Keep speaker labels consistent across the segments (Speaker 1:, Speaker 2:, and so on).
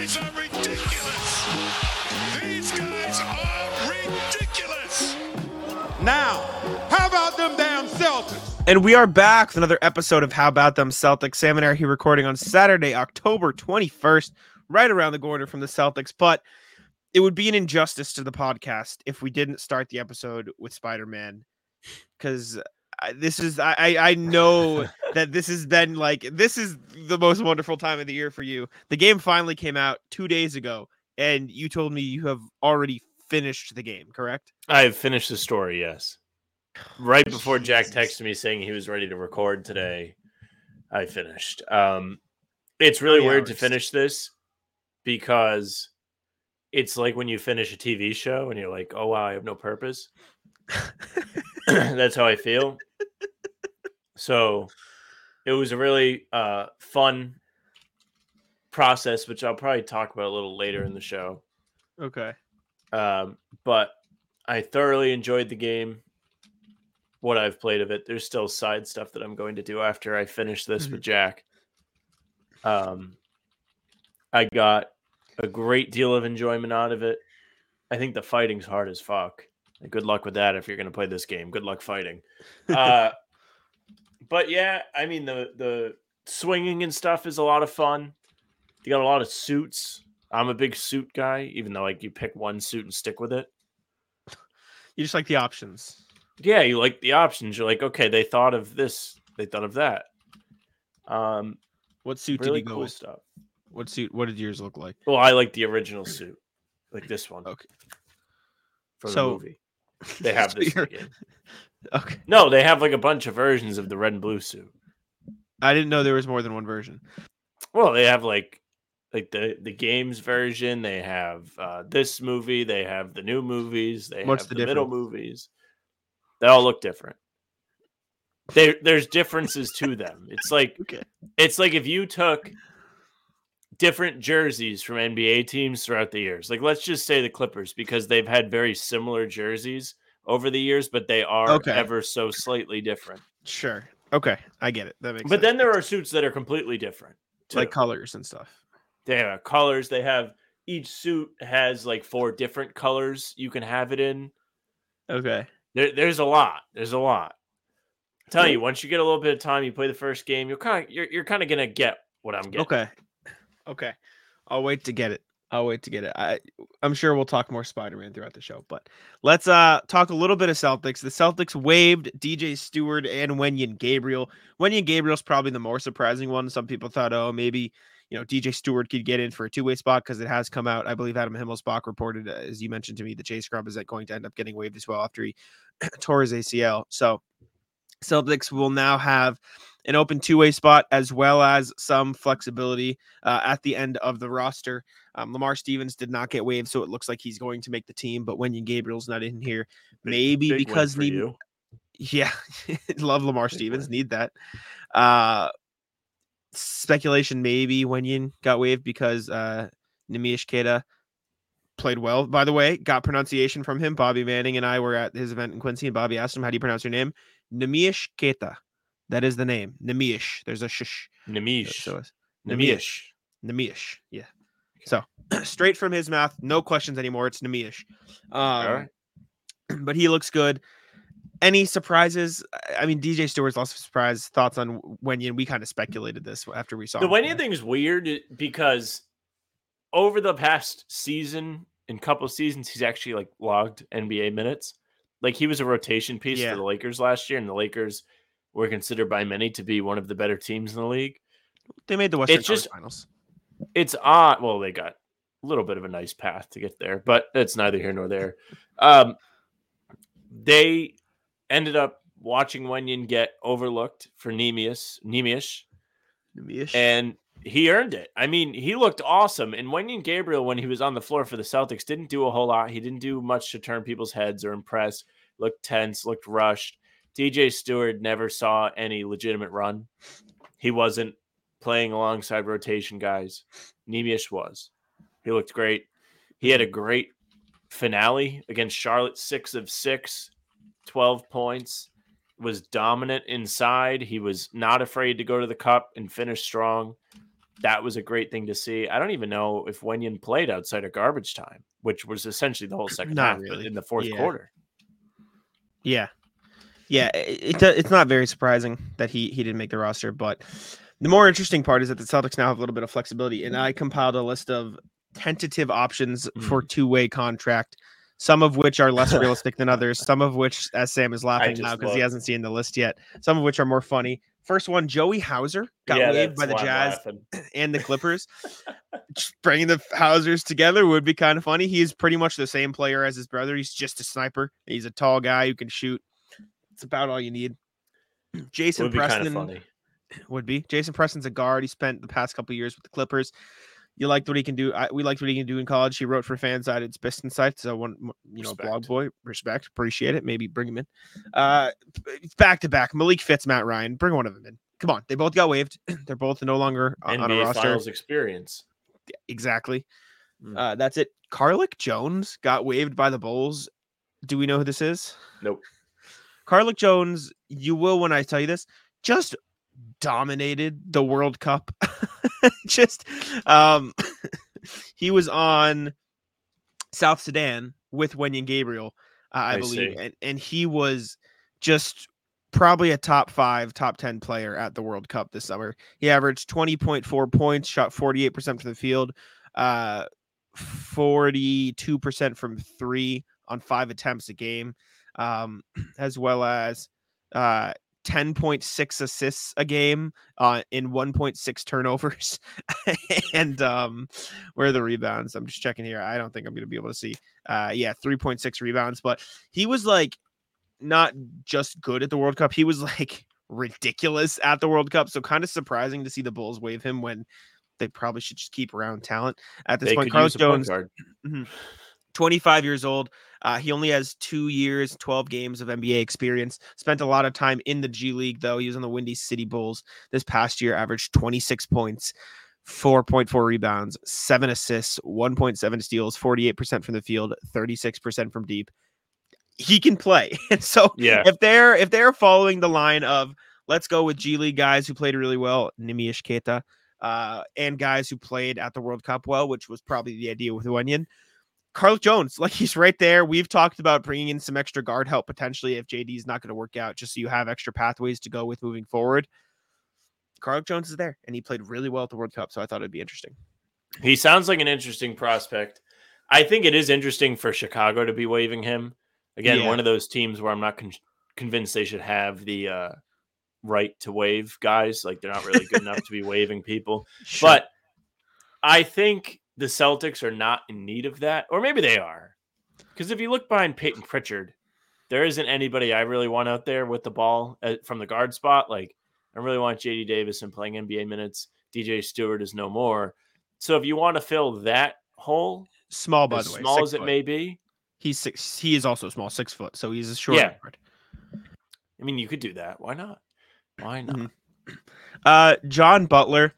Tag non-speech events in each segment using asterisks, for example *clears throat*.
Speaker 1: guys are ridiculous. These guys are ridiculous.
Speaker 2: Now, how about them damn Celtics?
Speaker 3: And we are back with another episode of How About Them Celtics. Sam and I are here recording on Saturday, October 21st, right around the corner from the Celtics. But it would be an injustice to the podcast if we didn't start the episode with Spider Man. Because this is, I, I know that this has been like, this is the most wonderful time of the year for you. The game finally came out two days ago, and you told me you have already finished the game, correct?
Speaker 4: I have finished the story, yes. Right before Jack texted me saying he was ready to record today, I finished. Um, it's really weird to finish this because it's like when you finish a TV show and you're like, oh, wow, I have no purpose. *clears throat* That's how I feel. So it was a really uh, fun process, which I'll probably talk about a little later in the show.
Speaker 3: Okay.
Speaker 4: Um, but I thoroughly enjoyed the game. What I've played of it. There's still side stuff that I'm going to do after I finish this with Jack. Um, I got a great deal of enjoyment out of it. I think the fighting's hard as fuck. Good luck with that if you're going to play this game. Good luck fighting. Uh, *laughs* but yeah, I mean the the swinging and stuff is a lot of fun. You got a lot of suits. I'm a big suit guy, even though like you pick one suit and stick with it.
Speaker 3: You just like the options.
Speaker 4: Yeah, you like the options. You're like, okay, they thought of this, they thought of that. Um,
Speaker 3: What suit
Speaker 4: really
Speaker 3: did you go
Speaker 4: cool
Speaker 3: with?
Speaker 4: stuff.
Speaker 3: What suit? What did yours look like?
Speaker 4: Well, I like the original suit, like this one
Speaker 3: Okay.
Speaker 4: from
Speaker 3: So-
Speaker 4: the movie. *laughs* They have this. *laughs*
Speaker 3: Okay.
Speaker 4: No, they have like a bunch of versions of the red and blue suit.
Speaker 3: I didn't know there was more than one version.
Speaker 4: Well, they have like like the the games version. They have uh, this movie. They have the new movies. They
Speaker 3: What's
Speaker 4: have
Speaker 3: the
Speaker 4: the, middle movies. They all look different. There, there's differences to them. It's like *laughs*
Speaker 3: Okay.
Speaker 4: it's like if you took different jerseys from NBA teams throughout the years. Like let's just say the Clippers because they've had very similar jerseys over the years, but they are
Speaker 3: Okay.
Speaker 4: ever so slightly different.
Speaker 3: Sure. Okay. I get it. That makes
Speaker 4: But
Speaker 3: sense.
Speaker 4: then there are suits that are completely different.
Speaker 3: like colors and stuff.
Speaker 4: they have colors. They have each suit has like four different colors you can have it in.
Speaker 3: Okay.
Speaker 4: There, there's a lot. There's a lot. I tell you, once you get a little bit of time, you play the first game, you're kind of you're, you're kind of gonna get what I'm getting.
Speaker 3: Okay. Okay. I'll wait to get it. I'll wait to get it. I I'm sure we'll talk more Spider-Man throughout the show, but let's uh talk a little bit of Celtics. The Celtics waived DJ Steward and Wenyen Gabriel. Wenyen Gabriel's probably the more surprising one. Some people thought, oh, maybe you know DJ Steward could get in for a two-way spot because it has come out. I believe Adam Himmelsbach reported, uh, as you mentioned to me, that Jay Scrubb is going to end up getting waived as well after he *clears throat* tore his ACL. So Celtics will now have an open two-way spot as well as some flexibility uh, at the end of the roster. Um, Lamar Stevens did not get waived, so it looks like he's going to make the team. But Wenyen Gabriel's not in here, maybe
Speaker 4: big win
Speaker 3: because need,
Speaker 4: you.
Speaker 3: yeah, *laughs* love Lamar
Speaker 4: Big
Speaker 3: Stevens,
Speaker 4: win.
Speaker 3: need that. Uh, speculation maybe Wenyen got waived because uh, Neemias Queta played well. By the way, got pronunciation from him. Bobby Manning and I were at his event in Quincy, and Bobby asked him, "How do you pronounce your name?" Neemias Queta. That is the name. Nimish. There's a shush.
Speaker 4: Namish.
Speaker 3: So
Speaker 4: Namish.
Speaker 3: Namish. Yeah. So *clears throat* straight from his mouth, no questions anymore. It's Namish. Um,
Speaker 4: All right. *clears throat*
Speaker 3: but he looks good. Any surprises? I- mean, DJ Steward's lots of surprise thoughts on Wenyen. We kind of speculated this after we saw
Speaker 4: The
Speaker 3: Wenyen
Speaker 4: thing is weird because over the past season and couple seasons, he's actually like logged NBA minutes. Like he was a rotation piece
Speaker 3: Yeah.
Speaker 4: for the Lakers last year, and the Lakers were considered by many to be one of the better teams in the league.
Speaker 3: They made the Western
Speaker 4: It's
Speaker 3: Conference
Speaker 4: just-
Speaker 3: Finals.
Speaker 4: It's odd. Well, they got a little bit of a nice path to get there, but it's neither here nor there. Um, they ended up watching Wenyen get overlooked for Nemius, Nemius,
Speaker 3: Namish.
Speaker 4: and he earned it. I mean, he looked awesome. And Wenyen Gabriel, when he was on the floor for the Celtics, didn't do a whole lot. He didn't do much to turn people's heads or impress. Looked tense, looked rushed. DJ Steward never saw any legitimate run. He wasn't playing alongside rotation guys. Nemius was. He looked great. He had a great finale against Charlotte, six of six, 12 points. Was dominant inside. He was not afraid to go to the cup and finish strong. that was a great thing to see. I don't even know if Wenyen played outside of garbage time, which was essentially the whole second
Speaker 3: Not
Speaker 4: half but
Speaker 3: really.
Speaker 4: in the fourth
Speaker 3: Yeah.
Speaker 4: quarter.
Speaker 3: Yeah, yeah. It, it it's not very surprising that he he didn't make the roster, but the more interesting part is that the Celtics now have a little bit of flexibility, and I compiled a list of tentative options for two way contract. Some of which are less *laughs* realistic than others. Some of which, as Sam is laughing now because he hasn't seen the list yet. Some of which are more funny. First one, Joey Hauser got
Speaker 4: yeah,
Speaker 3: waived by the Jazz *clears throat* and the *laughs* Clippers. Bringing the Hausers together would be kind of funny. He's pretty much the same player as his brother. He's just a sniper. He's a tall guy who can shoot. It's about all you need. Jason
Speaker 4: would be kind of
Speaker 3: Preston
Speaker 4: funny. *clears throat*
Speaker 3: would be. Jason Preston's a guard. He spent the past couple years with the Clippers. You liked what he can do. I, we liked what he can do in college. He wrote for Fanside. It's Piston site. So one, you know, blog boy, respect, appreciate it. Maybe bring him in. Uh, back to back. Malik Fitts, Matt Ryan. Bring one of them in. Come on. They both got waived. *clears throat* They're both no longer on on a roster.
Speaker 4: Finals experience.
Speaker 3: Exactly.
Speaker 4: Mm.
Speaker 3: Uh, that's it. Carlik Jones got waived by the Bulls. Do we know who this is?
Speaker 4: Nope.
Speaker 3: Carlik Jones, you will when I tell you this, just dominated the World Cup. *laughs* just um *laughs* he was on South Sudan with Wenyen Gabriel, uh, I,
Speaker 4: I
Speaker 3: believe, and, and he was just probably a top five, top 10 player at the World Cup this summer. He averaged 20.4 points, shot 48% from the field, uh, 42% from three on five attempts a game, um, *clears throat* as well as uh, 10.6 assists a game uh, in 1.6 *laughs* turnovers. and um, where are the rebounds? I'm just checking here. I don't think I'm going to be able to see. Uh, yeah, 3.6 rebounds, but he was like not just good at the World Cup. He was *laughs* like ridiculous at the World Cup. So kind of surprising to see the Bulls waive him when they probably should just keep around talent at this
Speaker 4: They
Speaker 3: point. Carlos
Speaker 4: use a point
Speaker 3: Jones, *clears throat* 25 years old. Uh, he only has two years, 12 games of NBA experience. Spent a lot of time in the G League, though. He was on the Windy City Bulls this past year, averaged 26 points, 4.4 rebounds, seven assists, 1.7 steals, 48% from the field, 36% from deep. He can play. *laughs* And so
Speaker 4: Yeah.
Speaker 3: if they're if they're following the line of let's go with G League guys who played really well, Neemias Queta, uh, and guys who played at the World Cup well, which was probably the idea with Wenyen. Carl Jones, like he's right there. We've talked about bringing in some extra guard help potentially if JD is not going to work out, just so you have extra pathways to go with moving forward. Carl Jones is there, and he played really well at the World Cup, so I thought it'd be interesting.
Speaker 4: He sounds like an interesting prospect. I think it is interesting for Chicago to be waiving him. Again,
Speaker 3: Yeah.
Speaker 4: one of those teams where I'm not con- convinced they should have the uh, right to waive guys. Like they're not really good enough to be waiving people. *laughs* But I think the Celtics are not in need of that, or maybe they are. Because if you look behind Payton Pritchard, there isn't anybody I really want out there with the ball uh, from the guard spot. Like I really want JD Davison playing NBA minutes. DJ Steward is no more. So if you want to fill that hole,
Speaker 3: small by
Speaker 4: as
Speaker 3: the way,
Speaker 4: small as it may be,
Speaker 3: He's six. He is also small, six foot, so he's a short.
Speaker 4: Yeah.
Speaker 3: guard.
Speaker 4: I mean, you could do that. Why not? Why not?
Speaker 3: Mhm. Uh, John Butler,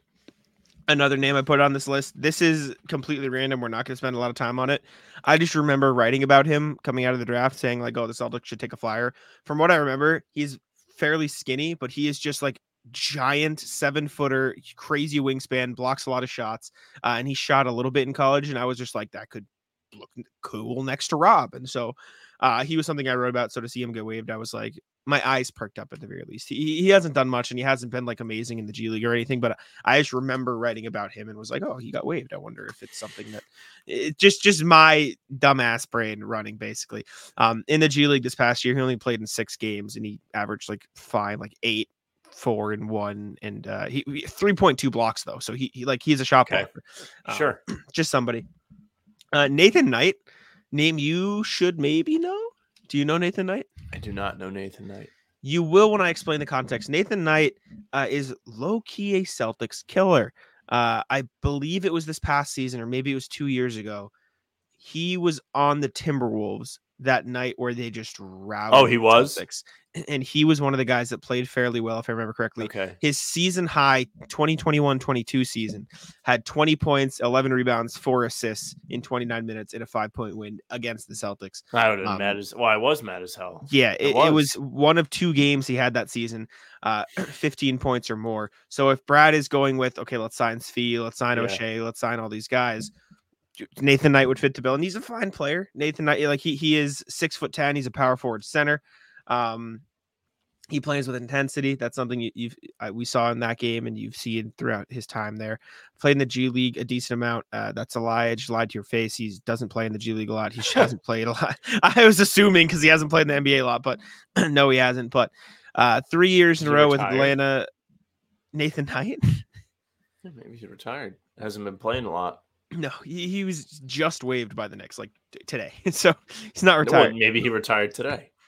Speaker 3: another name I put on this list. This is completely random. We're not going to spend a lot of time on it. I just remember writing about him coming out of the draft, saying like, "Oh, the Celtics should take a flyer." From what I remember, he's fairly skinny, but he is just like giant seven footer, crazy wingspan, blocks a lot of shots, uh, and he shot a little bit in college. And I was just like, that could look cool next to Rob, and so. Uh, he was something I wrote about. So to see him get waived, I was like, my eyes perked up at the very least. He, he hasn't done much and he hasn't been like amazing in the G League or anything, but I just remember writing about him and was like, oh, he got waived. I wonder if it's something that it just just my dumbass brain running basically. Um, in the G League this past year, he only played in six games and he averaged like fine, like eight, four, and one, and uh, he three point two blocks though. So he, he like he's a shot
Speaker 4: Okay.
Speaker 3: blocker. Um,
Speaker 4: Sure. *clears throat*
Speaker 3: just somebody. Uh, Nathan Knight, name you should maybe know. Do you know Nathan Knight?
Speaker 4: I do not know Nathan Knight.
Speaker 3: You will when I explain the context. Nathan Knight uh, is low key a Celtics killer. Uh, I believe it was this past season, or maybe it was two years ago. He was on the Timberwolves that night where they just routed.
Speaker 4: Oh, he was?
Speaker 3: Celtics. and he was one of the guys that played fairly well, if I remember correctly.
Speaker 4: Okay.
Speaker 3: His season high 2021-22 season had 20 points, 11 rebounds, four assists in 29 minutes in a five point win against the Celtics.
Speaker 4: I would have
Speaker 3: Um,
Speaker 4: mad as well. I was mad as hell.
Speaker 3: Yeah,
Speaker 4: It
Speaker 3: it, it was
Speaker 4: was.
Speaker 3: one of two games he had that season, uh, *clears throat* 15 points or more. So if Brad is going with, okay, let's sign Svi, let's sign
Speaker 4: Yeah.
Speaker 3: Oshae, let's sign all these guys. Nathan Knight would fit the bill, and he's a fine player. Nathan Knight, like he he is six foot ten. He's a power forward center. Um, he plays with intensity. That's something you, you've uh, we saw in that game, and you've seen throughout his time there. Played in the G League a decent amount. Uh, that's a lie. I just lied to your face. He doesn't play in the G League a lot. He *laughs* hasn't played a lot. *laughs* I was assuming because he hasn't played in the NBA a lot, but *clears throat* no, he hasn't. But uh, three years in a row with? Atlanta. Nathan Knight.
Speaker 4: Yeah, Maybe he's retired. Hasn't been playing a lot.
Speaker 3: No, he, he was just waived by the Knicks like t- today, *laughs* so he's not retired.
Speaker 4: maybe he retired today. *clears throat*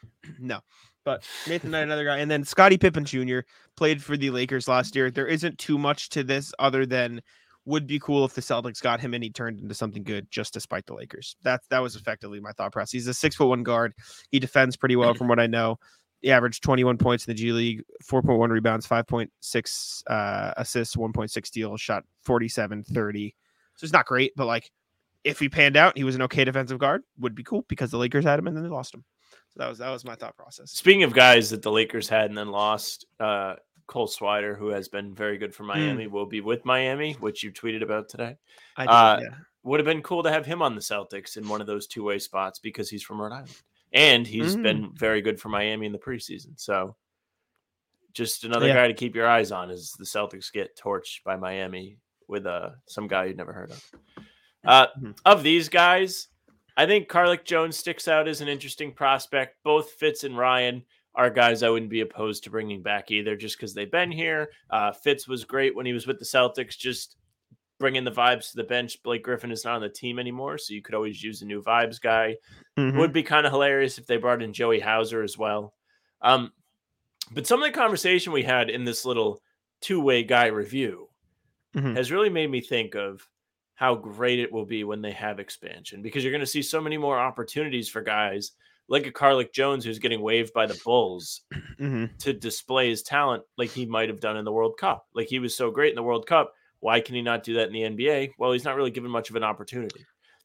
Speaker 3: No, but Nathan Knight, another guy, and then Scottie Pippen Jr. played for the Lakers last year. There isn't too much to this other than would be cool if the Celtics got him and he turned into something good just despite the Lakers. That that was effectively my thought process. He's a six foot one guard. He defends pretty well from what I know. He averaged 21 points in the G League, 4.1 rebounds, 5.6 uh, assists, 1.6 steals, shot 47 30. So it's not great, but like if he panned out, he was an okay defensive guard, would be cool because the Lakers had him and then they lost him. So that was that was my thought process.
Speaker 4: Speaking of guys that the Lakers had and then lost, uh, Cole Swider, who has been very good for Miami, will be with Miami, which you tweeted about today.
Speaker 3: I did,
Speaker 4: Uh,
Speaker 3: yeah.
Speaker 4: Would have been cool to have him on the Celtics in one of those two way spots because he's from Rhode Island. And he's
Speaker 3: Mm.
Speaker 4: been very good for Miami in the preseason. So just another
Speaker 3: Yeah.
Speaker 4: guy to keep your eyes on as the Celtics get torched by Miami with uh, some guy you'd never heard of. Uh,
Speaker 3: Mhm.
Speaker 4: of these guys, I think Carlik Jones sticks out as an interesting prospect. Both Fitts and Ryan are guys I wouldn't be opposed to bringing back either, just because they've been here. Uh, Fitts was great when he was with the Celtics, just bringing the vibes to the bench. Blake Griffin is not on the team anymore, so you could always use a new vibes guy.
Speaker 3: Mhm.
Speaker 4: Would be kind of hilarious if they brought in Joey Hauser as well. Um, but some of the conversation we had in this little two way guy review
Speaker 3: Mhm.
Speaker 4: has really made me think of how great it will be when they have expansion because you're going to see so many more opportunities for guys like a Carlik Jones who's getting waived by the Bulls
Speaker 3: Mhm.
Speaker 4: to display his talent like he might have done in the World Cup. Like he was so great in the World Cup. Why can he not do that in the NBA? Well, he's not really given much of an opportunity.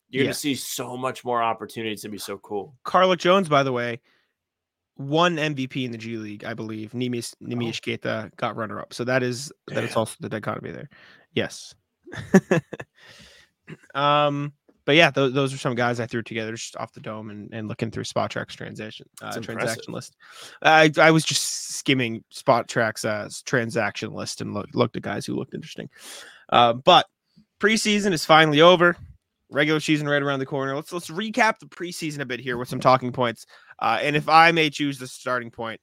Speaker 4: You're
Speaker 3: Yeah.
Speaker 4: going to see so much more opportunities to be so cool.
Speaker 3: Carlik Jones, by the way, won MVP in the G League, I believe. Nimish Neemias Queta got runner up. So that is that is
Speaker 4: Damn.
Speaker 3: also the dichotomy there. Yes. *laughs* um, but yeah, those, those are some guys I threw together just off the dome and, and looking through Spot Track's transaction uh, transaction list. I I was just skimming Spot Track's uh, transaction list and look, looked at guys who looked interesting. Uh, but preseason is finally over. Regular season right around the corner. Let's let's recap the preseason a bit here with some talking points. Uh, and if I may choose the starting point,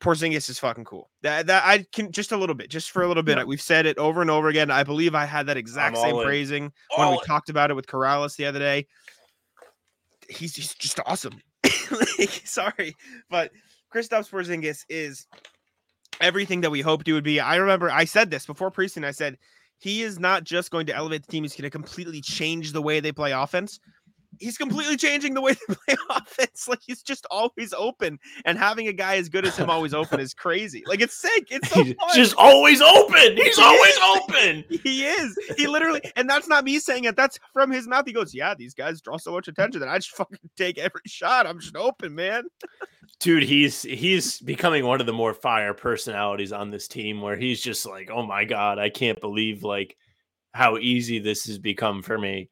Speaker 3: Porzingis is fucking cool. That that I can just a little bit, just for a little bit.
Speaker 4: Yeah.
Speaker 3: We've said it over and over again. I believe I had that exact same
Speaker 4: all in.
Speaker 3: praising when we
Speaker 4: in.
Speaker 3: talked about it with Corrales the other day. He's just, just awesome. *laughs* Like, sorry, but Kristaps Porzingis is everything that we hoped he would be. I remember I said this before preseason. I said he is not just going to elevate the team; he's going to completely change the way they play offense. He's completely changing the way they play *laughs* offense. Like he's just always open, and having a guy as good as him always open is crazy. Like it's sick. It's so
Speaker 4: He's
Speaker 3: fun.
Speaker 4: just always open. He's
Speaker 3: He
Speaker 4: always
Speaker 3: is.
Speaker 4: open. *laughs*
Speaker 3: He is. He literally, and that's not me saying it. That's from his mouth. He goes, "Yeah, these guys draw so much attention that I just fucking take every shot. I'm just open, man."
Speaker 4: Dude, he's he's becoming one of the more fire personalities on this team where he's just like, "Oh my god, I can't believe like how easy this has become for me."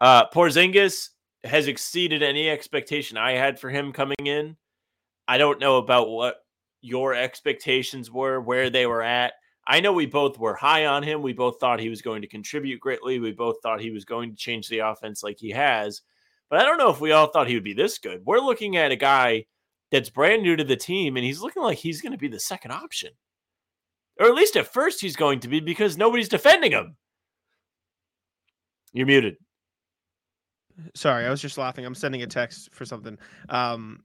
Speaker 4: Uh Porzingis has exceeded any expectation I had for him coming in. I don't know about what your expectations were, where they were at. I know we both were high on him. We both thought he was going to contribute greatly. We both thought he was going to change the offense like he has. But I don't know if we all thought he would be this good. We're looking at a guy that's brand new to the team, and he's looking like he's going to be the second option. Or at least at first he's going to be because nobody's defending him. You're muted.
Speaker 3: Sorry, I was just laughing. I'm sending a text for something. Um,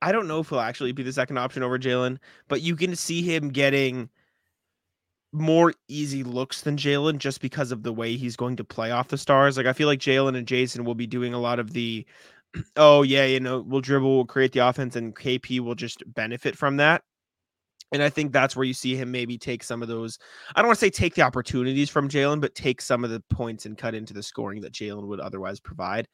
Speaker 3: I don't know if he'll actually be the second option over Jaylen, but you can see him getting more easy looks than Jaylen just because of the way he's going to play off the stars. Like I feel like Jaylen and Jason will be doing a lot of the *clears throat* oh yeah, you know, we'll dribble, we'll create the offense, and KP will just benefit from that. And I think that's where you see him maybe take some of those. I don't want to say take the opportunities from Jaylen, but take some of the points and cut into the scoring that Jaylen would otherwise provide.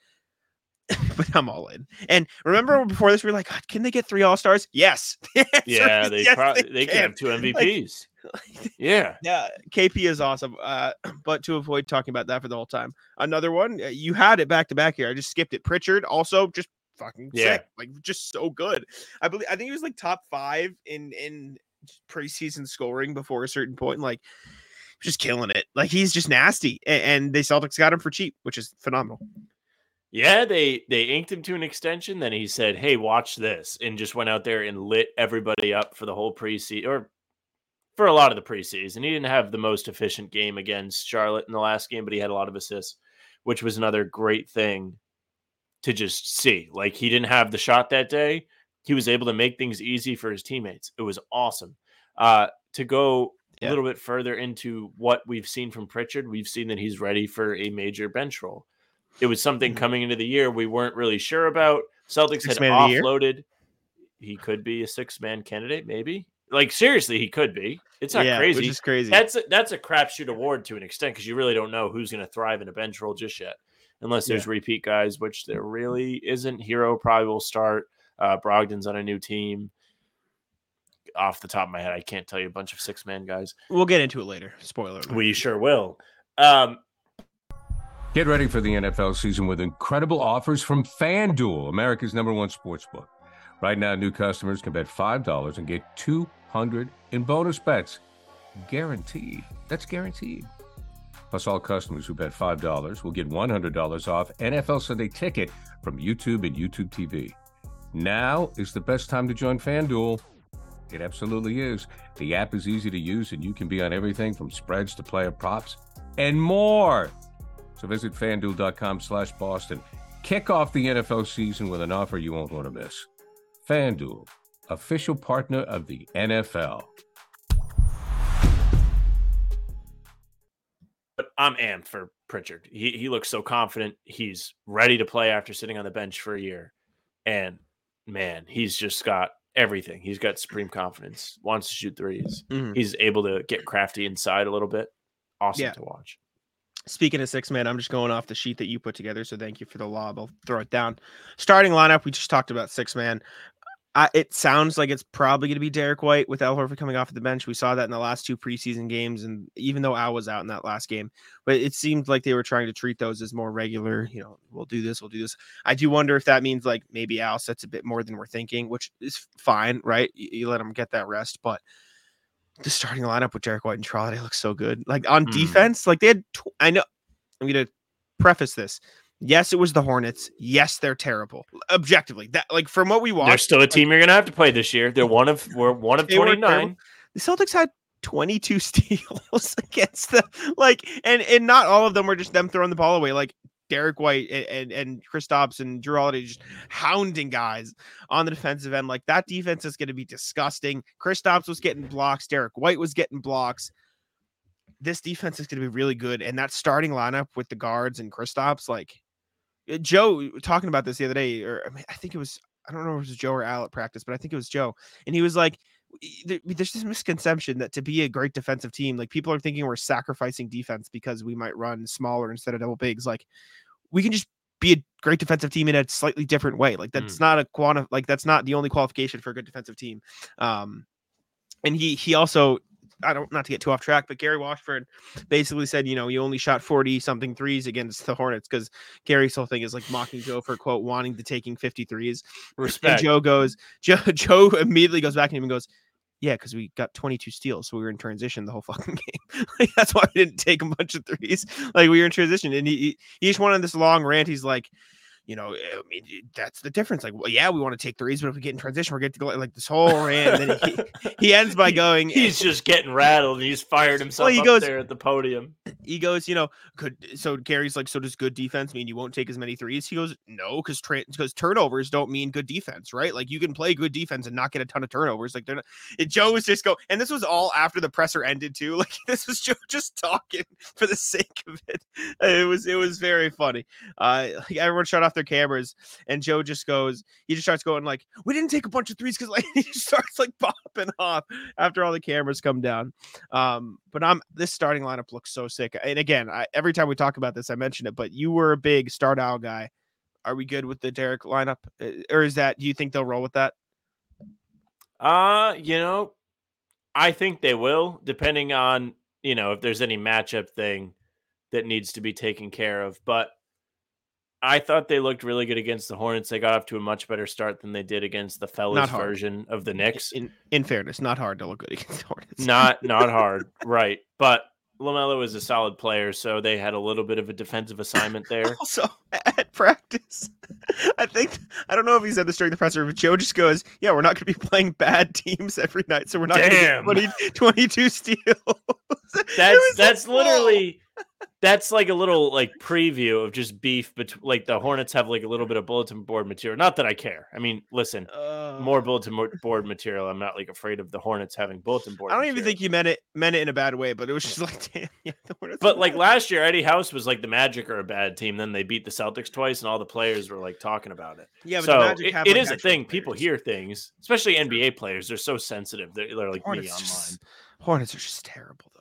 Speaker 3: *laughs* but I'm all in. And remember before this, we were like, God, can they get three All Stars? Yes. *laughs* The
Speaker 4: Yeah, they
Speaker 3: yes,
Speaker 4: probably they, can have two MVPs. yeah.
Speaker 3: yeah, KP is awesome. Uh, *clears throat* but to avoid talking about that for the whole time, another one uh, you had it back to back here. I just skipped it. Pritchard also just fucking
Speaker 4: Yeah.
Speaker 3: sick, like just so good. I believe I think he was like top five in in preseason scoring before a certain point. Like just killing it. Like he's just nasty, A- and the Celtics got him for cheap, which is phenomenal.
Speaker 4: Yeah, they they inked him to an extension. Then he said, "Hey, watch this," and just went out there and lit everybody up for the whole preseason, or for a lot of the preseason. He didn't have the most efficient game against Charlotte in the last game, but he had a lot of assists, which was another great thing to just see. Like he didn't have the shot that day, he was able to make things easy for his teammates. It was awesome. Uh, to go
Speaker 3: Yeah.
Speaker 4: a little bit further into what we've seen from Pritchard, we've seen that he's ready for a major bench role. It was something
Speaker 3: Mhm.
Speaker 4: coming into the year we weren't really sure about. Celtics
Speaker 3: Sixth
Speaker 4: had
Speaker 3: man of the year?
Speaker 4: offloaded. He could be a six man candidate, maybe. Like seriously, he could be. It's not
Speaker 3: yeah,
Speaker 4: crazy.
Speaker 3: which is crazy.
Speaker 4: That's a, that's a crapshoot award to an extent because you really don't know who's going to thrive in a bench role just yet, unless there's repeat guys, which there really isn't. Herro probably will start. Uh, Brogdon's on a new team. Off the top of my head, I can't tell you a bunch of six man guys.
Speaker 3: we'll get into it later. Spoiler. alert.
Speaker 4: We sure will. Um,
Speaker 5: Get ready for the NFL season with incredible offers from FanDuel, America's number one sports book. Right now, new customers can bet $5 and get 200 in bonus bets. Guaranteed. That's guaranteed. Plus, all customers who bet $5 will get $100 off NFL Sunday ticket from YouTube and YouTube TV. Now is the best time to join FanDuel. It absolutely is. The app is easy to use, and you can be on everything from spreads to player props and more. So visit fanduel.com slash Boston. Kick off the NFL season with an offer you won't want to miss. FanDuel, official partner of the NFL.
Speaker 4: but I'm amped for Pritchard. He he looks so confident. He's ready to play after sitting on the bench for a year, and man, he's just got everything. He's got supreme confidence. Wants to shoot 3s
Speaker 3: Mhm.
Speaker 4: He's able to get crafty inside a little bit. Awesome
Speaker 3: Yeah.
Speaker 4: to watch.
Speaker 3: Speaking of six man, I'm just going off the sheet that you put together. So thank you for the lob. I'll throw it down. Starting lineup, we just talked about six man. I, it sounds like it's probably going to be Derrick White with Al Horford coming off the bench. We saw that in the last two preseason games, and even though Al was out in that last game, but it seemed like they were trying to treat those as more regular. You know, we'll do this, we'll do this. I do wonder if that means like maybe Al sets a bit more than we're thinking, which is fine, right? You, you let him get that rest, but the starting lineup with Derrick White and Trolley looks so good. Like on
Speaker 4: Mhm.
Speaker 3: defense, like they had. Tw- I know. I'm gonna preface this. Yes, it was the Hornets. Yes, they're terrible. Objectively, that like from what we watched, They're
Speaker 4: still a team you're gonna have to play this year. They're one of we're one of twenty nine.
Speaker 3: the Celtics had 22 *laughs* steals against them. Like, and and not all of them were just them throwing the ball away. Like Derrick White and and, and Kristaps and Jrue Holiday just hounding guys on the defensive end. Like that defense is going to be disgusting. Chris Kristaps was getting blocks. Derrick White was getting blocks. This defense is going to be really good, and that starting lineup with the guards and Kristaps, like Joe talking about this the other day, or I, mean, I think it was I don't know if it was Joe or Al at practice, but I think it was Joe, and he was like, "E- "There's this misconception that to be a great defensive team, like people are thinking we're sacrificing defense because we might run smaller instead of double bigs. Like we can just be a great defensive team in a slightly different way. Like that's not a quanti- like that's not the only qualification for a good defensive team. Um, and he he also I don't not to get too off track, but Gary Washburn basically said, you know, you only shot 40 something threes against the Hornets because Gary's whole thing is like mocking Joe for quote wanting to taking 50 threes. And
Speaker 4: Respect.
Speaker 3: Joe goes, *laughs* Joe, Joe immediately goes back to him and goes, Yeah, because we got 22 steals. So we were in transition the whole *laughs* fucking game. *laughs* like, that's why we didn't take a bunch of threes. Like we were in transition. And he, he, he just went on this long rant. He's like, you know, I mean, that's the difference. Like, well, yeah, we want to take threes, but if we get in transition, we're getting to go like this whole rant. And then he, he ends by *laughs* going,
Speaker 4: He's just getting rattled he's fired himself
Speaker 3: he
Speaker 4: up
Speaker 3: goes-
Speaker 4: there at the podium. *clears throat*
Speaker 3: he goes, you know, could so Gary's like, so does good defense mean you won't take as many threes? He goes, no, because because turnovers don't mean good defense, right? Like you can play good defense and not get a ton of turnovers. Like they're not. It, Joe was just go, and this was all after the presser ended too. *laughs* Like this was Joe just talking for the sake of it. It was it was very funny. Uh, like everyone shut off their cameras, and Joe just goes, he just starts going like, we didn't take a bunch of threes because *laughs* like he starts like popping off after all the cameras come down. Um, but I'm this starting lineup looks so sick. And again, I, every time we talk about this, I mention it. But you were a big start out guy. Are we good with the Derrick lineup, Uh, or is that? Do you think they'll roll with that?
Speaker 4: Uh, you know, I think they will, depending on you know if there's any matchup thing that needs to be taken care of. But I thought they looked really good against the Hornets. They got off to a much better start than they did against the fellas version of the Knicks.
Speaker 3: In in fairness, not hard to look good *laughs* against the Hornets.
Speaker 4: Not not *laughs* hard, right? But LaMelo is a solid player, so they had a little bit of a defensive assignment *laughs* there.
Speaker 3: Also, at practice, I think I don't know if he said this during the presser, but Joe just goes, "Yeah, we're not going to be playing bad teams every night, so we're not going to get 20, 22 steals."
Speaker 4: That's that's
Speaker 3: like,
Speaker 4: literally that's like a little like preview of just beef between like the Hornets have like a little bit of bulletin board material. Not that I care. I mean, listen,
Speaker 3: Uh,
Speaker 4: more bulletin board material. I'm not like afraid of the Hornets having bulletin board.
Speaker 3: I don't even think you meant it meant it in a bad way, but it was just *laughs* like, damn, yeah, the Hornets
Speaker 4: But like
Speaker 3: bad.
Speaker 4: last year, Eddie House was like the Magic are a bad team. Then they beat the Celtics twice, and all the players were like talking about it.
Speaker 3: yeah, but
Speaker 4: so
Speaker 3: the Magic
Speaker 4: it-
Speaker 3: have,
Speaker 4: it
Speaker 3: like,
Speaker 4: is a thing. People hear things, especially NBA players. They're so sensitive. They're, they're like me
Speaker 3: Hornets
Speaker 4: online.
Speaker 3: just- Hornets are just terrible.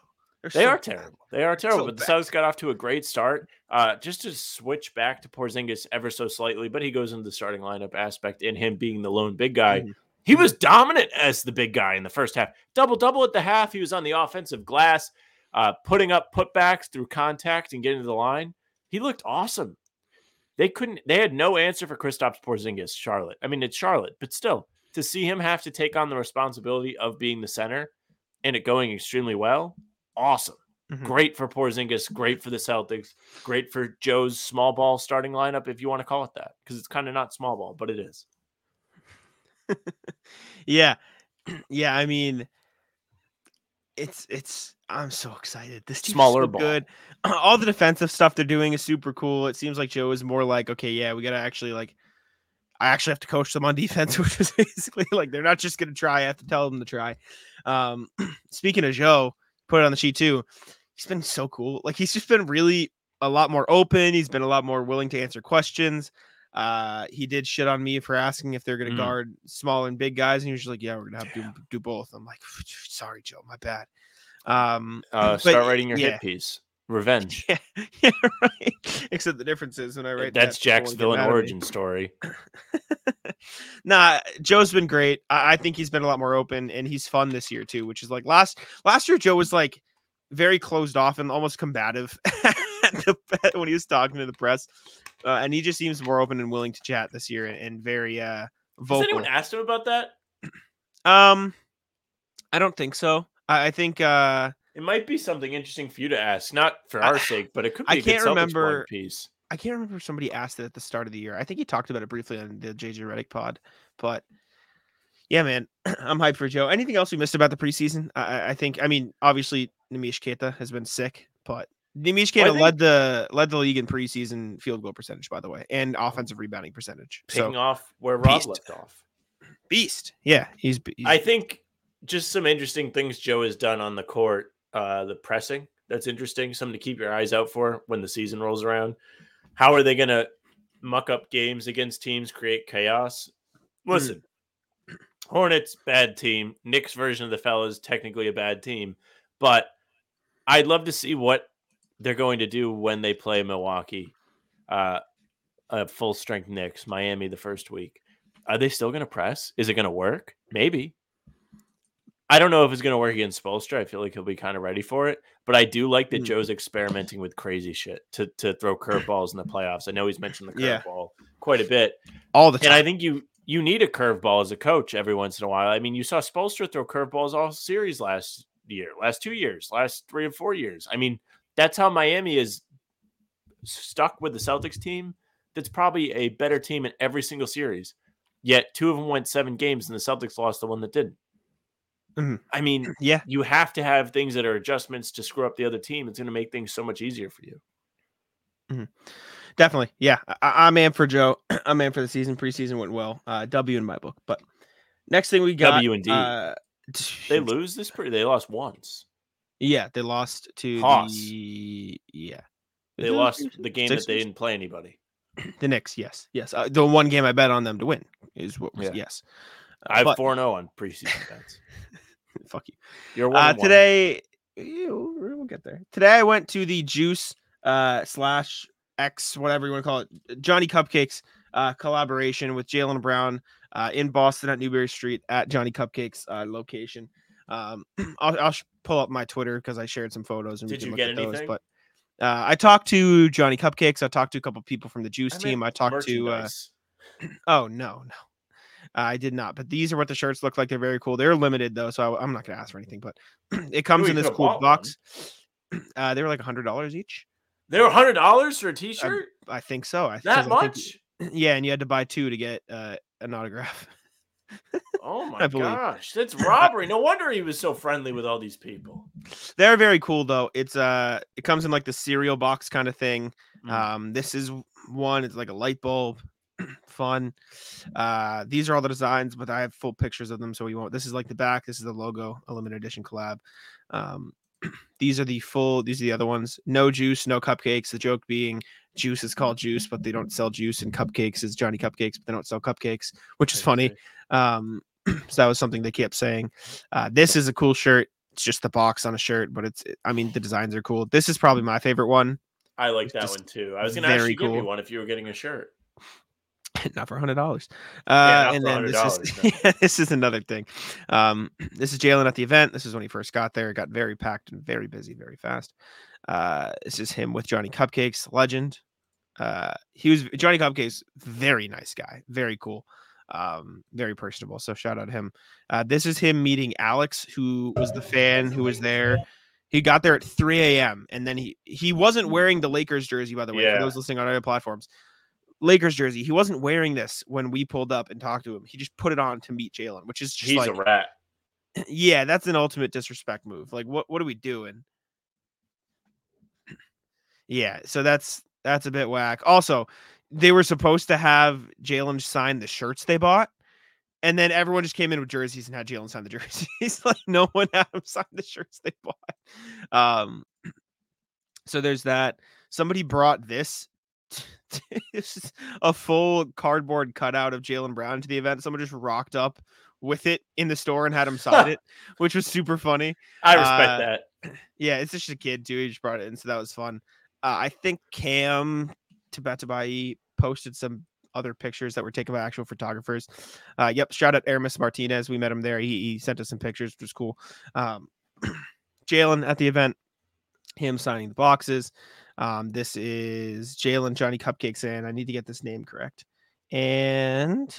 Speaker 3: They're
Speaker 4: They
Speaker 3: so
Speaker 4: are
Speaker 3: bad.
Speaker 4: terrible. They are terrible.
Speaker 3: So
Speaker 4: but the
Speaker 3: bad.
Speaker 4: Celtics got off to a great start. Uh, just to switch back to Porzingis ever so slightly, but he goes into the starting lineup aspect in him being the lone big guy.
Speaker 3: Mhm.
Speaker 4: He was dominant as the big guy in the first half. Double double at the half. He was on the offensive glass, uh, putting up putbacks through contact and getting to the line. He looked awesome. They couldn't. They had no answer for Kristaps Porzingis. Charlotte. I mean, it's Charlotte, but still, to see him have to take on the responsibility of being the center and it going extremely well, awesome.
Speaker 3: Mhm.
Speaker 4: Great for Porzingis. Great for the Celtics. Great for Joe's small ball starting lineup, if you want to call it that, because it's kind of not small ball, but it is. *laughs*
Speaker 3: Yeah, *clears throat* yeah. I mean, it's it's. I'm so excited. This team's
Speaker 4: Smaller
Speaker 3: so
Speaker 4: ball.
Speaker 3: good. *clears throat* All the defensive stuff they're doing is super cool. It seems like Joe is more like, okay, yeah, we gotta actually like. I actually have to coach them on *laughs* defense, *laughs* which is basically like they're not just gonna try. I have to tell them to try. Um, *clears throat* speaking of Joe, put it on the sheet too. He's been so cool. Like he's just been really a lot more open. He's been a lot more willing to answer questions. Uh, he did shit on me for asking if they're going to
Speaker 4: Mm.
Speaker 3: guard small and big guys, and he was just like, "Yeah, we're gonna have to do, do both." I'm like, "Sorry, Joe, my bad." Um,
Speaker 4: Uh,
Speaker 3: but
Speaker 4: start writing your
Speaker 3: yeah.
Speaker 4: hit piece. Revenge.
Speaker 3: yeah, *laughs* yeah, right. Except the difference is when I write
Speaker 4: That's
Speaker 3: that,
Speaker 4: Jack's villain
Speaker 3: mad at me.
Speaker 4: origin story. *laughs*
Speaker 3: nah, Joe's been great. I, I think he's been a lot more open, and he's fun this year too. Which is like last last year, Joe was like very closed off and almost combative *laughs* the, when he was talking to the press, uh, and he just seems more open and willing to chat this year, and, and very uh
Speaker 4: Has
Speaker 3: vocal.
Speaker 4: anyone asked him about that?
Speaker 3: Um, I don't think so. I, I think uh
Speaker 4: It might be something interesting for you to ask, not for
Speaker 3: I-
Speaker 4: our sake, but it could be
Speaker 3: I
Speaker 4: a
Speaker 3: can't remember-
Speaker 4: piece.
Speaker 3: I can't remember if somebody asked it at the start of the year. I think he talked about it briefly on the JJ Redick pod, but yeah, man, *clears throat* I'm hyped for Joe. Anything else we missed about the preseason? I, I- I think. I mean, obviously, Neemias Queta has been sick, but Nimish
Speaker 4: Well, I think-
Speaker 3: led the led the league in preseason field goal percentage, by the way, and offensive rebounding percentage.
Speaker 4: Picking
Speaker 3: So
Speaker 4: off where Rob
Speaker 3: beast.
Speaker 4: left off.
Speaker 3: beast. Yeah, he's. he's
Speaker 4: I think just some interesting things Joe has done on the court. Uh, the pressing that's interesting, something to keep your eyes out for when the season rolls around. How are they going to muck up games against teams, create chaos? Listen, Hornets bad team. Knicks version of the fellas technically a bad team, but I'd love to see what they're going to do when they play Milwaukee, uh, a full strength Knicks, Miami the first week. Are they still going to press? Is it going to work? Maybe. I don't know if it's going to work against Spoelstra. I feel like he'll be kind of ready for it, but I do like that
Speaker 3: Hmm.
Speaker 4: Joe's experimenting with crazy shit to to throw curveballs in the playoffs. I know he's mentioned the
Speaker 3: Yeah.
Speaker 4: curveball quite a bit,
Speaker 3: all the time.
Speaker 4: and I think you you need a curveball as a coach every once in a while. I mean, you saw Spoelstra throw curveballs all series last year, last two years, last three or four years. I mean, that's how Miami is stuck with the Celtics team. That's probably a better team in every single series. Yet two of them went seven games, and the Celtics lost the one that didn't.
Speaker 3: Mhm.
Speaker 4: I mean,
Speaker 3: Yeah,
Speaker 4: you have to have things that are adjustments to screw up the other team. It's going to make things so much easier for you.
Speaker 3: definitely. Yeah, I, I'm in for Joe. *clears throat* I'm in for the season. Preseason went well. Uh, W in my book. But next thing we got
Speaker 4: W and D.
Speaker 3: Uh,
Speaker 4: They *laughs* lose this pretty. They lost once.
Speaker 3: Yeah, they lost to
Speaker 4: Haas.
Speaker 3: the yeah.
Speaker 4: They lost the game that they didn't play anybody. *clears throat*
Speaker 3: The Knicks, yes, yes. Uh, the one game I bet on them to win is what was
Speaker 4: Yeah.
Speaker 3: yes. Uh,
Speaker 4: I have four zero on preseason bets. *laughs*
Speaker 3: fuck you.
Speaker 4: You're one
Speaker 3: Uh,
Speaker 4: one.
Speaker 3: today, ew, we'll get there. Today, I went to the Juice uh, slash X, whatever you want to call it, Johnny Cupcakes uh, collaboration with Jaylen Brown uh, in Boston at Newbury Street at Johnny Cupcakes uh, location. Um, *clears throat* I'll, I'll pull up my Twitter because I shared some photos and
Speaker 4: Did you get
Speaker 3: at those. But uh, I talked to Johnny Cupcakes. I talked to a couple people from the Juice
Speaker 4: I
Speaker 3: team. I talked to. Uh. Oh no, no, I did not. But these are what the shirts look like. They're very cool. They're limited though, so I, am not gonna ask for anything. But *clears throat* it comes
Speaker 4: you
Speaker 3: in this cool box. *clears throat* Uh, they were like a hundred dollars each.
Speaker 4: they were hundred dollars for a T-shirt.
Speaker 3: I think so. I
Speaker 4: that
Speaker 3: 'cause I think-
Speaker 4: much? *clears throat*
Speaker 3: yeah, and you had to buy two to get uh, an autograph.
Speaker 4: Oh *laughs* my gosh, that's *laughs* robbery. No wonder he was so friendly with all these people.
Speaker 3: They're very cool though. It's uh, it comes in like the cereal box kind of thing.
Speaker 4: Mm.
Speaker 3: Um, this is one. It's like a light bulb. *clears throat* Fun. Uh, these are all the designs, but I have full pictures of them, so we won't. This is like the back. This is the logo, a limited edition collab. Um, *clears throat* these are the full. These are the other ones. No juice, no cupcakes. The joke being, juice is called juice, but they don't sell juice, and cupcakes is Johnny Cupcakes, but they don't sell cupcakes, which is funny. Um, *clears throat* so that was something they kept saying. Uh, this is a cool shirt. It's just the box on a shirt, but it's. I mean, the designs are cool. This is probably my favorite one.
Speaker 4: I like that one too. I was gonna ask
Speaker 3: very
Speaker 4: you to give
Speaker 3: cool.
Speaker 4: one if you were getting a shirt. *laughs*
Speaker 3: not for a hundred dollars.
Speaker 4: Yeah,
Speaker 3: Uh,
Speaker 4: not
Speaker 3: and then this is
Speaker 4: $100, *laughs*
Speaker 3: yeah, this is another thing. Um, *clears throat* this is Jaylen at the event. This is when he first got there. It got very packed and very busy, very fast. Uh, this is him with Johnny Cupcakes, legend. Uh, he was Johnny Cupcakes, very nice guy, very cool, um, very personable. So shout out to him. Uh, this is him meeting Alex, who was the fan who was there. He got there at 3 a.m. and then he he wasn't wearing the Lakers jersey, by the way,
Speaker 4: Yeah.
Speaker 3: for those listening on other platforms. Lakers jersey. He wasn't wearing this when we pulled up and talked to him. He just put it on to meet Jaylen, which is just
Speaker 4: He's
Speaker 3: like,
Speaker 4: a rat. *clears throat*
Speaker 3: yeah, that's an ultimate disrespect move. Like, what what are we doing? *clears throat* Yeah, so that's that's a bit whack. Also, they were supposed to have Jaylen sign the shirts they bought, and then everyone just came in with jerseys and had Jaylen sign the *laughs* jerseys. like no one had him sign the shirts they bought. Um, *clears throat* so there's that. Somebody brought this. *laughs* this is a full cardboard cutout of Jaylen Brown to the event. Someone just rocked up with it in the store and had him sign *laughs* it, which was super funny.
Speaker 4: I respect
Speaker 3: uh,
Speaker 4: that. *clears throat*
Speaker 3: Yeah, it's just a kid too. He just brought it in, so that was fun. Uh, I think Cam Tabatabaie posted some other pictures that were taken by actual photographers. Uh, yep, shout out Aramis Martinez. We met him there. He, he sent us some pictures, which was cool. Um, *clears throat* Jaylen at the event, him signing the boxes. Um, this is Jaylen Johnny Cupcakes, and I need to get this name correct. And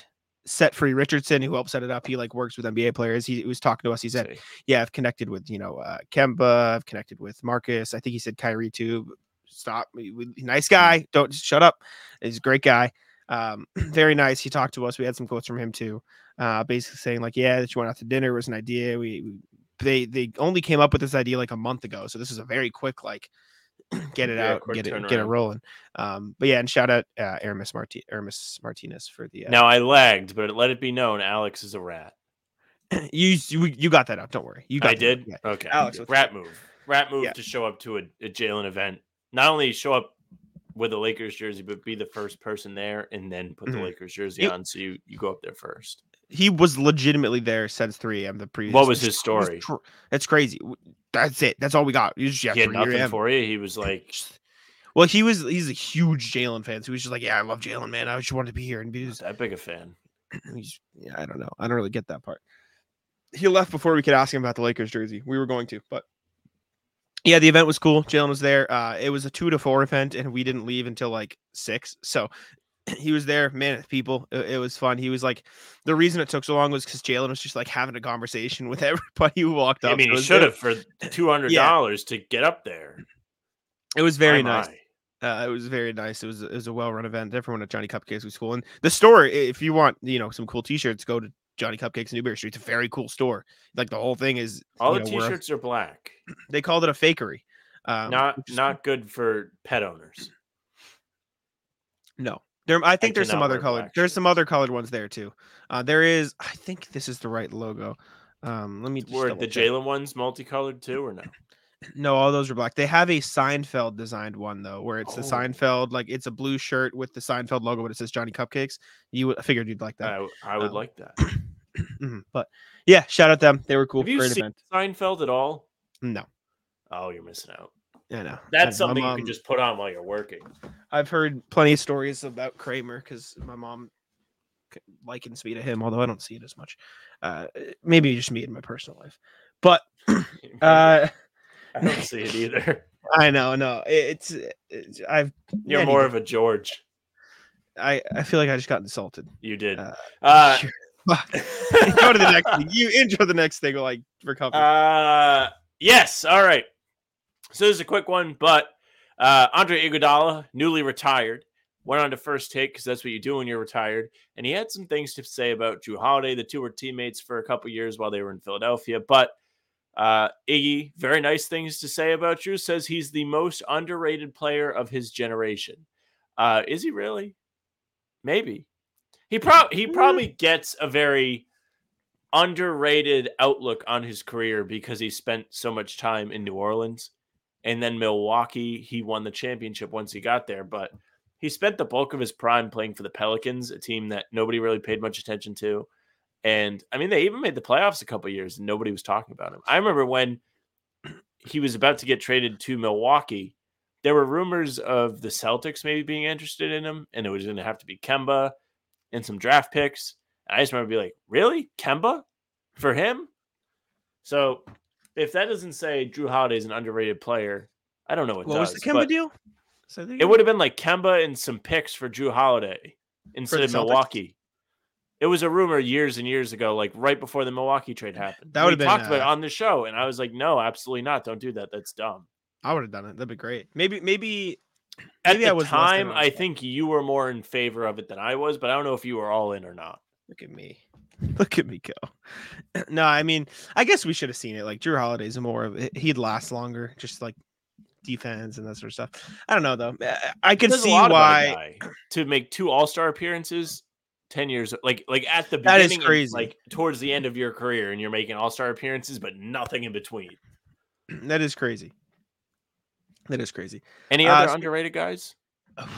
Speaker 3: Set Free Richardson, who helped set it up. He like works with NBA players. He, was talking to us. He said,
Speaker 4: See.
Speaker 3: yeah, I've connected with you know uh, Kemba. I've connected with Marcus. I think he said Kyrie too. Stop, nice guy. Don't shut up. He's a great guy. Um, *clears throat* very nice. He talked to us. We had some quotes from him too. Uh, basically saying like, yeah, that you went out to dinner was an idea. We, we they they only came up with this idea like a month ago. So this is a very quick like *clears throat* get it
Speaker 4: Yeah,
Speaker 3: out, get it get it rolling. Um, but yeah, and shout out uh, Aramis Marti- Aramis Martinez for the uh,
Speaker 4: Now I lagged, but let it be known Alex is a rat. *clears throat*
Speaker 3: you you you got that out. Don't worry. You got
Speaker 4: I did.
Speaker 3: yeah.
Speaker 4: Okay.
Speaker 3: Alex,
Speaker 4: rat move. Rat move
Speaker 3: Yeah.
Speaker 4: to show up to a, a Jaylen event. Not only show up with a Lakers jersey, but be the first person there, and then put the
Speaker 3: Mhm.
Speaker 4: Lakers jersey on, so you, you go up there first.
Speaker 3: He was legitimately there since 3 a.m. the previous.
Speaker 4: What was his story?
Speaker 3: It's crazy. That's it. That's all we got. Yeah,
Speaker 4: he had nothing for you. He was like,
Speaker 3: Well, he was. He's a huge Jaylen fan, so was just like, yeah, I love Jaylen, man. I just wanted to be here and be. Just,
Speaker 4: that big a fan. *clears throat*
Speaker 3: he's, yeah, I don't know. I don't really get that part. He left before we could ask him about the Lakers jersey. We were going to, but yeah, the event was cool. Jaylen was there. Uh, it was a two to four event, and we didn't leave until like six. So *clears throat* he was there, man. People, it, it was fun. He was like, the reason it took so long was because Jaylen was just like having a conversation with *laughs* everybody who walked up.
Speaker 4: I mean, he should have for *clears throat* two hundred dollars to get up there.
Speaker 3: It was very nice. Uh, it was very nice. It was it was a well run event. Everyone at Johnny Cupcakes was cool. And the store, if you want, you know, some cool T-shirts, go to Johnny Cupcakes Newbury Street. It's a very cool store. Like the whole thing is
Speaker 4: All the
Speaker 3: know, a-
Speaker 4: t-shirts are black. *clears throat*
Speaker 3: they called it a fakery. Um,
Speaker 4: not not good for pet owners.
Speaker 3: No, there. I think there's some other colored.
Speaker 4: black
Speaker 3: There's some other colored ones there too. Uh, there is. I think this is the right logo. Um, let me. Just
Speaker 4: Were the. Jaylen ones multicolored too, or no? *clears throat*
Speaker 3: No, all those are black. They have a Seinfeld designed one though, where it's the
Speaker 4: Oh.
Speaker 3: Seinfeld, like it's a blue shirt with the Seinfeld logo, but it says Johnny Cupcakes. You, would- I figured you'd like that.
Speaker 4: I would
Speaker 3: Um,
Speaker 4: like that. *clears throat*
Speaker 3: Mhm, But yeah, shout out them. They were cool.
Speaker 4: Have you
Speaker 3: Great
Speaker 4: seen
Speaker 3: event.
Speaker 4: Seinfeld at all?
Speaker 3: No,
Speaker 4: Oh, you're missing out.
Speaker 3: I know.
Speaker 4: That's
Speaker 3: I-
Speaker 4: something you can just put on while you're working.
Speaker 3: I've heard plenty of stories about Kramer because my mom likens me to him, although I don't see it as much. Uh, maybe just me in my personal life, but *laughs* *clears throat* uh,
Speaker 4: I don't see it either. *laughs*
Speaker 3: I know, no, it's, it's I've
Speaker 4: You're more of a George.
Speaker 3: I I feel like I just got insulted.
Speaker 4: You did.
Speaker 3: Uh,
Speaker 4: Uh. *laughs*
Speaker 3: Go to the next thing. You intro the next thing, like recover.
Speaker 4: Uh, yes. All right. So this is a quick one, but uh, Andre Iguodala, newly retired, went on to first take because that's what you do when you're retired, and he had some things to say about Jrue Holiday. The two were teammates for a couple years while they were in Philadelphia, but uh, Iggy, very nice things to say about Jrue. Says he's the most underrated player of his generation. Uh, is he really? Maybe. He probably he probably gets a very underrated outlook on his career because he spent so much time in New Orleans and then Milwaukee. He won the championship once he got there, but he spent the bulk of his prime playing for the Pelicans, a team that nobody really paid much attention to. And I mean, they even made the playoffs a couple years and nobody was talking about him. I remember when *clears throat* he was about to get traded to Milwaukee, there were rumors of the Celtics maybe being interested in him, and it was going to have to be Kemba and some draft picks. And I just remember being like, really? Kemba for him? So if that doesn't say Jrue Holiday is an underrated player, I don't know what,
Speaker 3: what was the Kemba deal? So
Speaker 4: It would have been like Kemba and some picks for Jrue Holiday instead of Milwaukee. It was a rumor years and years ago, like right before the Milwaukee trade happened.
Speaker 3: That would've been,
Speaker 4: talked about it
Speaker 3: uh,
Speaker 4: on the show, and I was like, "No, absolutely not! Don't do that. That's dumb."
Speaker 3: I would have done it. That'd be great. Maybe maybe
Speaker 4: At
Speaker 3: Maybe I
Speaker 4: the
Speaker 3: was
Speaker 4: time, I think you were more in favor of it than I was, but I don't know if you were all in or not.
Speaker 3: Look at me. *laughs* Look at me go. *clears throat* no, I mean, I guess we should have seen it. Like Jrue Holiday's more of he'd last longer, just like defense and that sort of stuff. I don't know though. I- I can see
Speaker 4: lot about a
Speaker 3: why.
Speaker 4: to make two All Star appearances. Ten years, like like at the beginning, and,
Speaker 3: crazy.
Speaker 4: like towards the end of your career, and you're making All Star appearances, but nothing in between. *clears throat*
Speaker 3: That is crazy. That is crazy.
Speaker 4: Any
Speaker 3: Uh,
Speaker 4: other
Speaker 3: spe-
Speaker 4: underrated guys? *sighs*
Speaker 3: Off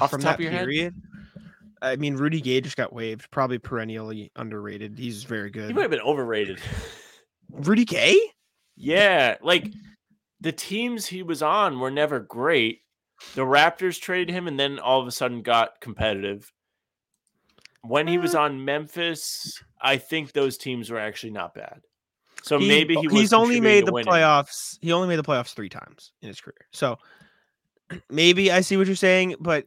Speaker 4: the
Speaker 3: From
Speaker 4: top
Speaker 3: that
Speaker 4: of your head?
Speaker 3: I mean, Rudy Gay just got waived. Probably perennially underrated. He's very good.
Speaker 4: He might have been overrated.
Speaker 3: Rudy Gay?
Speaker 4: Yeah, like the teams he was on were never great. The Raptors traded him and then all of a sudden got competitive. When he was
Speaker 3: Uh,
Speaker 4: on Memphis, I think those teams were actually not bad. So
Speaker 3: He-
Speaker 4: maybe he was
Speaker 3: he's only made the
Speaker 4: winning.
Speaker 3: playoffs. He only made the playoffs three times in his career. So *clears throat* maybe I see what you're saying, but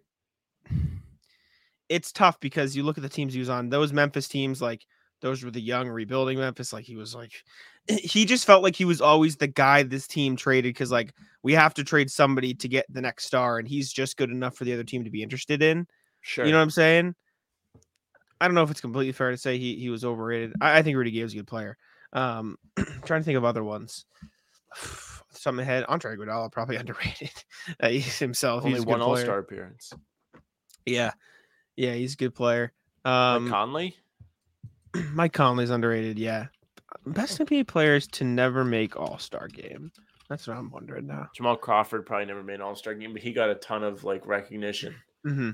Speaker 3: it's tough because you look at the teams he was on. Those Memphis teams, like those were the young rebuilding Memphis. Like he was like *laughs* he just felt like he was always the guy this team traded because like we have to trade somebody to get the next star, and he's just good enough for the other team to be interested in.
Speaker 4: Sure.
Speaker 3: You know what I'm saying? I don't know if it's completely fair to say he he was overrated. I, I think Rudy Gay was a good player. Um, *clears throat* trying to think of other ones. *sighs* Something ahead, Andre Iguodala probably *laughs* underrated. Uh, himself.
Speaker 4: only
Speaker 3: he's
Speaker 4: one All. Star appearance.
Speaker 3: Yeah, yeah, he's a good player.
Speaker 4: Mike
Speaker 3: Um,
Speaker 4: Conley. *clears throat*
Speaker 3: Mike Conley's underrated. Yeah, best NBA players to never make All Star game. That's what I'm wondering now.
Speaker 4: Jamal Crawford probably never made an All Star game, but he got a ton of like recognition.
Speaker 3: hmm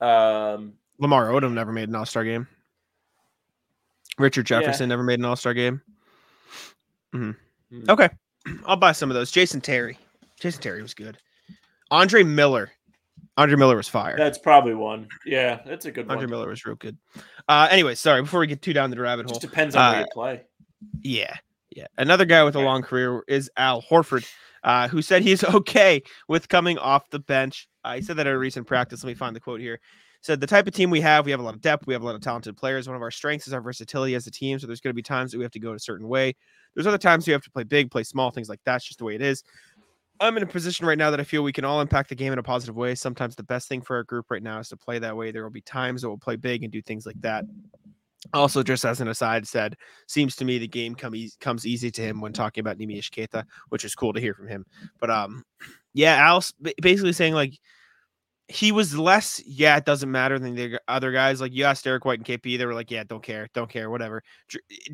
Speaker 4: Um,
Speaker 3: Lamar Odom never made an All Star game. Richard
Speaker 4: Yeah.
Speaker 3: Jefferson never made an All Star game. hmm
Speaker 4: Hmm.
Speaker 3: Okay, *clears throat* I'll buy some of those. Jason Terry. Jason Terry was good. Andre Miller. Andre Miller was fire.
Speaker 4: that's probably one. Yeah, that's a good
Speaker 3: Andre
Speaker 4: one.
Speaker 3: Andre Miller was real good. Uh, anyway, sorry. Before we get too down the rabbit hole,
Speaker 4: Just depends on where
Speaker 3: Uh,
Speaker 4: you play.
Speaker 3: Yeah, yeah. Another guy with a long career is Al Horford, uh, who said he's *laughs* okay with coming off the bench. Uh, he said that at a recent practice. Let me find the quote here. Said the type of team we have, we have a lot of depth, we have a lot of talented players. One of our strengths is our versatility as a team. So there's going to be times that we have to go a certain way. There's other times we have to play big, play small, things like that. It's just the way it is. I'm in a position right now that I feel we can all impact the game in a positive way. Sometimes the best thing for our group right now is to play that way. There will be times that we'll play big and do things like that. Also, just as an aside, said seems to me the game come easy, comes easy to him when talking about Neemias Queta, which is cool to hear from him. But um, yeah, Al's ba- basically saying like he was less. Yeah, it doesn't matter than the other guys. Like you asked Derrick White and KP, they were like, yeah, don't care, don't care, whatever.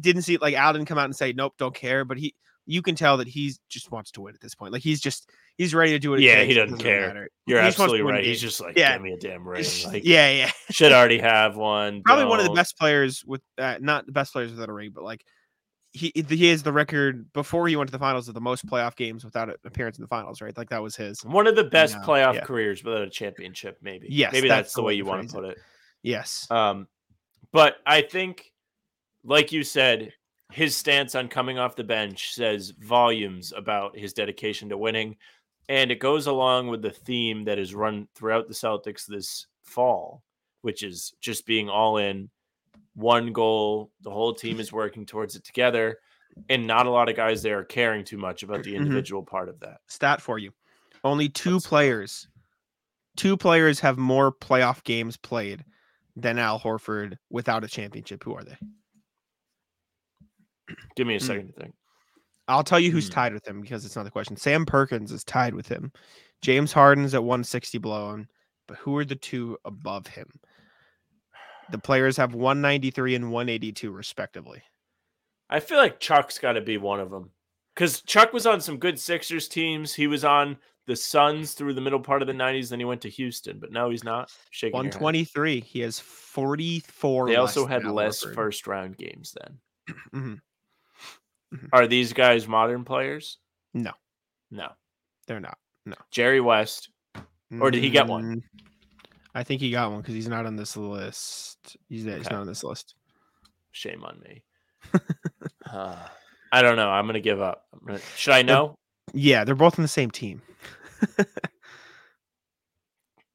Speaker 3: Didn't see like Al didn't come out and say nope, don't care. But he, you can tell that he just wants to win at this point. Like he's just he's ready to do it.
Speaker 4: Yeah, he doesn't care. You're
Speaker 3: He just wants to
Speaker 4: absolutely right. He's just like,
Speaker 3: Yeah.
Speaker 4: give me a damn ring. Like,
Speaker 3: yeah, yeah. *laughs*
Speaker 4: should already have one.
Speaker 3: probably one of the best players with uh, not the best players without a ring, but like he he has the record before he went to the finals of the most playoff games without an appearance in the finals, right? Like that was his.
Speaker 4: One of the best
Speaker 3: know,
Speaker 4: playoff
Speaker 3: yeah.
Speaker 4: careers without a championship, maybe.
Speaker 3: Yes,
Speaker 4: maybe
Speaker 3: that's
Speaker 4: that's,
Speaker 3: the way
Speaker 4: you want to put it.
Speaker 3: Yes.
Speaker 4: Um, but I think, like you said, his stance on coming off the bench says volumes about his dedication to winning, and it goes along with the theme that is run throughout the Celtics this fall, which is just being all in, one goal. The whole team is working towards it together, and not a lot of guys there are caring too much about the *clears throat*
Speaker 3: Mhm.
Speaker 4: individual part of that.
Speaker 3: Stat for you. Only 2
Speaker 4: Let's-
Speaker 3: players. Two players have more playoff games played than Al Horford without a championship. Who are they? *clears throat*
Speaker 4: Give me a
Speaker 3: Hmm.
Speaker 4: second to think.
Speaker 3: I'll tell you who's
Speaker 4: Hmm.
Speaker 3: tied with him because it's not the question. Sam Perkins is tied with him. James Harden's at 160 below him, but who are the two above him? The players have 193 and 182 respectively.
Speaker 4: I feel like Chuck's got to be one of them because Chuck was on some good Sixers teams. He was on the Suns through the middle part of the '90s. Then he went to Houston, but no, he's not. Shaking your head.
Speaker 3: 123. He has 44.
Speaker 4: They also had less first round games then. *clears throat*
Speaker 3: Mhm.
Speaker 4: Are these guys modern players?
Speaker 3: No.
Speaker 4: No.
Speaker 3: They're not. No.
Speaker 4: Jerry West. Or did he get one?
Speaker 3: Mm, I think he got one because he's not on this list. He's, yeah, he's not on this list.
Speaker 4: Shame on me. *laughs* Uh, I don't know. I'm gonna give up. Gonna, should I know?
Speaker 3: Yeah, they're both on the same team. *laughs*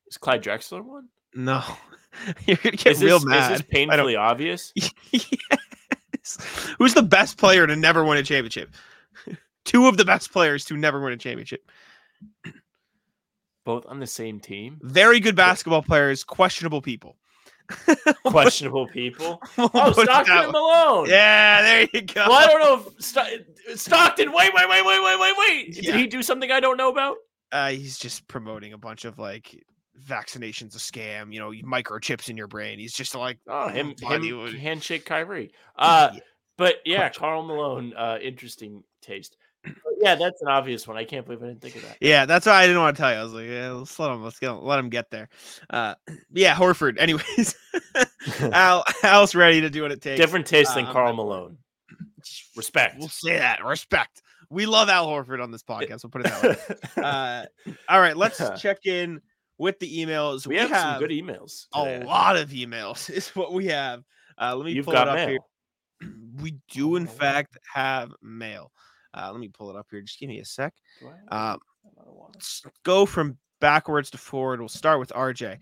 Speaker 4: Is Clyde Drexler one?
Speaker 3: No, *laughs* you're gonna get
Speaker 4: Is
Speaker 3: real
Speaker 4: this,
Speaker 3: mad.
Speaker 4: is this painfully obvious?
Speaker 3: Who's the best player to never win a championship? *laughs* Two of the best players to never win a championship.
Speaker 4: Both on the same team?
Speaker 3: Very good basketball players, questionable people. *laughs*
Speaker 4: Questionable people. *laughs*
Speaker 3: We'll
Speaker 4: Oh, Stockton and. Malone.
Speaker 3: Yeah, there you go.
Speaker 4: Well, I don't know if Sto- Stockton. Wait, wait, wait, wait, wait, wait, wait.
Speaker 3: Yeah.
Speaker 4: Did he do something I don't know about?
Speaker 3: Uh, he's just promoting a bunch of like vaccinations a scam. You know, microchips in your brain. He's just like,
Speaker 4: Oh, him,
Speaker 3: do
Speaker 4: him
Speaker 3: you-
Speaker 4: handshake Kyrie. *laughs* Uh,
Speaker 3: Yeah.
Speaker 4: but yeah. Karl Malone. Uh, interesting taste. But yeah, that's an obvious one. I can't believe I didn't think of that.
Speaker 3: Yeah, that's why I didn't want to tell you. I was like, yeah, let's let him, let's get, let him get there. Uh, *clears throat* yeah, Horford. Anyways, *laughs* *laughs* Al, Al's ready to do what it takes.
Speaker 4: Different taste than
Speaker 3: Uh,
Speaker 4: Karl
Speaker 3: not for it.
Speaker 4: Malone. *clears throat* Respect.
Speaker 3: We'll say that. Respect. We love Al Horford on this podcast. We'll put it that way. Uh, all right, let's check in with the emails.
Speaker 4: we, have, some good emails.
Speaker 3: a lot of emails. *laughs* Is what we have. Uh, let me
Speaker 4: You've
Speaker 3: pull it up
Speaker 4: mail.
Speaker 3: here. *clears throat* We do, in fact, have mail. Uh, let me pull it up here. Just give me a sec.
Speaker 4: Have
Speaker 3: Um, let's go from backwards to forward. We'll start with RJ.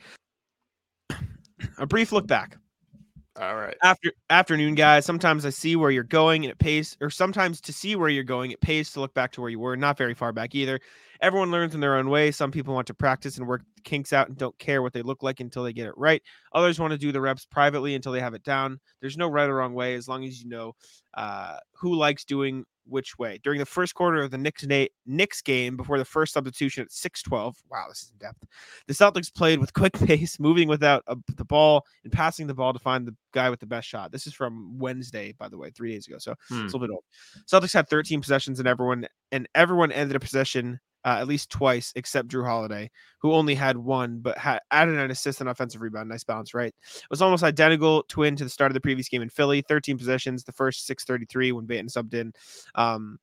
Speaker 3: *clears throat* A brief look back.
Speaker 4: All right.
Speaker 3: After afternoon, guys. Sometimes I see where you're going and it pays, or sometimes to see where you're going, it pays to look back to where you were. Not very far back either. Everyone learns in their own way. Some people want to practice and work kinks out and don't care what they look like until they get it right. Others want to do the reps privately until they have it down. There's no right or wrong way as long as you know uh, who likes doing which way. During the first quarter of the Knicks, Knicks game, before the first substitution at 6:12, wow, this is in depth. The Celtics played with quick *laughs* pace, moving without a, the ball and passing the ball to find the guy with the best shot. This is from Wednesday, by the way, three days ago. So
Speaker 4: Hmm.
Speaker 3: it's a little bit old. Celtics had 13 possessions, and everyone and everyone ended a possession uh, at least twice, except Jrue Holiday, who only had one, but had added an assist and offensive rebound. Nice balance, right? It was almost identical twin to the start of the previous game in Philly. 13 possessions, the first 6:33 when Banton subbed in. Um,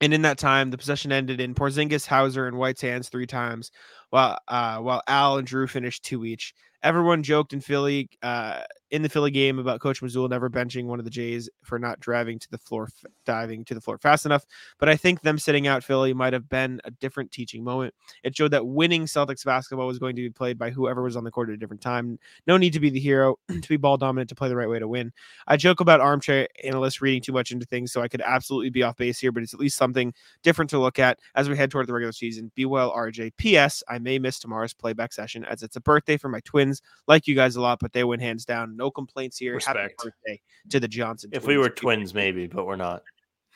Speaker 3: and in that time, the possession ended in Porzingis, Hauser, and White's hands three times, while uh, while Al and Jrue finished two each. Everyone joked in Philly uh, in the Philly game about Coach Mazzulla never benching one of the Jays for not driving to the floor, diving to the floor fast enough. But I think them sitting out Philly might have been a different teaching moment. It showed that winning Celtics basketball was going to be played by whoever was on the court at a different time. No need to be the hero *clears throat* to be ball dominant to play the right way to win. I joke about armchair analysts reading too much into things, so I could absolutely be off base here, but it's at least something different to look at as we head toward the regular season. Be well, RJ. P.S. I may miss tomorrow's playback session as it's a birthday for my twins. Like you guys a lot, but they win hands down. No complaints here. Happy birthday to the Johnson.
Speaker 4: If we were
Speaker 3: twins.
Speaker 4: twins, maybe, but we're not.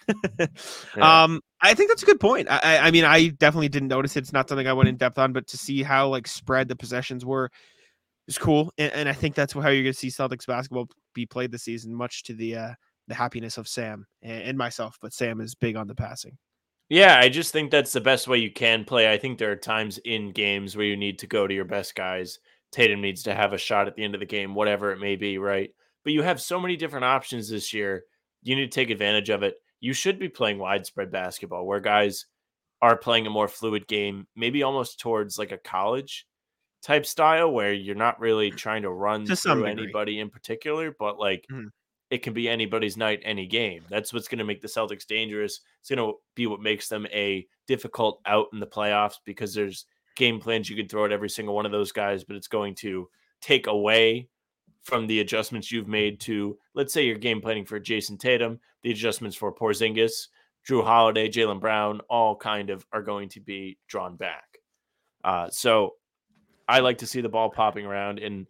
Speaker 4: *laughs* Yeah.
Speaker 3: Um, I think that's a good point. I, I, I mean, I definitely didn't notice it. It's not something I went in depth on, but to see how like spread the possessions were is cool. And, and I think that's how you're going to see Celtics basketball be played this season, much to the uh, the happiness of Sam and, and myself. But Sam is big on the passing.
Speaker 4: Yeah, I just think that's the best way you can play. I think there are times in games where you need to go to your best guys. Tatum needs to have a shot at the end of the game, whatever it may be, right? But you have so many different options this year. You need to take advantage of it. You should be playing widespread basketball where guys are playing a more fluid game, maybe almost towards like a college type style where you're not really trying to run
Speaker 3: To
Speaker 4: through anybody in particular, but like
Speaker 3: Mhm.
Speaker 4: It can be anybody's night, any game. That's what's going to make the Celtics dangerous. It's going to be what makes them a difficult out in the playoffs because there's game plans you can throw at every single one of those guys, but it's going to take away from the adjustments you've made to, let's say you're game planning for Jayson Tatum, the adjustments for Porzingis, Jrue Holiday, Jaylen Brown, all kind of are going to be drawn back. Uh, so I like to see the ball popping around, and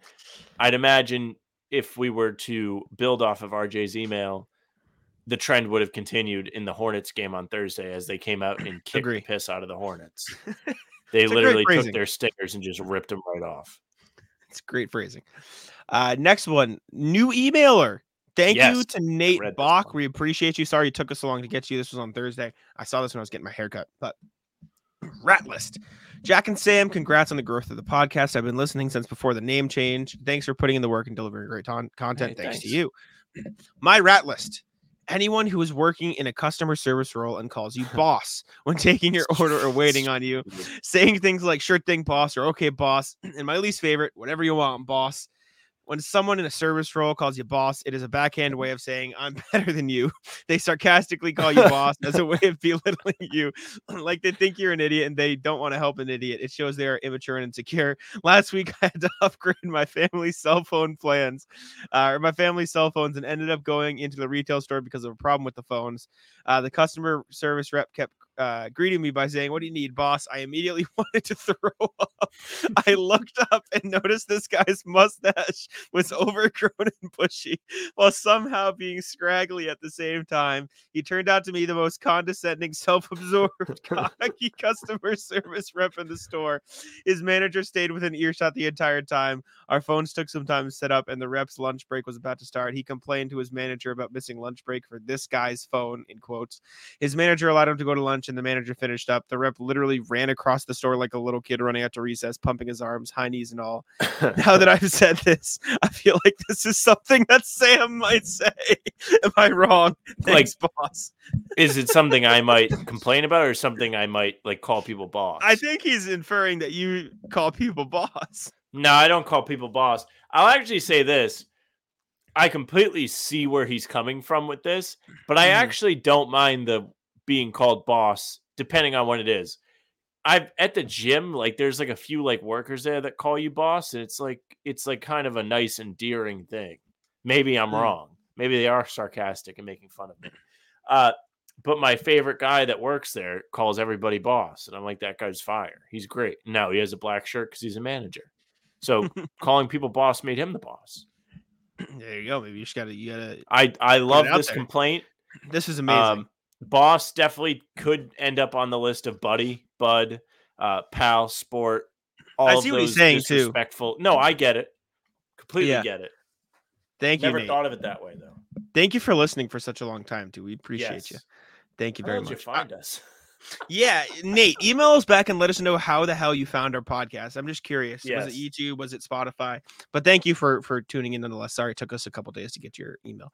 Speaker 4: I'd imagine if we were to build off of RJ's email, the trend would have continued in the Hornets game on Thursday as they came out and *coughs* kicked
Speaker 3: Agree.
Speaker 4: the piss out of the Hornets. *laughs* They
Speaker 3: It's a great
Speaker 4: literally took their stickers and just ripped them right off.
Speaker 3: It's great phrasing. Uh, next one, new emailer. Thank you to Nate Bach. We appreciate you. Sorry it took us so long to get to you. This was on Thursday. I saw this when I was getting my haircut, but *clears throat* rat list. Jack and Sam, congrats on the growth of the podcast. I've been listening since before the name change. Thanks for putting in the work and delivering great ton- content.
Speaker 4: Hey,
Speaker 3: thanks, to you. My rat list. Anyone who is working in a customer service role and calls you boss *laughs* when taking your order or waiting on you, *laughs* saying things like sure thing boss or okay boss *clears throat* and my least favorite whatever you want boss when someone in a service role calls you boss it is a backhand way of saying i'm *laughs* better than you. They sarcastically call you *laughs* boss as a way of belittling you. *clears throat* Like they think you're an idiot and they don't want to help an idiot. It shows they are immature and insecure. *laughs* Last week i had to upgrade my family's cell phone plans uh, or my family's cell phones and ended up going into the retail store because of a problem with the phones uh, the customer service rep kept uh, greeting me by saying, What do you need, boss? I immediately *laughs* wanted to throw up. I looked up and noticed this guy's mustache was overgrown *laughs* and bushy while somehow being scraggly at the same time. He turned out to be the most condescending, *laughs* self absorbed, cocky customer service rep in the store. His manager stayed within earshot the entire time. Our phones took some time to set up, and the rep's lunch break was about to start. He complained to his manager about missing lunch break for this guy's phone, in quotes. His manager allowed him to go to lunch, and the manager finished up. The rep literally ran across the store like a little kid running out to recess, pumping his arms, high knees, and all. *laughs* Now that I've said this, I feel like this is something that Sam might say. Am I wrong? Thanks, boss.
Speaker 4: Is it something I *laughs* might complain about or something I might like call people boss?
Speaker 3: I think he's inferring that you call people boss.
Speaker 4: No, I don't call people boss. I'll actually say this. I completely see where he's coming from with this, but I
Speaker 3: Mhm.
Speaker 4: actually don't mind the being called boss depending on what it is. I've at the gym, like there's like a few like workers there that call you boss, and it's like it's like kind of a nice endearing thing. Maybe I'm
Speaker 3: Mm.
Speaker 4: wrong. Maybe they are sarcastic and making fun of me. Uh but my favorite guy that works there calls everybody boss, and I'm like, that guy's fire. He's great. Now he has a black shirt because he's a manager. So *laughs* calling people boss made him the boss. *clears throat*
Speaker 3: There you go. Maybe you just gotta you gotta
Speaker 4: I I love this
Speaker 3: there.
Speaker 4: complaint.
Speaker 3: this is amazing.
Speaker 4: Um, boss definitely could end up on the list of buddy, bud, uh, pal, sport. All
Speaker 3: I
Speaker 4: of
Speaker 3: see what he's saying, too.
Speaker 4: No, I get it. Completely
Speaker 3: Yeah.
Speaker 4: get it.
Speaker 3: Thank you.
Speaker 4: Never thought of it that way though.
Speaker 3: Thank you for listening for such a long time, too. We appreciate you. Thank you
Speaker 4: How
Speaker 3: very
Speaker 4: did you
Speaker 3: much. Uh,
Speaker 4: find us?
Speaker 3: Yeah, Nate, email us back and let us know how the hell you found our podcast. I'm just curious. Was it YouTube? Was it Spotify? But thank you for for tuning in nonetheless. Sorry, it took us a couple days to get your email.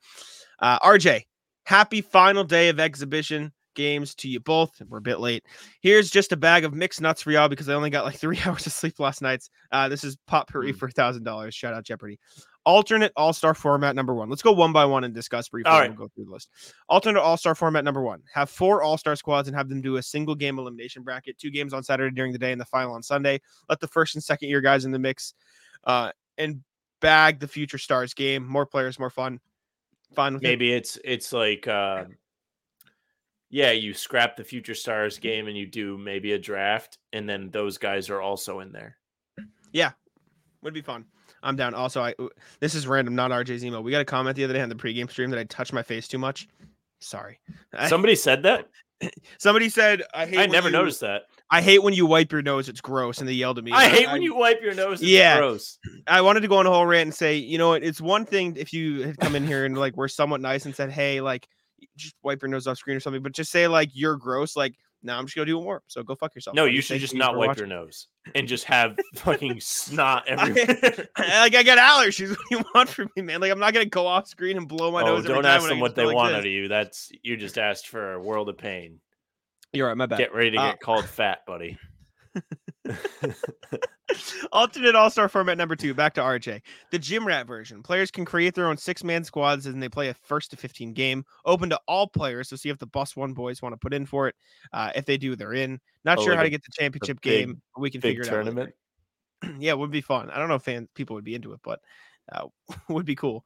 Speaker 3: Uh, RJ, happy final day of exhibition games to you both. We're a bit late. Here's just a bag of mixed nuts for y'all because I only got like three *laughs* hours of sleep last night. Uh, this is potpourri
Speaker 4: Mm.
Speaker 3: for a thousand dollars. Shout out Jeopardy. Alternate All Star format number one. Let's go one by one and discuss briefly.
Speaker 4: All
Speaker 3: and. We'll go through the list. Alternate All Star format number one. Have four All Star squads and have them do a single game elimination bracket. Two games on Saturday during the day and the final on Sunday. Let the first and second year guys in the mix, uh, and bag the future stars game. More players, more fun. Fine with me.
Speaker 4: Maybe it's it's like uh, yeah, you scrap the future stars game and you do maybe a draft, and then those guys are also in there.
Speaker 3: Yeah, would be fun. I'm down. Also, I this is random, not RJ's email. We got a comment the other day on the pregame stream that I touched my face too much. Sorry. I-
Speaker 4: Somebody said that. *laughs*
Speaker 3: somebody said I hate.
Speaker 4: I never
Speaker 3: you-
Speaker 4: noticed that.
Speaker 3: I hate when you wipe your nose. It's gross, and they yelled at me.
Speaker 4: I hate when you wipe your nose. It's
Speaker 3: Yeah.
Speaker 4: gross.
Speaker 3: I wanted to go on a whole rant and say, you know what? It's one thing if you had come in here and like we're somewhat nice and said, hey, like just wipe your nose off screen or something, but just say like you're gross. Like, now I'm just gonna do it more. So go fuck yourself.
Speaker 4: No, you should
Speaker 3: thank
Speaker 4: just
Speaker 3: you
Speaker 4: not wipe
Speaker 3: watching.
Speaker 4: your nose and just have *laughs* fucking snot
Speaker 3: I-
Speaker 4: everywhere. *laughs*
Speaker 3: like I got allergies. *laughs* What do you want from me, man? Like I'm not gonna go off screen and blow my
Speaker 4: oh,
Speaker 3: nose.
Speaker 4: don't ask them what they
Speaker 3: like
Speaker 4: want
Speaker 3: this.
Speaker 4: out of you. That's you just asked for a world of pain.
Speaker 3: You're right. My bad.
Speaker 4: Get ready to
Speaker 3: Uh,
Speaker 4: get called fat, buddy. *laughs*
Speaker 3: Alternate All Star format number two. Back to RJ. The Gym Rat version. Players can create their own six man squads and they play a first to 15 game. Open to all players. So see if the Bus One boys want to put in for it. Uh, if they do, they're in. Not
Speaker 4: Oh,
Speaker 3: sure
Speaker 4: like
Speaker 3: how to get the championship
Speaker 4: big-
Speaker 3: game. but We can figure it out. later.
Speaker 4: tournament. *clears throat*
Speaker 3: yeah, it would be fun. I don't know if fan people would be into it, but uh, *laughs* would be cool.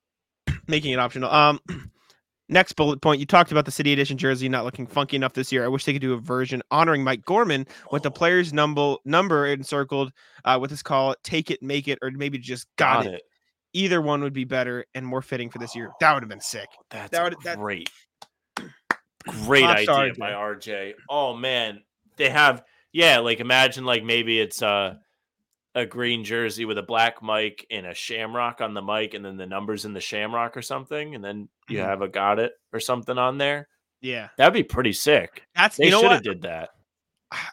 Speaker 3: *clears throat* Making it optional. Um, *clears throat* next bullet point. You talked about the City Edition jersey not looking funky enough this year. I wish they could do a version honoring Mike Gorman with the
Speaker 4: Oh.
Speaker 3: player's number number encircled uh, with this call "Take It, Make It," or maybe just got, it. Either one would be better and more fitting for this year. That would have been sick.
Speaker 4: That's
Speaker 3: That would- that-
Speaker 4: great, *clears throat* great idea
Speaker 3: RJ.
Speaker 4: by RJ. Oh man, they have yeah. Like imagine like maybe it's a a green jersey with a black mic and a shamrock on the mic, and then the numbers in the shamrock or something, and then you
Speaker 3: Mhm.
Speaker 4: have a got it or something on there.
Speaker 3: Yeah,
Speaker 4: That'd be pretty sick.
Speaker 3: that's
Speaker 4: They
Speaker 3: you know
Speaker 4: should have did that.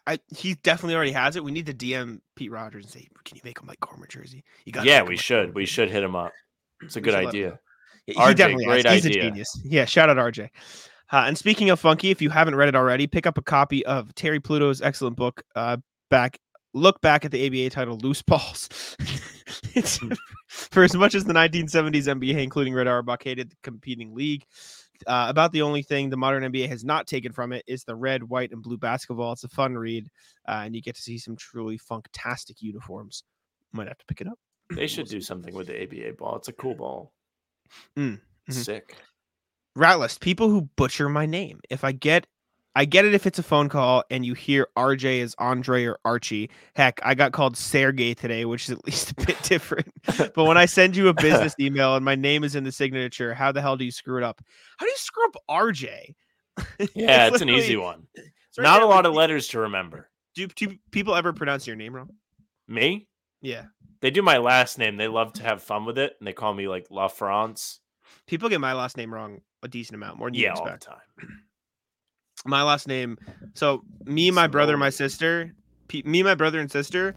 Speaker 3: I, he definitely already has it. We need to DM Pete Rogers and say, "Can you make a Mike Gorman jersey?" You got
Speaker 4: Yeah, we should. We should hit him up. It's a
Speaker 3: We
Speaker 4: good
Speaker 3: him
Speaker 4: idea.
Speaker 3: Yeah,
Speaker 4: RJ,
Speaker 3: he definitely
Speaker 4: great
Speaker 3: has. He's
Speaker 4: idea.
Speaker 3: a genius. Yeah, shout out RJ. Uh, and speaking of funky, if you haven't read it already, pick up a copy of Terry Pluto's excellent book. Uh, back look back at the ABA title "Loose Balls." *laughs* it's for as much as the 1970s NBA, including Red Auerbach, hated the competing league. Uh, about the only thing the modern NBA has not taken from it is the red, white, and blue basketball. It's a fun read, uh, and you get to see some truly fantastic uniforms. Might have to pick it up.
Speaker 4: They should do something with the ABA ball. It's a cool ball.
Speaker 3: Mm, mhm.
Speaker 4: Sick.
Speaker 3: Rat list, people who butcher my name. If I get I get it if it's a phone call and you hear RJ as Andre or Archie. Heck, I got called Sergey today, which is at *laughs* least a bit different. but when I send you a business *laughs* email and my name is in the signature, how the hell do you screw it up? How do you screw up RJ? *laughs*
Speaker 4: Yeah, it's an easy one.
Speaker 3: it's
Speaker 4: Not a lot of letters to remember.
Speaker 3: Do, do people ever pronounce your name wrong?
Speaker 4: Me?
Speaker 3: Yeah.
Speaker 4: They do my last name. They love to have fun with it, and they call me like La France.
Speaker 3: People get my last name wrong a decent amount, more than you
Speaker 4: Yeah, all the time.
Speaker 3: My last name. So me, my brother, my sister, pe- me, my brother and sister,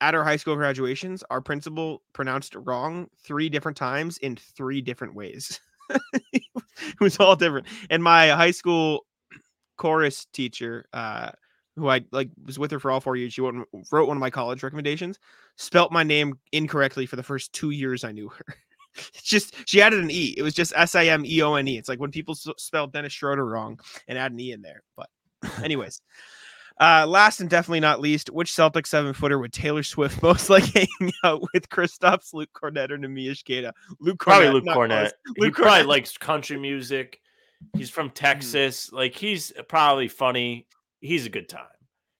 Speaker 3: at our high school graduations, our principal pronounced it wrong three different times in three different ways. *laughs* it was all different. And my high school chorus teacher, uh, who I like was with her for all four years, she wrote, wrote one of my college recommendations, spelt my name incorrectly for the first two years I knew her. It's *laughs* just she added an e. It was just S I M E O N E. It's like when people spell Dennis Schroeder wrong and add an e in there. But, *laughs* anyways, uh, last and definitely not least, which Celtic seven footer would Taylor Swift *laughs* most like hanging out with Kristaps, Luke Kornet, or Neemias Queta? Luke Kornet,
Speaker 4: Probably Luke
Speaker 3: Kornet.
Speaker 4: He
Speaker 3: Luke
Speaker 4: probably
Speaker 3: Kornet. Mm-hmm.
Speaker 4: likes country music. He's from Texas. Like he's probably funny. He's a good time.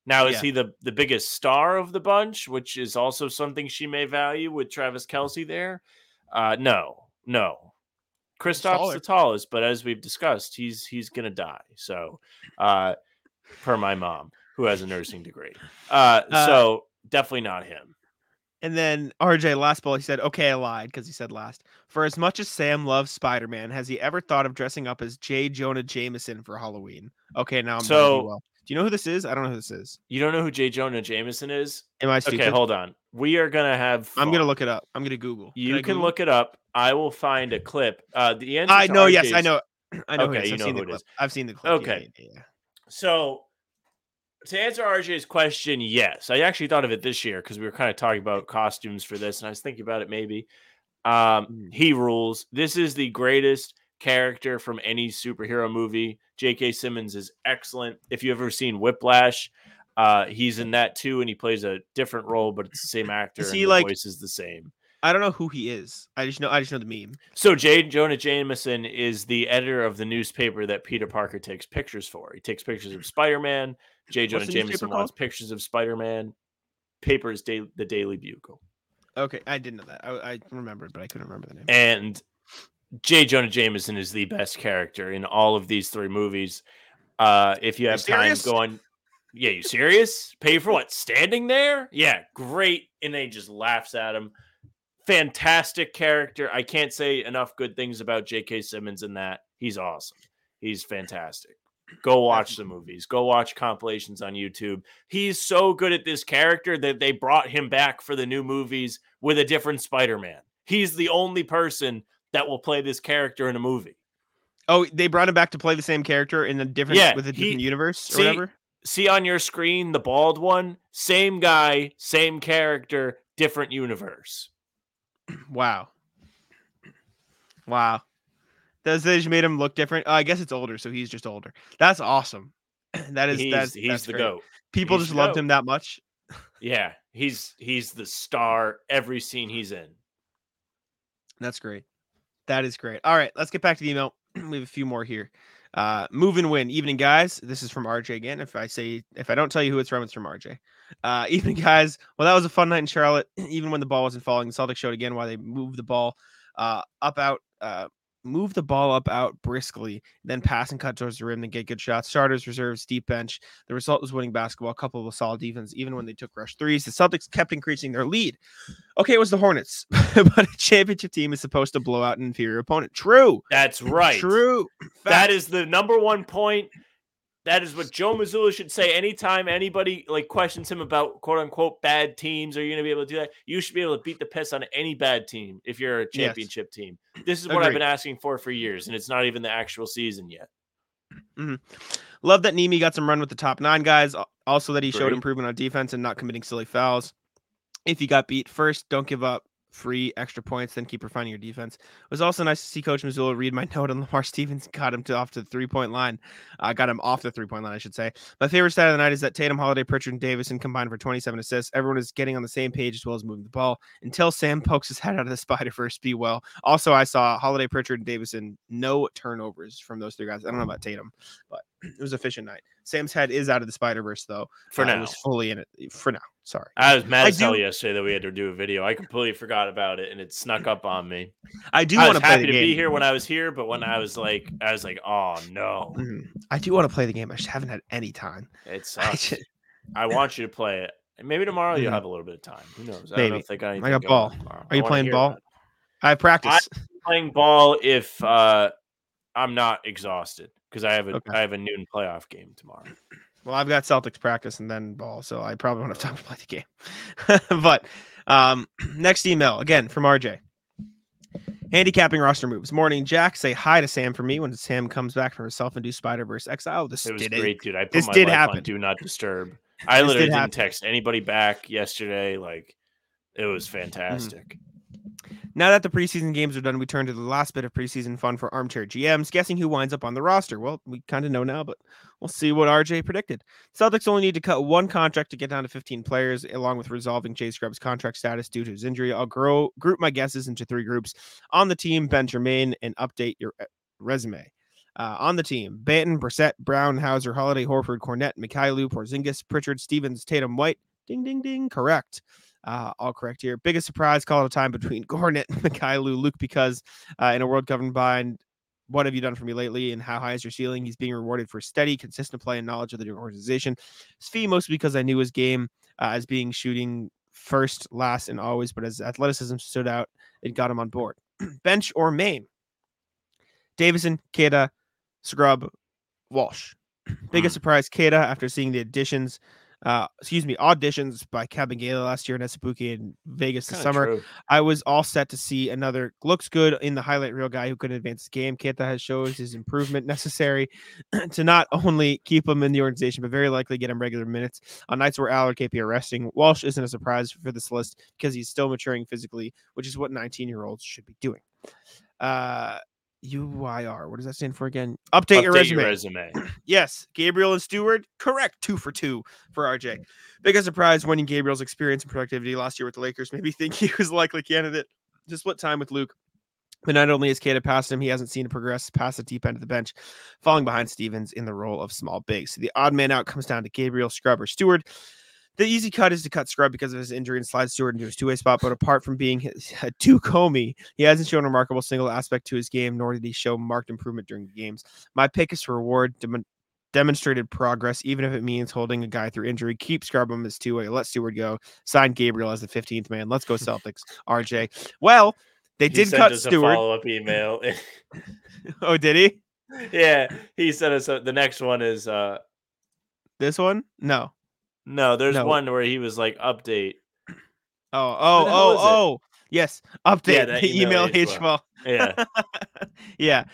Speaker 4: Now is
Speaker 3: Yeah.
Speaker 4: he the the biggest star of the bunch, which is also something she may value with Travis Kelce there? Uh, no, no.
Speaker 3: Taller.
Speaker 4: the tallest, but as we've discussed, he's he's gonna die. So, uh, per my mom, who has a nursing degree, uh,
Speaker 3: Uh,
Speaker 4: so definitely not him.
Speaker 3: And then RJ last ball, he said, "Okay, I lied because he said last." For as much as Sam loves Spider Man, has he ever thought of dressing up as J. Jonah Jameson for Halloween? Okay, now I'm
Speaker 4: So-
Speaker 3: Will. Do you know who this is? I don't know who this is.
Speaker 4: You don't know who J. Jonah Jameson is?
Speaker 3: Am I stupid?
Speaker 4: Okay, hold on. We are gonna have.
Speaker 3: I'm gonna look it up. I'm gonna Google.
Speaker 4: You can
Speaker 3: Google?
Speaker 4: look it up. I will find a clip. Uh, the answer.
Speaker 3: I know. Yes, I know. *clears throat* I know.
Speaker 4: Okay,
Speaker 3: who
Speaker 4: you
Speaker 3: I've
Speaker 4: know
Speaker 3: seen
Speaker 4: who
Speaker 3: the
Speaker 4: it
Speaker 3: clip.
Speaker 4: is.
Speaker 3: I've seen the clip. Yeah,
Speaker 4: Okay.
Speaker 3: yeah, yeah.
Speaker 4: So, to answer RJ's question, yes, I actually thought of it this year because we were kind of talking about costumes for this, and I was thinking about it maybe. Um,
Speaker 3: Mm.
Speaker 4: he rules. This is the greatest character from any superhero movie. J.K. Simmons is excellent. If you've ever seen Whiplash, uh, he's in that too, and he plays a different role, but it's the same actor.
Speaker 3: Is
Speaker 4: and
Speaker 3: he
Speaker 4: the
Speaker 3: like-
Speaker 4: voice is the same.
Speaker 3: I don't know who he is. I just know I just know the meme.
Speaker 4: So J. Jonah Jameson is the editor of the newspaper that Peter Parker takes pictures for. He takes pictures of Spider-Man. J. Jonah Jameson wants pictures of Spider-Man. Paper is da- the Daily Bugle.
Speaker 3: Okay, I didn't know that. I, I remembered, but I couldn't remember the name.
Speaker 4: And J. Jonah Jameson is the best character in all of these three movies. Uh, if you have time,
Speaker 3: serious?
Speaker 4: go on. Yeah, you serious? Pay for what? Standing there? Yeah, great. And then he just laughs at him. Fantastic character. I can't say enough good things about J.K. Simmons in that. He's awesome. He's fantastic. Go watch the movies. Go watch compilations on YouTube. He's so good at this character that they brought him back for the new movies with a different Spider-Man. He's the only person that will play this character in a movie.
Speaker 3: Oh, they brought him back to play the same character in a different
Speaker 4: Yeah,
Speaker 3: with a
Speaker 4: he-
Speaker 3: different universe
Speaker 4: see-
Speaker 3: or whatever.
Speaker 4: See on your screen the bald one, same guy, same character, different universe. *clears throat*
Speaker 3: Wow. Wow. Does they just made him look different? Oh, I guess it's older, so he's just older. That's awesome. *clears throat* That is
Speaker 4: he's
Speaker 3: that's
Speaker 4: he's
Speaker 3: that's
Speaker 4: the
Speaker 3: great.
Speaker 4: goat.
Speaker 3: People
Speaker 4: He's
Speaker 3: just loved
Speaker 4: goat.
Speaker 3: him that much. *laughs*
Speaker 4: Yeah, he's he's the star every scene he's in.
Speaker 3: That's great. That is great. All right, let's get back to the email. *clears throat* we have a few more here. Uh, move and win. Evening, guys. This is from RJ again. If I say if I don't tell you who it's from, it's from RJ. Uh, *laughs* evening, guys. Well, that was a fun night in Charlotte. *clears throat* Even when the ball wasn't falling, the Celtics showed again why they moved the ball uh, up out. Uh, move the ball up out briskly, then pass and cut towards the rim and get good shots. Starters, reserves, deep bench. The result was winning basketball, coupled with solid defense. Even when they took rush threes, the Celtics kept increasing their lead. Okay, it was the Hornets, *laughs* but a championship team is supposed to blow out an inferior opponent. True.
Speaker 4: That's right.
Speaker 3: True.
Speaker 4: That
Speaker 3: Fact.
Speaker 4: is the number one point. That is what Joe Mazzulla should say anytime anybody like questions him about quote unquote bad teams. Are you going to be able to do that? You should be able to beat the piss on any bad team if you're a
Speaker 3: Yes.
Speaker 4: championship team. This is what I've been asking for for years, and it's not even the actual season yet. Mm-hmm.
Speaker 3: Love that Nimi got some run with the top nine guys. Also, that he showed improvement on defense and not committing silly fouls. If you got beat first, don't give up free extra points, then keep refining your defense. It was also nice to see Coach Mazzulla read my *laughs* note on Lamar Stevens, got him to off to the three point line. Uh, got him off the three point line, I should say. My favorite stat of the night is that Tatum, Holiday, Pritchard, and Davison combined for 27 assists. Everyone is getting on the same page as well as moving the ball until Sam pokes his *laughs* head out of the Spider Verse. Be well. Also, I saw Holiday, Pritchard, and Davison no turnovers from those three guys. I don't know about Tatum, but it was an efficient night. Sam's head is out of the Spider Verse though.
Speaker 4: For
Speaker 3: Uh,
Speaker 4: now,
Speaker 3: it was fully in it for now. Sorry,
Speaker 4: I was mad
Speaker 3: I
Speaker 4: as hell
Speaker 3: do-
Speaker 4: yesterday that we had to do a video. I completely forgot about it, and it snuck up on me.
Speaker 3: I do want to play
Speaker 4: happy to be here when I was here, but when I was like, I was like, oh no,
Speaker 3: Mhm. I do want to play the game. I just haven't had any time.
Speaker 4: it *laughs*
Speaker 3: I just-
Speaker 4: I want you to play it. Maybe tomorrow you'll
Speaker 3: Mhm.
Speaker 4: have a little bit of time. Who knows? I
Speaker 3: Maybe.
Speaker 4: they got
Speaker 3: I got ball.
Speaker 4: tomorrow.
Speaker 3: Are
Speaker 4: I
Speaker 3: you playing ball? I practice.
Speaker 4: playing ball if uh, I'm not exhausted because I have a I
Speaker 3: Okay.
Speaker 4: have a noon playoff game tomorrow. *clears throat*
Speaker 3: Well, I've got Celtics practice and then ball, so I probably won't have time to play the game. *laughs* but um, *clears throat* next email again from RJ. Handicapping roster moves. Morning, Jack. Say hi to Sam for me when Sam comes back from his self-induced Spider-Verse exile. This
Speaker 4: It was
Speaker 3: did
Speaker 4: great, dude. I put
Speaker 3: this
Speaker 4: my
Speaker 3: did happen.
Speaker 4: on do not disturb. I
Speaker 3: This
Speaker 4: literally
Speaker 3: did
Speaker 4: didn't
Speaker 3: happen.
Speaker 4: text anybody back yesterday. Like it was
Speaker 3: Mm-hmm.
Speaker 4: fantastic.
Speaker 3: Now that the preseason games are done, we turn to the last bit of preseason fun for armchair GMs, guessing who winds up on the roster. Well, we kind of know now, but we'll see what RJ predicted. Celtics only need to cut one contract to get down to 15 players, along with resolving Jay Scrubb's contract status due to his injury. I'll grow group my guesses into three groups. On the team, Ben Jermaine, and update your uh, resume. Uh, on the team, Banton, Brissett, Brown, Hauser, Holiday, Horford, Kornet, Mykhailiuk, Porzingis, Pritchard, Stevens, Tatum, White. Ding, ding, ding. Correct. Uh, all correct here. Biggest surprise call of time between *laughs* Kornet, and Mykhailiuk, Luke, because uh, in a world governed by what have you done for me lately and how high is your ceiling? He's being rewarded for steady, consistent play and knowledge of the organization. His fee mostly because I knew his game uh, as being shooting first, last, and always, but as athleticism stood out, it got him on board. *clears throat* Bench or Maine? Davison, Queta, Scrubb, Walsh. *clears throat* Biggest surprise, Queta, after seeing the additions, uh, excuse me, auditions by Kabengele last year in Esabuki in Vegas this summer.
Speaker 4: true.
Speaker 3: I was all set to see another looks good in the highlight reel guy who could advance the game. Queta has shows his improvement necessary *clears throat* to not only keep him in the organization, but very likely get him regular minutes on nights where Al or KP are resting. Walsh isn't a surprise for this list because he's still maturing physically, which is what 19 year olds should be doing. Uh, UYR. What does that stand for again? Update, your resume.
Speaker 4: resume. *clears throat*
Speaker 3: Yes, Gabriel and Steward, correct. Two for two for RJ. Mm. Biggest surprise winning Gabriel's experience and productivity last year with the Lakers made me *laughs* think he was a likely candidate to split time with Luke. But not only has Queta passed him, he hasn't seen him progress past the deep end of the bench, falling behind Stevens in the role of small big. So the odd man out comes down to Gabriel, Scrubb, or Steward. The easy cut is to cut Scrubb because of his injury and slide Steward into his two way spot. But apart from being his- *laughs* a two Comey, he hasn't shown a remarkable single aspect to his game, nor did he show marked improvement during the games. My pick is to reward dem- demonstrated progress, even if it means holding a guy through injury. Keep Scrubham as two way. Let Steward go. Sign Gabriel as the 15th man. Let's go, *laughs* Celtics. RJ. Well, they
Speaker 4: He
Speaker 3: did cut
Speaker 4: us a
Speaker 3: Steward.
Speaker 4: follow-up email. *laughs*
Speaker 3: Oh, did he?
Speaker 4: yeah, he sent us a, the next one is uh
Speaker 3: This one? No.
Speaker 4: No, there's
Speaker 3: No.
Speaker 4: one where he was like update. *clears throat*
Speaker 3: Oh, oh,
Speaker 4: hell
Speaker 3: oh,
Speaker 4: it?
Speaker 3: oh. Yes. Update. *laughs* the
Speaker 4: email
Speaker 3: email
Speaker 4: H
Speaker 3: H12.
Speaker 4: Yeah. *laughs*
Speaker 3: yeah.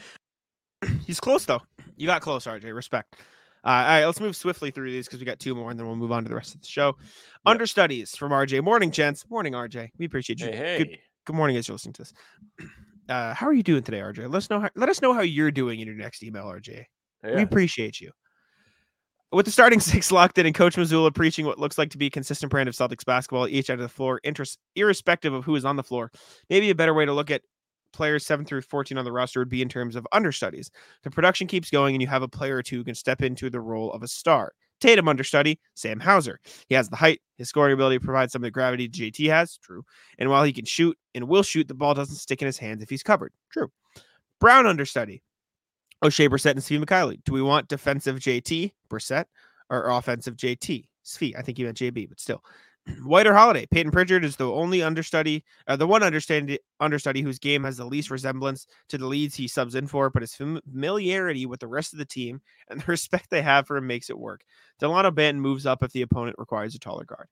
Speaker 3: *clears throat* He's close though. You got close, RJ. Respect. Uh, all right, let's move swiftly through these because we got two more, and then we'll move on to the rest of the show. Understudies from RJ. Morning, gents. Morning, RJ. We appreciate you.
Speaker 4: Hey, hey.
Speaker 3: Good, good morning as you're listening to this. *clears throat* Uh, how are you doing today, RJ? Let us know. How, let us know how you're doing in your next email, RJ. We appreciate you. With the starting *laughs* six locked in and Coach Mazzulla preaching what looks like to be a consistent brand of Celtics basketball each end of the floor, interest, irrespective of who is on the floor, maybe a better way to look at players 7 through 14 on the roster would be in terms of understudies. The production keeps going and you have a player or two who can step into the role of a star. Tatum understudy, Sam Hauser. He has the height, his scoring ability provides some of the gravity JT has, true. And while he can shoot and will shoot, the ball doesn't stick in his hands if he's covered, true. Brown understudy, Oshae Brissett and Svi Mykhailiuk. Do we want defensive JT Brissett or offensive JT Svi? I think you meant JB, but still. *clears throat* White or Holiday. Payton Pritchard is the only understudy, uh, the one understudy understudy whose game has the least resemblance to the leads he subs in for, but his familiarity with the rest of the team and the *laughs* respect they have for him makes it work. Delano Banton moves up if the opponent requires a taller guard.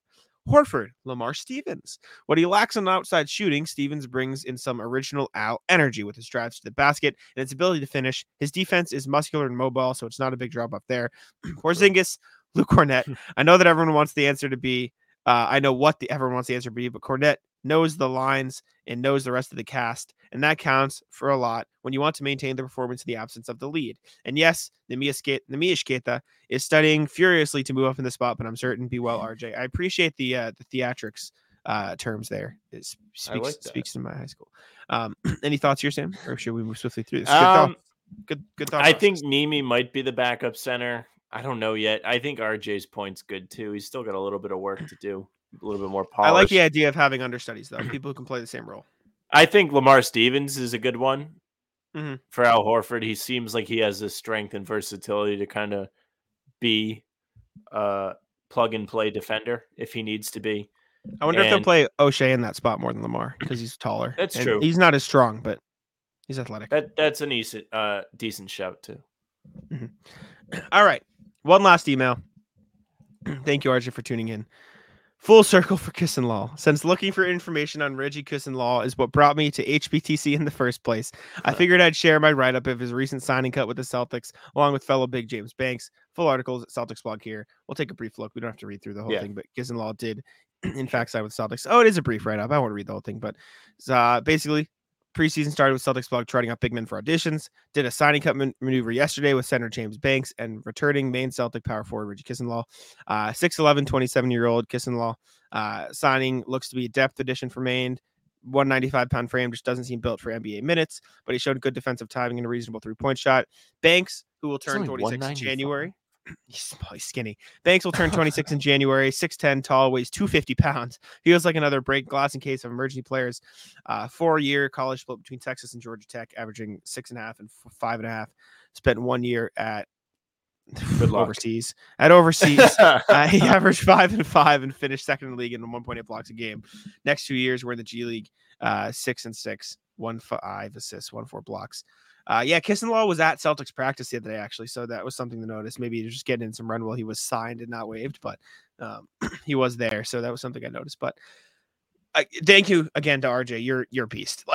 Speaker 3: Horford, Lamar Stevens. What he lacks on outside shooting, Stevens brings in some original Al energy with his drives to the basket and its ability to finish. His defense is muscular and mobile, so it's not a big drop off there. *clears throat* Porzingis, Luke Kornet. *laughs* I know that everyone wants the answer to be. Uh, I know what the everyone wants the answer to be, but Kornet knows the lines and knows the rest of the cast, and that counts for a lot when you want to maintain the performance in the absence of the lead. And yes, Neemias Queta is studying furiously to move up in the spot, but I'm certain be well, *laughs* RJ. I appreciate the uh, the theatrics uh, terms there. It speaks
Speaker 4: like
Speaker 3: speaks to my high school. Um, *clears throat* any thoughts here, Sam, or should we move swiftly through this? Good thought-
Speaker 4: Um,
Speaker 3: good, good thought.
Speaker 4: I think
Speaker 3: process.
Speaker 4: Nimi might be the backup center. I don't know yet. I think RJ's point's good too. He's still got a little bit of work to do, a little bit more
Speaker 3: polished.
Speaker 4: I
Speaker 3: like the idea of having understudies though, people who can play the same role.
Speaker 4: I think Lamar Stevens is a good one
Speaker 3: Mhm.
Speaker 4: for Al Horford. He seems like he has the strength and versatility to kind of be a plug and play defender if he needs to be.
Speaker 3: I wonder if they'll play Oshae in that spot more than Lamar because he's taller.
Speaker 4: That's
Speaker 3: and
Speaker 4: true.
Speaker 3: He's not as strong, but he's athletic.
Speaker 4: That that's a decent uh decent shout too. *clears throat*
Speaker 3: All right. One last email. *clears throat* Thank you, RJ, for tuning in. Full circle for Kissoonlal. Since looking for information on Reggie Kissoonlal is what brought me to HBTC in the first place, I figured I'd share my write up of his recent signing cut with the Celtics, along with fellow big James Banks. Full articles at Celtics blog here. We'll take a brief look. We don't have to read through the whole
Speaker 4: Yeah.
Speaker 3: thing, but Kissoonlal did, *clears throat* in fact, sign with Celtics. Oh, it is a brief write up. I won't read the whole thing, but uh, basically, preseason started with Celtics blog trotting out big men for auditions. Did a signing cut man- maneuver yesterday with center James Banks and returning Maine Celtic power forward Reggie Kissoonlal. Uh, 6'11, 27 year old Kissoonlal. Uh, signing looks to be a depth addition for Maine. 195 pound frame just doesn't seem built for NBA minutes, but he showed good defensive timing and a reasonable three point shot. Banks, who will turn
Speaker 4: only
Speaker 3: 26 in January. *clears throat* He's small, he's skinny. Banks will turn *laughs* 26 in January. 6'10 tall, weighs 250 pounds. Feels like another break glass in case of emergency players. Uh, four year college split between Texas and Georgia Tech, averaging six and a half and five and a half. Spent one year at *sighs* overseas. At overseas, *laughs* uh, he averaged five and five and finished second in the league in 1.8 blocks a game. Next two years, we're in the G League, uh, six and six, one five assists, one four blocks. Uh, yeah, Kissoonlal was at Celtics practice the other day, actually, so that was something to notice. Maybe he was just getting in some run while he was signed and not waived, but um, *clears throat* he was there, so that was something I noticed. But I, thank you again to RJ. You're you're a beast. *laughs*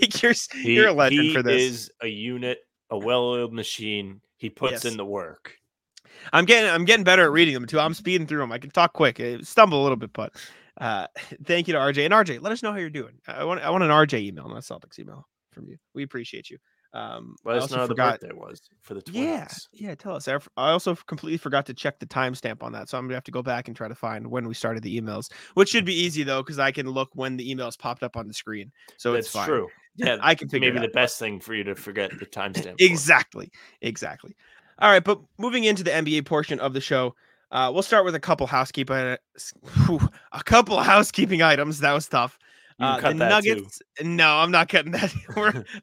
Speaker 3: Like you're
Speaker 4: He,
Speaker 3: you're a legend for this.
Speaker 4: He is a unit, a well-oiled machine. He puts
Speaker 3: Yes.
Speaker 4: in the work.
Speaker 3: I'm getting I'm getting better at reading them too. I'm speeding through them. I can talk quick, I stumble a little bit, but uh, *laughs* thank you to RJ and RJ. Let us know how you're doing. I want I want an RJ email, not a Celtics email from you. We appreciate you. Um,
Speaker 4: Let us know how the birthday was for the twins.
Speaker 3: Yeah, yeah. Tell us. I, also completely forgot to check the timestamp on that, so I'm gonna have to go back and try to find when we started the emails, which should be easy though, because I can look when the emails popped up on the screen. So
Speaker 4: That's
Speaker 3: it's fine.
Speaker 4: true. Yeah, *laughs*
Speaker 3: I can figure
Speaker 4: maybe the best thing for you to forget the timestamp. for.
Speaker 3: Exactly. Exactly. All right, but moving into the NBA portion of the show, uh, we'll start with a couple housekeeping, whew, a couple of *laughs* housekeeping items. That was tough. Uh, the
Speaker 4: that too.
Speaker 3: Nuggets. No, I'm not cutting *laughs* that.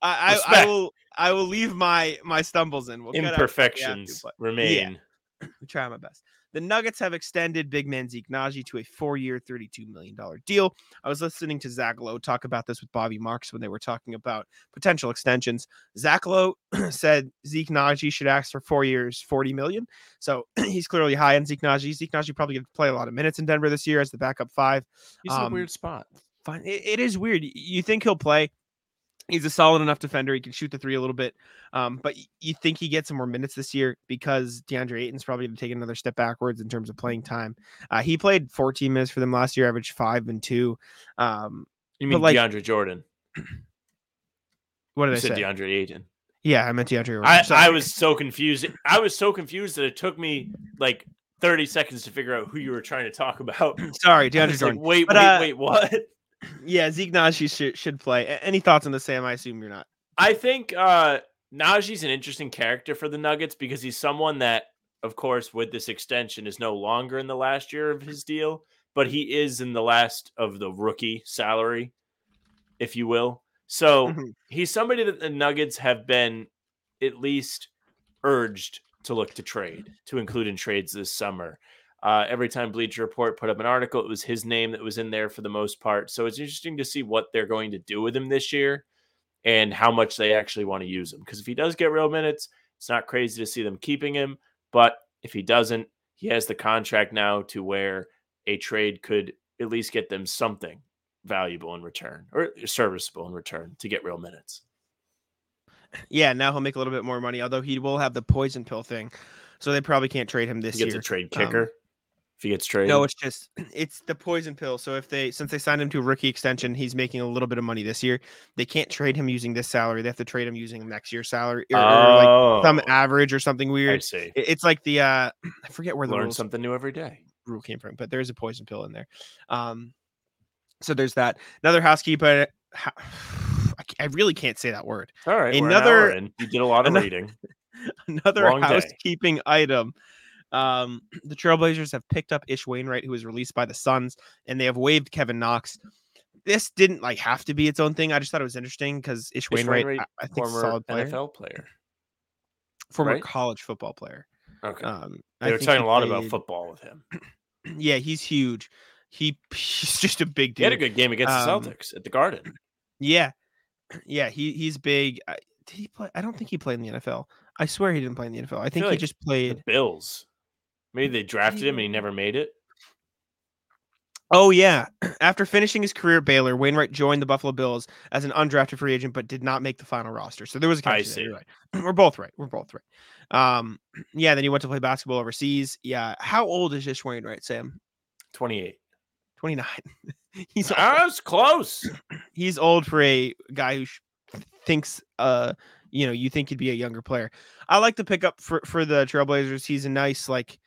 Speaker 3: I, I, I will. I will leave my my stumbles in. We'll cut out if we have to,
Speaker 4: Imperfections remain.
Speaker 3: I *clears throat* try my best. The Nuggets have extended big man Zeke Nnaji to a four-year, $32 million deal. I was listening to Zach Lowe talk about this with Bobby Marks when they were talking about potential extensions. Zach Lowe *clears throat* said Zeke Nnaji should ask for four years, 40 million. So *clears throat* he's clearly high on Zeke Nnaji. Zeke Nnaji probably going to play a lot of minutes in Denver this year as the backup five.
Speaker 4: He's in a
Speaker 3: Um,
Speaker 4: weird spot.
Speaker 3: Fine. It, it is weird. You think he'll play. He's a solid enough defender. He can shoot the three a little bit. Um, but you think he gets some more minutes this year because DeAndre Ayton's probably going to take another step backwards in terms of playing time. Uh, he played 14 minutes for them last year, averaged five and two. Um,
Speaker 4: You mean
Speaker 3: like-
Speaker 4: DeAndre Jordan?
Speaker 3: what did
Speaker 4: You
Speaker 3: I
Speaker 4: said
Speaker 3: say?
Speaker 4: DeAndre Ayton.
Speaker 3: Yeah, I meant DeAndre. Jordan.
Speaker 4: I, I was so confused. I was so confused that it took me like 30 seconds to figure out who you were trying to talk about.
Speaker 3: sorry, *laughs* DeAndre
Speaker 4: was like,
Speaker 3: Jordan.
Speaker 4: wait,
Speaker 3: But,
Speaker 4: wait,
Speaker 3: uh,
Speaker 4: wait, what?
Speaker 3: Yeah, Zeke Nnaji should, should play. Any thoughts on the Sam? I assume you're not.
Speaker 4: I think uh Nnaji's an interesting character for the Nuggets because he's someone that, of course, with this extension is no longer in the last year of his deal, but he is in the last of the rookie salary, if you will. So
Speaker 3: Mhm.
Speaker 4: he's somebody that the Nuggets have been at least urged to look to trade, to include in trades this summer. Uh, every time Bleacher Report put up an article, it was his name that was in there for the most part. So it's interesting to see what they're going to do with him this year and how much they actually want to use him. Because if he does get real minutes, it's not crazy to see them keeping him. But if he doesn't, he has the contract now to where a trade could at least get them something valuable in return or serviceable in return to get real minutes.
Speaker 3: Yeah, now he'll make a little bit more money, although he will have the poison pill thing. So they probably can't trade him this year.
Speaker 4: He gets
Speaker 3: year.
Speaker 4: a trade
Speaker 3: Um,
Speaker 4: kicker if he gets traded.
Speaker 3: No, it's just *clears throat* it's the poison pill. So if they since they signed him to a rookie extension, he's making a little bit of money this year. They can't trade him using this salary. They have to trade him using next year's salary or, or like some
Speaker 4: Oh,
Speaker 3: average or something weird.
Speaker 4: I see.
Speaker 3: It- It's like the uh *clears throat* I forget where the
Speaker 4: Learn something new every day.
Speaker 3: rule came from, but there's a poison pill in there. Um, so there's that. Another housekeeper. ha- *sighs* I really can't say that word.
Speaker 4: All right, an
Speaker 3: Another-
Speaker 4: in. You did a lot of
Speaker 3: ano-
Speaker 4: reading. *laughs*
Speaker 3: Another
Speaker 4: Long day.
Speaker 3: housekeeping item. Um, *clears throat* the Trailblazers have picked up Ish Wainwright, who was released by the Suns, and they have waived Kevin Knox. This didn't like have to be its own thing. I just thought it was interesting because Ish,
Speaker 4: Ish
Speaker 3: Wainwright,
Speaker 4: Wainwright,
Speaker 3: I, I think,
Speaker 4: Former
Speaker 3: solid player,
Speaker 4: NFL player.
Speaker 3: former
Speaker 4: right?
Speaker 3: college football player.
Speaker 4: Okay.
Speaker 3: Um,
Speaker 4: they
Speaker 3: I
Speaker 4: were talking a lot about football with him. *clears throat*
Speaker 3: Yeah, he's huge. He *laughs* he's just a big
Speaker 4: He had a good game against
Speaker 3: Um,
Speaker 4: the Celtics at the Garden. *clears throat*
Speaker 3: Yeah, yeah, he he's big. I, did he play? I don't think he played in the NFL. I swear he didn't play in the NFL. I think he
Speaker 4: like
Speaker 3: just
Speaker 4: The
Speaker 3: played.
Speaker 4: Bills. Maybe they drafted him and he never made it.
Speaker 3: Oh yeah. *clears throat* After finishing his career at Baylor, Wainwright joined the Buffalo Bills as an undrafted free agent, but did not make the final roster. So there was a
Speaker 4: I
Speaker 3: there,
Speaker 4: see.
Speaker 3: you're right. *clears throat* We're both right. We're both right. Um, *clears throat* yeah. Then he went to play basketball overseas. Yeah. How old is Ish Wainwright, Sam?
Speaker 4: 28.
Speaker 3: Twenty nine. *laughs* he's old.
Speaker 4: I was close.
Speaker 3: he's old for a guy who sh- thinks uh you know you think he'd be a younger player. I like to pick up for for the Trailblazers. He's a nice like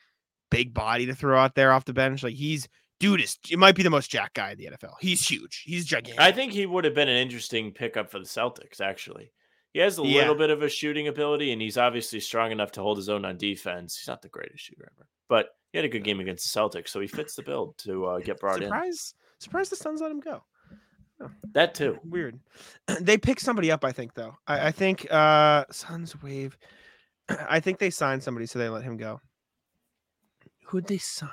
Speaker 3: big body to throw out there off the bench. Like he's dude is it might be the most jack guy in the NFL. He's huge. He's gigantic.
Speaker 4: I think he would have been an interesting pickup for the Celtics, actually. He has a
Speaker 3: Yeah.
Speaker 4: little bit of a shooting ability, and he's obviously strong enough to hold his own on defense. He's not the greatest shooter ever, but he had a good game against the Celtics, so he fits the build to uh, get brought in.
Speaker 3: surprise surprise the Suns let him go.
Speaker 4: That too.
Speaker 3: Weird. *clears throat* they picked somebody up, I think, though. I, I think uh Suns wave. *clears throat* I think they signed somebody, so they let him go. Who'd they sign?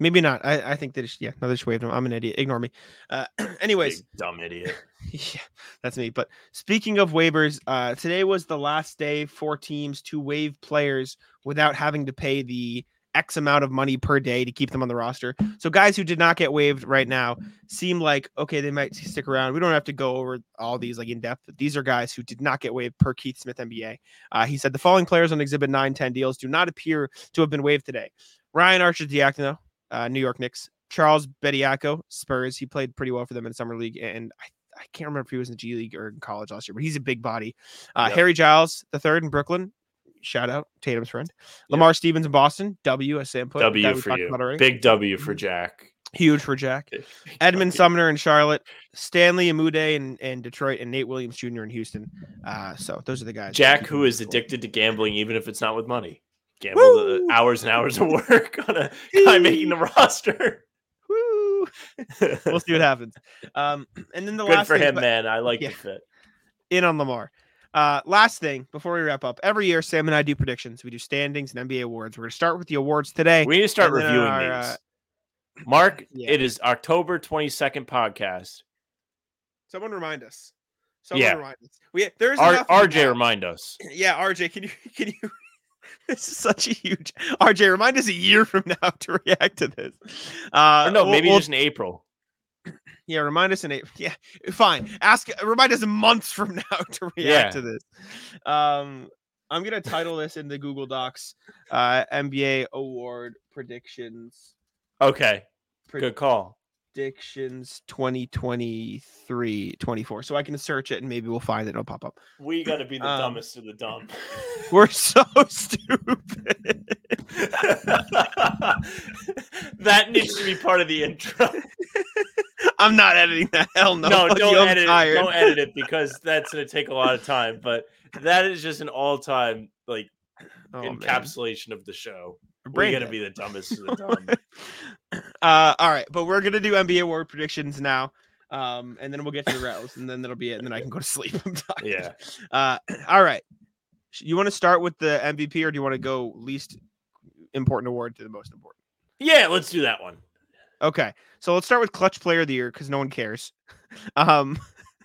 Speaker 3: Maybe not. I, I think they just yeah, no, they just waived him. I'm an idiot. Ignore me. Uh *clears throat* anyways,
Speaker 4: Big dumb idiot. *laughs*
Speaker 3: yeah, that's me. But speaking of waivers, uh today was the last day for teams to waive players without having to pay the X amount of money per day to keep them on the roster. So guys who did not get waived right now seem like okay, they might stick around. We don't have to go over all these like in depth. But these are guys who did not get waived per Keith Smith NBA. Uh, he said the following players on Exhibit 910 deals do not appear to have been waived today. Ryan Arcidiacono, uh, New York Knicks. Charles Bediako, Spurs. He played pretty well for them in summer league, and I, I can't remember if he was in the G League or in college last year, but he's a big body. Uh,
Speaker 4: Yep.
Speaker 3: Harry Giles, the third in Brooklyn. Shout out Tatum's friend. Lamar Stevens in Boston. W as Sam put.
Speaker 4: W for you. Big W for Jack.
Speaker 3: Huge for Jack. *laughs*
Speaker 4: Edmond
Speaker 3: Sumner in Charlotte. Stanley Umude in, in Detroit, and Nate Williams Jr. in Houston. Uh, so those are the guys.
Speaker 4: Jack, who is addicted to gambling, even if it's not with money. Gamble hours and hours of *laughs* work on a guy making the roster. *laughs*
Speaker 3: Woo! We'll see what happens. Um, and then the
Speaker 4: Good
Speaker 3: last
Speaker 4: for
Speaker 3: thing,
Speaker 4: him,
Speaker 3: but-
Speaker 4: man. I like
Speaker 3: Yeah.
Speaker 4: the fit.
Speaker 3: in on Lamar. Uh, last thing before we wrap up, every year Sam and I do predictions. We do standings and NBA awards. We're gonna start with the awards today.
Speaker 4: We need to start reviewing
Speaker 3: our,
Speaker 4: these.
Speaker 3: uh,
Speaker 4: Mark, *laughs*
Speaker 3: yeah.
Speaker 4: it is October 22nd podcast.
Speaker 3: Someone remind us. Someone
Speaker 4: Yeah.
Speaker 3: remind us. We there's
Speaker 4: R- RJ, remind us. *clears throat*
Speaker 3: Yeah, RJ, can you *laughs* can you? *laughs* this is such a huge RJ. Remind us a year from now to react to this. Uh,
Speaker 4: Or no, maybe
Speaker 3: we'll-
Speaker 4: just in April.
Speaker 3: Yeah. Remind us in April. Yeah, fine. Ask. Remind us months from *laughs* now to react
Speaker 4: Yeah.
Speaker 3: to this. Um, I'm gonna title this in the Google Docs. Uh, NBA award predictions.
Speaker 4: Okay, good call.
Speaker 3: Predictions 2023 24. So I can search it and maybe we'll find it. It'll pop up.
Speaker 4: We got to be the
Speaker 3: Um,
Speaker 4: dumbest of the dumb. *laughs*
Speaker 3: We're so stupid. *laughs*
Speaker 4: that needs to be part of the intro.
Speaker 3: I'm not editing that. Hell no.
Speaker 4: No, *laughs* don't
Speaker 3: you,
Speaker 4: edit it. Don't *laughs* edit it because that's going to take a lot of time. But that is just an all-time like
Speaker 3: Oh, man.
Speaker 4: encapsulation of the show. We're to be the dumbest of the *laughs* dumb.
Speaker 3: Uh, all right, but we're gonna do NBA award predictions now. Um, and then we'll get to the rails, and then that'll be it. And then I can go to sleep. I'm tired.
Speaker 4: Yeah.
Speaker 3: Uh, *clears throat* all right. You want to start with the MVP, or do you want to go least important award to the most important?
Speaker 4: Yeah, let's do that one.
Speaker 3: Okay, so let's start with clutch player of the year because no one cares. *laughs* Um,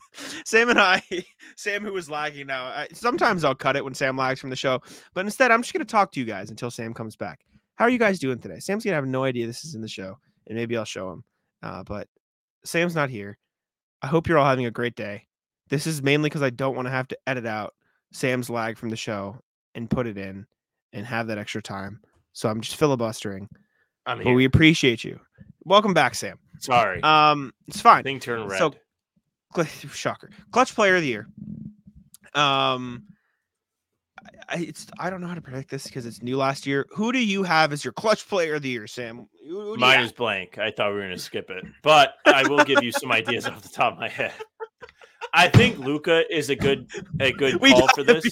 Speaker 3: *laughs* Sam and I, *laughs* Sam, who was lagging now. I, sometimes I'll cut it when Sam lags from the show, but instead I'm just gonna talk to you guys until Sam comes back. How are you guys doing today? Sam's gonna have no idea this is in the show, and maybe I'll show him. Uh, but Sam's not here. I hope you're all having a great day. This is mainly because I don't want to have to edit out Sam's lag from the show and put it in and have that extra time. So I'm just filibustering.
Speaker 4: I'm
Speaker 3: But
Speaker 4: here.
Speaker 3: we appreciate you. Welcome back, Sam.
Speaker 4: Sorry.
Speaker 3: Um, it's fine.
Speaker 4: Thing turned red.
Speaker 3: so- Cl- Shocker. Clutch player of the year. Um, I, it's I don't know how to predict this because it's new last year. Who do you have as your clutch player of the year, Sam? Who- who
Speaker 4: Mine is blank. I thought we were going to skip it, but I will give you some ideas off the top of my head. I think Luka is a good a good
Speaker 3: we
Speaker 4: call for this.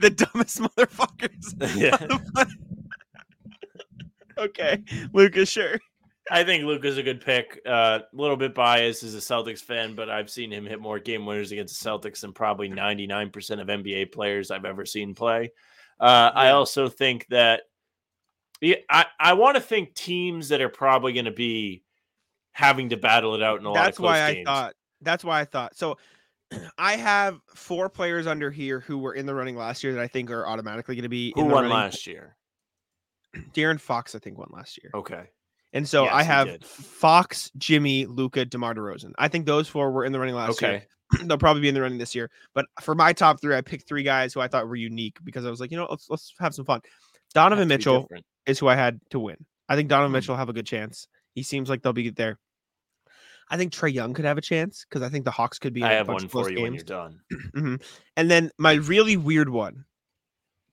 Speaker 3: the dumbest *laughs* motherfuckers. *laughs*
Speaker 4: Yeah. *laughs*
Speaker 3: okay, Luka, sure.
Speaker 4: I think Luke is a good pick. A uh, little bit biased as a Celtics fan, but I've seen him hit more game winners against the Celtics than probably 99% of NBA players I've ever seen play. Uh, I also think that yeah, I, I want to think teams that are probably going to be having to battle it out in a lot of
Speaker 3: That's
Speaker 4: close
Speaker 3: why
Speaker 4: games.
Speaker 3: I thought. That's why I thought. So, *clears throat* I have four players under here who were in the running last year that I think are automatically going to be.
Speaker 4: Who
Speaker 3: in the
Speaker 4: won
Speaker 3: running.
Speaker 4: last year? *clears throat*
Speaker 3: De'Aaron Fox, I think, won last year.
Speaker 4: Okay.
Speaker 3: And so
Speaker 4: Yes,
Speaker 3: I have. Fox, Jimmy, Luka, DeMar DeRozan. I think those four were in the running last year. *clears throat* They'll probably be in the running this year. But for my top three, I picked three guys who I thought were unique because I was like, you know, let's let's have some fun. Donovan
Speaker 4: Have to be
Speaker 3: Mitchell is who I had to win. I think Donovan
Speaker 4: Mm.
Speaker 3: Mitchell will have a good chance. He seems like they'll be there. I think Trae Young could have a chance because I think the Hawks could be. In
Speaker 4: I have one for you when you're done. *clears throat*
Speaker 3: hmm And then my really weird one,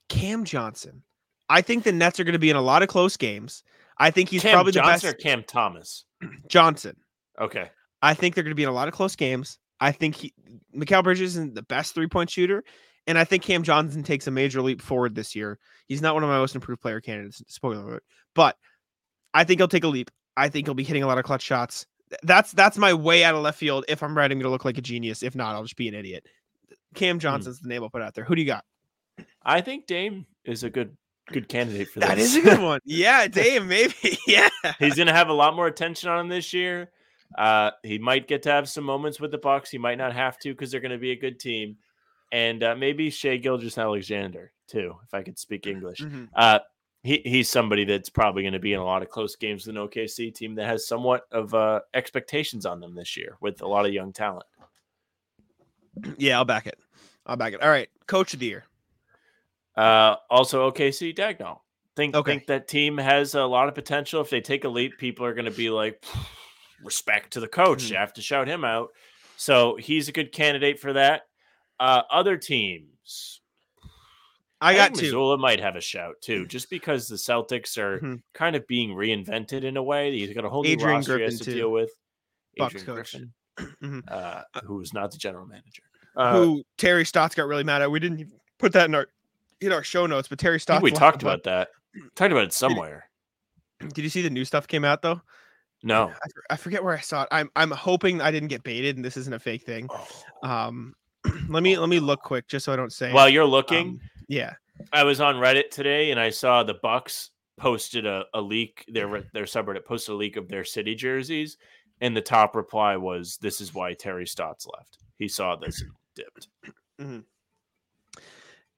Speaker 3: Cam Johnson. I think the Nets are going to be in a lot of close games. I think he's
Speaker 4: Cam
Speaker 3: probably the
Speaker 4: Johnson
Speaker 3: best.
Speaker 4: or Cam Thomas? *clears throat*
Speaker 3: Johnson.
Speaker 4: Okay.
Speaker 3: I think they're going to be in a lot of close games. I think he, Mikal Bridges isn't the best three point shooter, and I think Cam Johnson takes a major leap forward this year. He's not one of my most improved player candidates. Spoiler alert, but I think he'll take a leap. I think he'll be hitting a lot of clutch shots. That's that's my way out of left field. If I'm right, I'm going to look like a genius. If not, I'll just be an idiot. Cam hmm. Johnson's the name I'll put out there. Who do you got?
Speaker 4: I think Dame is a good good candidate for
Speaker 3: That
Speaker 4: this.
Speaker 3: is a good one. *laughs* Yeah, Dave, maybe. *laughs* Yeah.
Speaker 4: He's going to have a lot more attention on him this year. Uh, he might get to have some moments with the Bucks. He might not have to because they're going to be a good team, and uh, maybe Shai Gilgeous-Alexander too, if I could speak English.
Speaker 3: Mhm.
Speaker 4: Uh, he he's somebody that's probably going to be in a lot of close games with an OKC team that has somewhat of uh, expectations on them this year with a lot of young talent.
Speaker 3: Yeah, I'll back it. I'll back it. All right, coach of the year.
Speaker 4: Uh, also, OKC Daigneault. Think
Speaker 3: Okay.
Speaker 4: think that team has a lot of potential. If they take a leap, people are going to be like, respect to the coach.
Speaker 3: Mhm.
Speaker 4: You have to shout him out. So he's a good candidate for that. Uh, other teams,
Speaker 3: I got two.
Speaker 4: Mazzulla might have a shout too, just because the Celtics are
Speaker 3: Mhm.
Speaker 4: kind of being reinvented in a way. He's got a whole new
Speaker 3: Adrian
Speaker 4: roster he has
Speaker 3: Griffin,
Speaker 4: to
Speaker 3: too.
Speaker 4: deal with.
Speaker 3: Bucks
Speaker 4: Adrian
Speaker 3: coach.
Speaker 4: Griffin, *clears throat*
Speaker 3: Mhm.
Speaker 4: uh, who's not the general manager. Uh,
Speaker 3: Who Terry Stotts got really mad at. We didn't put that in our in our show notes, but Terry Stotts.
Speaker 4: we talked about that. Talked about it somewhere. *clears throat*
Speaker 3: Did you see the new stuff came out though?
Speaker 4: No.
Speaker 3: I, I forget where I saw it. I'm I'm hoping I didn't get baited and this isn't a fake thing. Um, *clears throat* let me let me look quick just so I don't say. it.
Speaker 4: While you're looking,
Speaker 3: Um, yeah.
Speaker 4: I was on Reddit today and I saw the Bucks posted a, a leak. Their their subreddit posted a leak of their city jerseys, and the top reply was, "This is why Terry Stotts left. He saw this and dipped."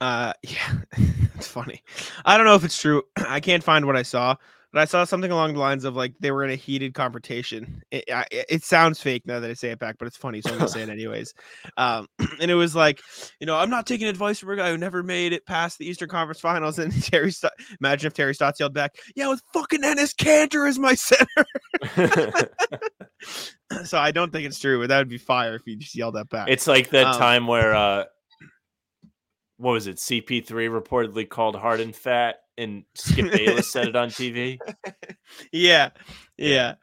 Speaker 3: Uh, *laughs* yeah, it's funny. I don't know if it's true. *clears throat* I can't find what I saw, but I saw something along the lines of like they were in a heated confrontation. It, I, it sounds fake now that I say it back, but it's funny, so I'm gonna say it *laughs* anyways. Um, *clears throat* and it was like, you know, I'm not taking advice from a guy who never made it past the Eastern Conference Finals. *laughs* And Terry, Stott- imagine if Terry Stotts yelled back, "Yeah, with fucking Enes Kanter as my center." so I don't think it's true, but that would be fire if he just yelled that back.
Speaker 4: it's like that
Speaker 3: Um,
Speaker 4: time where uh, what was it? CP3 reportedly called Harden fat, and Skip Bayless said it on *laughs* TV.
Speaker 3: yeah, yeah.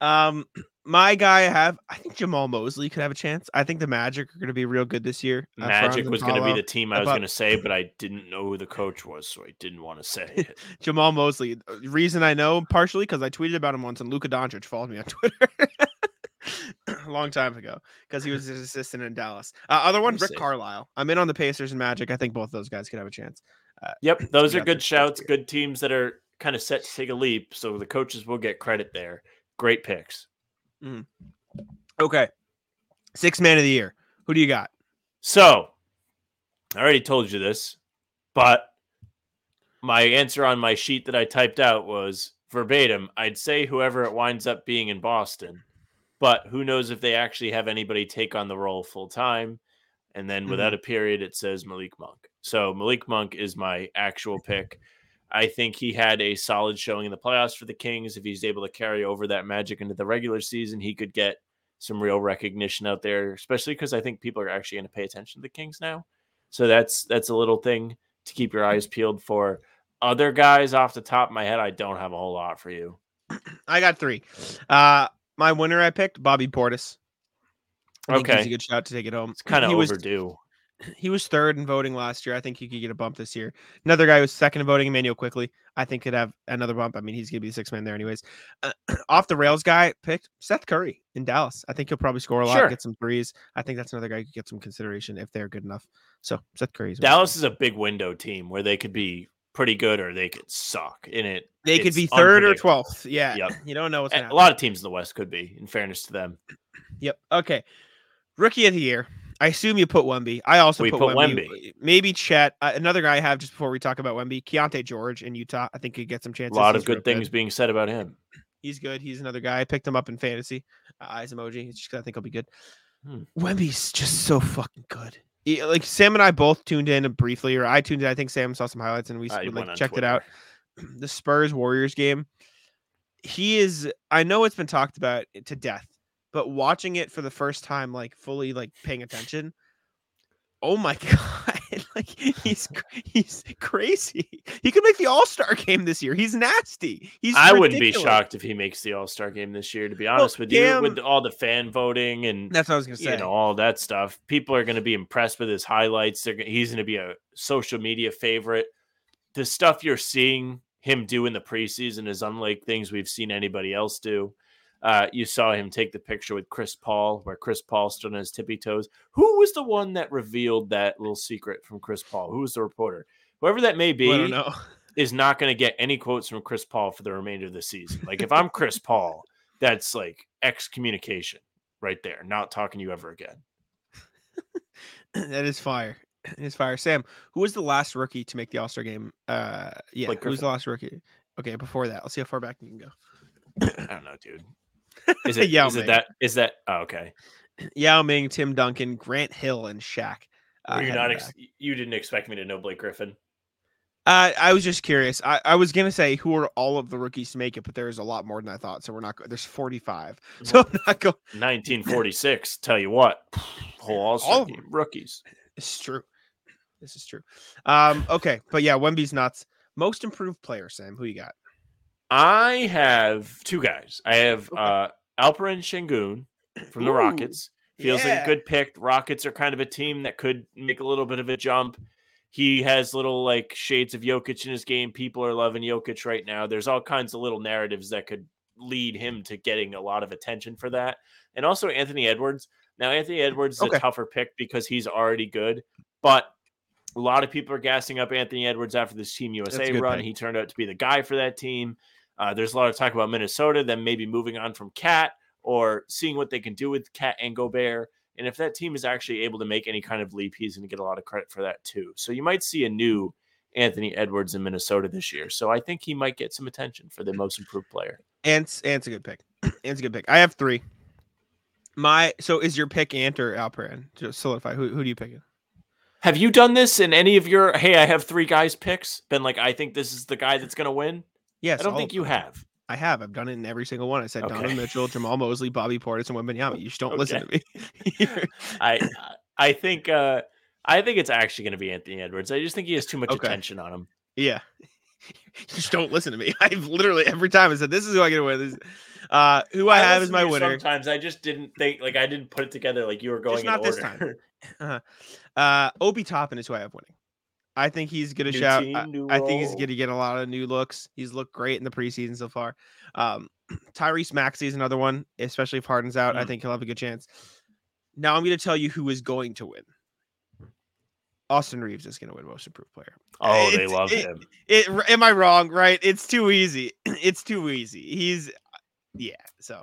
Speaker 3: Um, *clears throat* my guy, I have I think Jamahl Mosley could have a chance. I think the Magic are going to be real good this year. uh,
Speaker 4: Magic was going to be the team I was going to say, but I *laughs* didn't know who the coach was, so I didn't want to say *laughs* it.
Speaker 3: Jamahl Mosley. Reason I know partially because I tweeted about him once, and Luka Doncic followed me on Twitter. A *clears throat* long time ago because he *laughs* was his assistant in Dallas. Uh, other one, Rick. Carlisle. I'm in on the Pacers and Magic. I think both those guys could have a chance.
Speaker 4: Yep, *clears throat* those are good. Shouts.
Speaker 3: good.
Speaker 4: Good teams that are kind of set to take a leap, so the coaches will get credit there. Great picks.
Speaker 3: Okay, six man of the year. Who do you got?
Speaker 4: So, I already told you this, but my answer on my sheet that I typed out was verbatim. I'd say whoever it winds up being in Boston, but who knows if they actually have anybody take on the role full time. And then without a period, it says Malik Monk. So Malik Monk is my actual pick. I think he had a solid showing in the playoffs for the Kings. If he's able to carry over that magic into the regular season, he could get some real recognition out there, especially because I think people are actually going to pay attention to the Kings now. So that's that's a little thing to keep your eyes peeled for. Other guys off the top of my head, I don't have a whole lot for you. *clears throat*
Speaker 3: I got three. Uh, my winner I picked Bobby Portis. I think he's a good shot to take it home.
Speaker 4: It's kind of
Speaker 3: he was
Speaker 4: overdue. *clears throat*
Speaker 3: he was third in voting last year. I think he could get a bump this year. Another guy who was second in voting, Immanuel Quickley. I think could have another bump. I mean, he's gonna be the six man there anyways. Uh, *clears throat* off the rails guy picked Seth Curry in Dallas. I think he'll probably score a lot,
Speaker 4: Sure.
Speaker 3: get some threes. I think that's another guy who could get some consideration if they're good enough. So Seth Curry's
Speaker 4: Dallas is a big window team where they could be pretty good or they could suck in it.
Speaker 3: they could be third or twelfth. Yeah,
Speaker 4: Yep.
Speaker 3: you don't know what's
Speaker 4: A lot of teams in the West could be, in fairness to them.
Speaker 3: Yep. Okay. Rookie of the year. I assume you put Wemby. I also
Speaker 4: We
Speaker 3: put,
Speaker 4: put
Speaker 3: Wemby.
Speaker 4: Wemby.
Speaker 3: Maybe Chet. Uh, another guy I have just before we talk about Wemby, Keyonte George in Utah. I think he get some chances.
Speaker 4: A lot of
Speaker 3: He's real
Speaker 4: good things being said about him.
Speaker 3: He's good. He's another guy. I picked him up in fantasy. Uh, eyes emoji. It's just I think he'll be good.
Speaker 4: Hmm.
Speaker 3: Wemby's just so fucking good. Like Sam and I both tuned in briefly, or I tuned in. I think Sam saw some highlights and we,
Speaker 4: I
Speaker 3: like checked
Speaker 4: Twitter.
Speaker 3: it out. *clears throat* The Spurs Warriors game. He is. I know it's been talked about to death, but watching it for the first time, like fully, like paying attention. Oh my *laughs* god! *laughs* like he's he's crazy. He could make the All Star game this year. He's nasty. He's.
Speaker 4: I wouldn't be shocked if he makes the All Star game this year. To be honest with you, with all the fan voting and
Speaker 3: That's what I was gonna say.
Speaker 4: you know all that stuff, people are going to be impressed with his highlights. They're, gon- he's going to be a social media favorite. The stuff you're seeing him do in the preseason is unlike things we've seen anybody else do. Uh, you saw him take the picture with Chris Paul, where Chris Paul stood on his tippy toes. Who was the one that revealed that little secret from Chris Paul? Who was the reporter? Whoever that may be,
Speaker 3: I don't know. *laughs*
Speaker 4: is not going to get any quotes from Chris Paul for the remainder of the season. Like if I'm Chris *laughs* Paul, that's like excommunication right there. Not talking to you ever again. *laughs*
Speaker 3: that is fire. It is fire. Sam, who was the last rookie to make the All Star game? Uh, yeah, who was the last rookie? Okay, before that, let's see how far back you can go.
Speaker 4: I don't know, dude. *laughs* Is *laughs* it,
Speaker 3: Yao
Speaker 4: is it that? Is that? Oh, okay. *clears throat*
Speaker 3: Yao Ming, Tim Duncan, Grant Hill, and Shaq. uh,
Speaker 4: you
Speaker 3: heading
Speaker 4: not? Ex- you didn't expect me to know Blake Griffin.
Speaker 3: Uh, I was just curious. I, I was gonna say who are all of the rookies to make it, but there's a lot more than I thought. So we're not. go- There's 45. *laughs* So I'm not going.
Speaker 4: 1946. Tell you what, whole
Speaker 3: All
Speaker 4: rookies.
Speaker 3: Is true. This is true. Um. Okay, but yeah, Wemby's nuts. Most improved player, Sam. Who you got?
Speaker 4: I have two guys. I have uh Alperen Sengun from the
Speaker 3: Ooh,
Speaker 4: Rockets. Feels like a good pick. Rockets are kind of a team that could make a little bit of a jump. He has little like shades of Jokic in his game. People are loving Jokic right now. There's all kinds of little narratives that could lead him to getting a lot of attention for that. And also Anthony Edwards. Now Anthony Edwards is
Speaker 3: Okay.
Speaker 4: a tougher pick because he's already good, but a lot of people are gassing up Anthony Edwards after this Team USA run.
Speaker 3: pick.
Speaker 4: He turned out to be the guy for that team. Uh, there's a lot of talk about Minnesota, them maybe moving on from Cat or seeing what they can do with Cat and Gobert. And if that team is actually able to make any kind of leap, he's going to get a lot of credit for that too. So you might see a new Anthony Edwards in Minnesota this year. So I think he might get some attention for the most improved player.
Speaker 3: Ant's Ant's a good pick. *clears throat* Ant's a good pick. I have three. My so is your pick Ant or Alperen? Just solidify. Who who do you pick?
Speaker 4: Have you done this in any of your hey, I have three guys picks? Been like, I think this is the guy that's going to win?
Speaker 3: Yes,
Speaker 4: I don't think you have.
Speaker 3: I have. I've done it in every single one. I said
Speaker 4: Okay.
Speaker 3: Donovan Mitchell, Jamahl Mosley, Bobby Portis, and Wembanyama. You just don't listen to me. *laughs* *laughs*
Speaker 4: I I think uh I think it's actually going to be Anthony Edwards. I just think he has too much
Speaker 3: Okay.
Speaker 4: attention on him.
Speaker 3: yeah. *laughs* You just don't listen to me. I've literally every time I said this is who I get away. This, uh, who I, have as
Speaker 4: listen
Speaker 3: my winner.
Speaker 4: Sometimes I just didn't think like I didn't put it together like you were going
Speaker 3: Just not
Speaker 4: in
Speaker 3: this
Speaker 4: order.
Speaker 3: time. Uh, Obi Toppin is who I have winning. I think he's gonna
Speaker 4: New
Speaker 3: shout.
Speaker 4: team,
Speaker 3: I, I think he's gonna get a lot of new looks. He's looked great in the preseason so far. Um, *clears throat* Tyrese Maxey is another one, especially if Harden's out. I
Speaker 4: Mm.
Speaker 3: think he'll have a good chance. Now I'm gonna tell you who is going to win. Austin Reaves is gonna win Most Improved Player.
Speaker 4: Oh, they love
Speaker 3: it-
Speaker 4: him.
Speaker 3: It, am I wrong? Right? It's too easy. *clears throat* It's too easy. He's yeah. So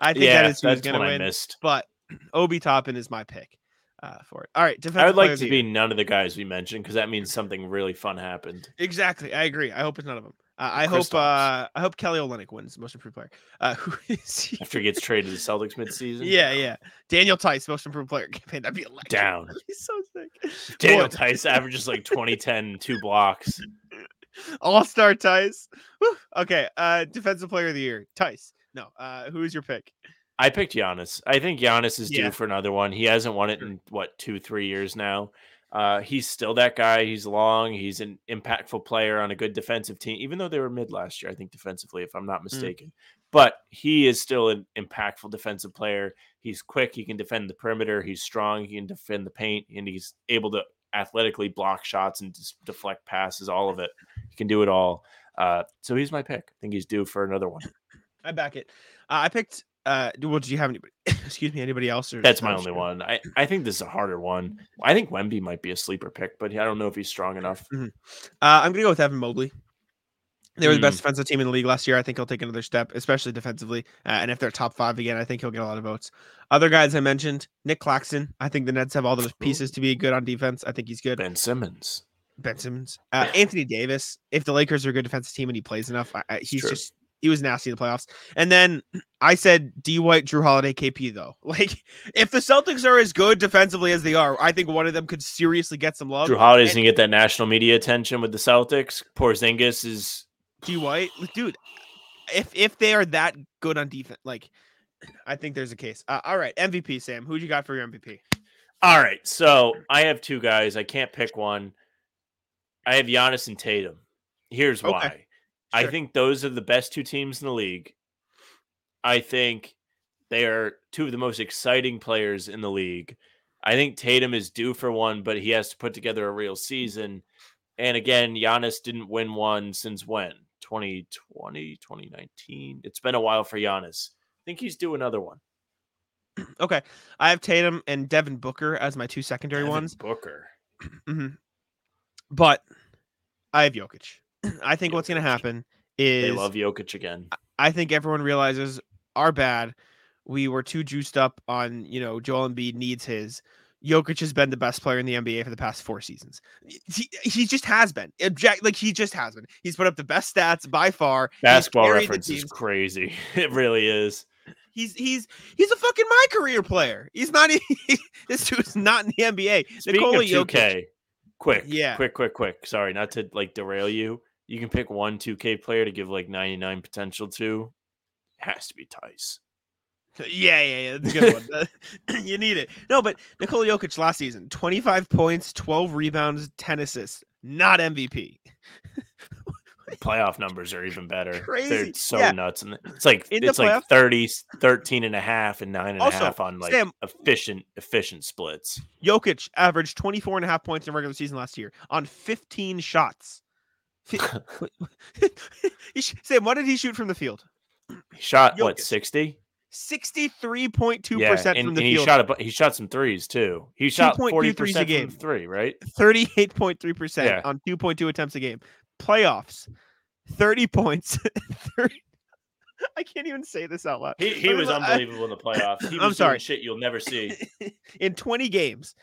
Speaker 3: I think
Speaker 4: Yeah,
Speaker 3: that is who's gonna
Speaker 4: what I
Speaker 3: win. But *clears throat* Obi Toppin is my pick uh, for it. All right,
Speaker 4: I would like to be none of the guys we mentioned because that means something really fun happened.
Speaker 3: exactly. I agree. I hope it's none of them. Uh, I hope. Uh, I hope Kelly Olynyk wins most improved player. Uh, *laughs* who is he?
Speaker 4: After he gets traded to the Celtics midseason.
Speaker 3: Yeah, yeah. Daniel Theis, most improved player *laughs* campaign. That'd be electric.
Speaker 4: Down. *laughs*
Speaker 3: He's so sick.
Speaker 4: Daniel
Speaker 3: Boy,
Speaker 4: Theis averages like 2010, two blocks.
Speaker 3: All star Theis. Okay. Uh, defensive player of the year, Theis. No. Uh, who is your pick?
Speaker 4: I picked Giannis. I think Giannis is
Speaker 3: Yeah.
Speaker 4: due for another one. He hasn't won it in what two, three years now. Uh, he's still that guy. He's long. He's an impactful player on a good defensive team, even though they were mid last year, I think, defensively, if I'm not mistaken. But he is still an impactful defensive player. He's quick. He can defend the perimeter. He's strong. He can defend the paint, and he's able to athletically block shots and just deflect passes. All of it. He can do it all. Uh, so he's my pick. I think he's due for another one.
Speaker 3: I back it. Uh, I picked. Uh, do- well, did you have anybody? *coughs* excuse me, anybody else? Or
Speaker 4: That's my only
Speaker 3: your-
Speaker 4: one. I, I think this is a harder one. I think Wemby might be a sleeper pick, but I don't know if he's strong enough.
Speaker 3: Uh, I'm gonna go with Evan Mobley. They were the
Speaker 4: Mm.
Speaker 3: best defensive team in the league last year. I think he'll take another step, especially defensively. Uh, and if they're top five again, I think he'll get a lot of votes. Other guys I mentioned, Nick Claxton. I think the Nets have all those pieces to be good on defense. I think he's good.
Speaker 4: Ben Simmons.
Speaker 3: Ben Simmons, uh, Anthony Davis. If the Lakers are a good defensive team and he plays enough, I, I, he's just he was nasty in the playoffs. And then I said D White, Jrue Holiday, KP though. *laughs* Like if the Celtics are as good defensively as they are, I think one of them could seriously get some love.
Speaker 4: Jrue Holiday's
Speaker 3: and-
Speaker 4: gonna get that national media attention with the Celtics. Porzingis is
Speaker 3: D White, dude. If if they are that good on defense, like *clears throat* I think there's a case. Uh, all right, MVP Sam, who'd you got for your MVP?
Speaker 4: all right. So I have two guys. I can't pick one. I have Giannis and Tatum. Here's
Speaker 3: Okay.
Speaker 4: why. I think those are the best two teams in the league. I think they are two of the most exciting players in the league. I think Tatum is due for one, but he has to put together a real season. And again, Giannis didn't win one since when? 2020, 2019. It's been a while for Giannis. I think he's due another one. *clears throat*
Speaker 3: Okay, I have Tatum and Devin Booker as my two secondary
Speaker 4: Devin
Speaker 3: ones.
Speaker 4: Booker. *clears throat*
Speaker 3: hmm But I have Jokic. I think what's going to happen is
Speaker 4: They love Jokic again.
Speaker 3: I think everyone realizes our bad. We were too juiced up on, you know, Joel Embiid needs his. Jokic has been the best player in the NBA for the past four seasons. He, he just has been. Object, like he just has been. He's put up the best stats by far.
Speaker 4: Basketball reference is crazy. *laughs* It really is.
Speaker 3: He's he's he's a fucking my career player. He's not. e- *laughs* this dude's not in the NBA.
Speaker 4: Speaking
Speaker 3: Nikola
Speaker 4: of 2K, quick,
Speaker 3: Yeah.
Speaker 4: quick, quick, quick. Sorry, not to like derail you. You can pick one 2K player to give like 99 potential to. Has to be Theis. *laughs*
Speaker 3: Yeah, yeah, yeah. That's a good one. *clears throat* You need it. No, but Nikola Jokic last season, 25 points, 12 rebounds, 10 assists. Not MVP.
Speaker 4: Playoff numbers are even *laughs* better.
Speaker 3: Crazy.
Speaker 4: They're so
Speaker 3: Yeah.
Speaker 4: nuts. And it's like
Speaker 3: In
Speaker 4: it's like
Speaker 3: playoffs-
Speaker 4: 30, 13 and a half and nine and a half
Speaker 3: Also,
Speaker 4: on like
Speaker 3: Sam-
Speaker 4: efficient, efficient splits.
Speaker 3: Jokic averaged 24 and a half points in regular season last year on 15 shots. *laughs* *laughs* Sam, what did he shoot from the field?
Speaker 4: He shot what,
Speaker 3: Jokic.
Speaker 4: 60?
Speaker 3: 63.2%
Speaker 4: Yeah,
Speaker 3: from the
Speaker 4: and he
Speaker 3: field.
Speaker 4: shot a, he shot some threes too. He shot
Speaker 3: 2.2
Speaker 4: 40
Speaker 3: threes a
Speaker 4: percent
Speaker 3: game.
Speaker 4: from three, right?
Speaker 3: 38.3%
Speaker 4: Yeah.
Speaker 3: on 2.2 attempts a game. Playoffs, 30 points. *laughs* 30 I can't even say this out loud.
Speaker 4: He he was
Speaker 3: look- I-
Speaker 4: unbelievable in the playoffs. He was
Speaker 3: I'm
Speaker 4: doing
Speaker 3: sorry.
Speaker 4: shit you'll never see.
Speaker 3: in 20 games,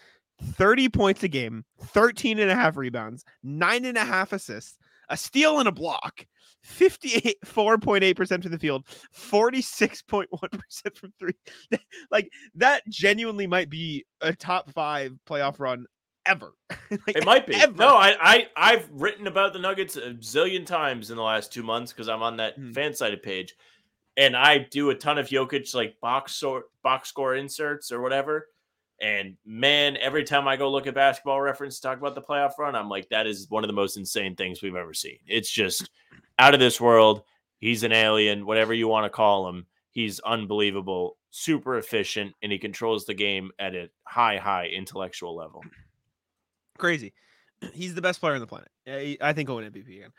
Speaker 3: 30 points a game, 13 and a half rebounds, nine and a half assists, a steal and a block, 54.8% *laughs* from the field, 46.1% from three. *laughs* like that genuinely might be a top five playoff run ever. *laughs* Like,
Speaker 4: It might be.
Speaker 3: ever.
Speaker 4: No, I, I I've written about the Nuggets a zillion times in the last two months because I'm on that
Speaker 3: Hmm.
Speaker 4: fan sided page, and I do a ton of Jokic like box sort box score inserts or whatever. And man, every time I go look at Basketball Reference to talk about the playoff run, I'm like, that is one of the most insane things we've ever seen. It's just out of this world. He's an alien, whatever you want to call him. He's unbelievable, super efficient, and he controls the game at a high, high intellectual level.
Speaker 3: Crazy. *clears throat* He's the best player on the planet. I think he'll win MVP again.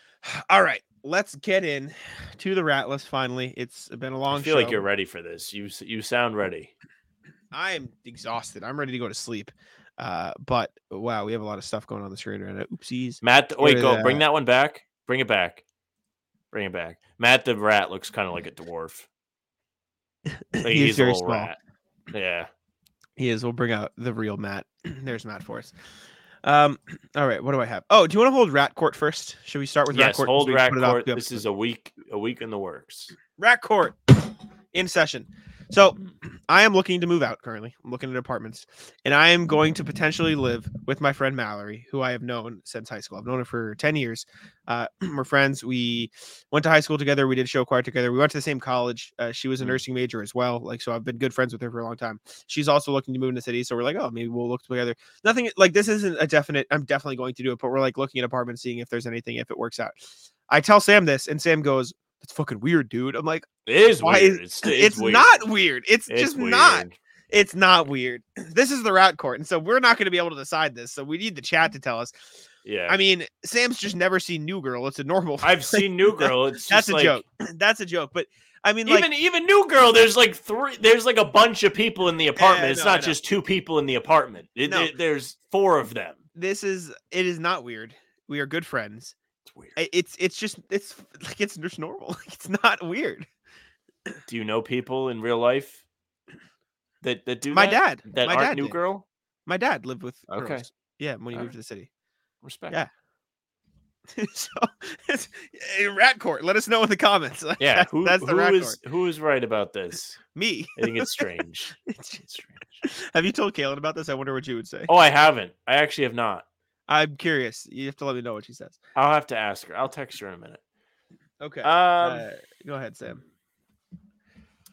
Speaker 3: *sighs* All right, let's get in to the rat list finally. It's been a long
Speaker 4: I feel
Speaker 3: show.
Speaker 4: like you're ready for this. You you sound ready.
Speaker 3: I am exhausted. I'm ready to go to sleep. Uh, but wow, we have a lot of stuff going on the screen right now. Oopsies.
Speaker 4: Matt, wait, go
Speaker 3: of
Speaker 4: bring
Speaker 3: that.
Speaker 4: one back. Bring it back. Bring it back. Matt the rat looks kind of like a dwarf. *laughs* Like, he's a
Speaker 3: very small.
Speaker 4: rat. Yeah.
Speaker 3: He is. We'll bring out the real Matt. *clears throat* There's Matt for us. Um, *clears throat* all right, what do I have? Oh, do you want to hold rat court first? Should we start with rat
Speaker 4: Yes.
Speaker 3: court?
Speaker 4: Hold rat
Speaker 3: put it off
Speaker 4: court. This is a week. A week in the works.
Speaker 3: rat court in session. So *clears throat* I am looking to move out currently. I'm looking at apartments, and I am going to potentially live with my friend Mallory, who I have known since high school. I've known her for ten years. Uh, *clears throat* we're friends. We went to high school together. We did show choir together. We went to the same college. Uh, she was a
Speaker 4: Mm.
Speaker 3: nursing major as well. Like so, I've been good friends with her for a long time. She's also looking to move in the city, so we're like, oh, maybe we'll look together. Nothing like this isn't a definite. I'm definitely going to do it, but we're like looking at apartments, seeing if there's anything if it works out. I tell Sam this, and Sam goes, "That's fucking weird, dude." I'm like.
Speaker 4: It is
Speaker 3: Why
Speaker 4: weird.
Speaker 3: is-
Speaker 4: It's, *clears throat* it's,
Speaker 3: It's,
Speaker 4: weird.
Speaker 3: not weird. It's,
Speaker 4: It's
Speaker 3: just not. It's not weird. *clears throat* This is the rat court, and so we're not going to be able to decide this. So we need the chat to tell us.
Speaker 4: Yeah.
Speaker 3: I mean, Sam's just never seen New Girl. It's a normal. *laughs*
Speaker 4: I've seen New *laughs* Girl. It's
Speaker 3: That's a
Speaker 4: like,
Speaker 3: joke. *clears throat* That's a joke. But I mean, like,
Speaker 4: Even even New Girl, there's like three. There's like a bunch of people in the eh, apartment.
Speaker 3: Yeah,
Speaker 4: it's
Speaker 3: no,
Speaker 4: not just two people in the apartment. It-
Speaker 3: No.
Speaker 4: there- there's four of them.
Speaker 3: this is. It is not weird. We are good friends.
Speaker 4: It's weird.
Speaker 3: It's. It's just. It's *laughs* like it's just normal. *laughs* It's not weird.
Speaker 4: Do you know people in real life that that do
Speaker 3: My
Speaker 4: that?
Speaker 3: dad.
Speaker 4: that
Speaker 3: my dad
Speaker 4: New
Speaker 3: did.
Speaker 4: Girl?
Speaker 3: My dad lived with.
Speaker 4: Okay.
Speaker 3: girls. Yeah, when he moved
Speaker 4: Alright.
Speaker 3: to the city.
Speaker 4: Respect.
Speaker 3: Yeah. *laughs* so it's eh, rat court. Let us know in the comments.
Speaker 4: Yeah,
Speaker 3: that's,
Speaker 4: who,
Speaker 3: that's the
Speaker 4: who
Speaker 3: rat
Speaker 4: is
Speaker 3: court.
Speaker 4: who is right about this?
Speaker 3: Me.
Speaker 4: I think it's strange.
Speaker 3: It's
Speaker 4: It's strange.
Speaker 3: Have you told Kaylin about this? I wonder what you would say.
Speaker 4: Oh, I haven't. I actually have not.
Speaker 3: I'm curious. You have to let me know what she says.
Speaker 4: I'll have to ask her. I'll text her in a minute.
Speaker 3: Okay.
Speaker 4: Um.
Speaker 3: uh, go ahead, Sam.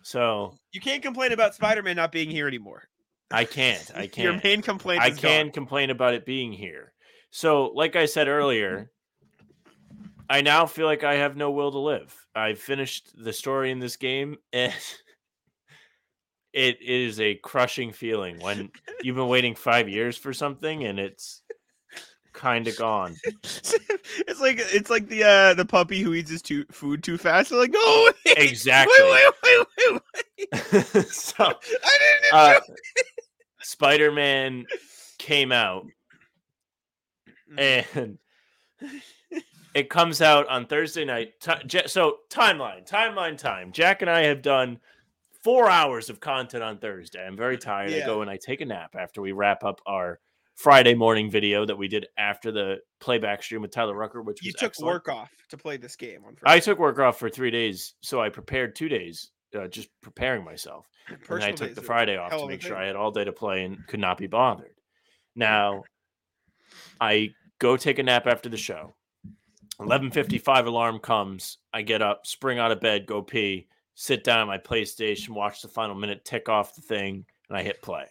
Speaker 4: so
Speaker 3: You can't complain about Spider-Man not being here anymore.
Speaker 4: I can't. I *laughs* can't.
Speaker 3: Your main complaint.
Speaker 4: I
Speaker 3: is
Speaker 4: can
Speaker 3: gone.
Speaker 4: complain about it being here. So, like I said earlier, I now feel like I have no will to live. I've finished the story in this game, and *laughs* it is a crushing feeling when *laughs* you've been waiting five years for something and it's kind of gone. *laughs*
Speaker 3: it's like it's like the uh the puppy who eats his too, food too fast. They're like, oh, wait,
Speaker 4: Exactly.
Speaker 3: Wait, wait, wait, wait. *laughs*
Speaker 4: so,
Speaker 3: I didn't.
Speaker 4: uh, Spider Man came out
Speaker 3: Mm-hmm.
Speaker 4: and it comes out on Thursday night. So timeline, timeline, time. Jack and I have done four hours of content on Thursday. I'm very tired. I go and I take a nap after we wrap up our Friday morning video that we did after the playback stream with Tyler Rucker, which
Speaker 3: you took
Speaker 4: excellent.
Speaker 3: work off to play this game on Friday.
Speaker 4: I took work off for three days, so I prepared two days, uh, just preparing myself. and I took the Friday off to make sure. I had all day to play and could not be bothered. Now, I go take a nap after the show. 11:55 alarm comes. I get up, spring out of bed, go pee, sit down at my PlayStation, watch the final minute tick off the thing, and I hit play.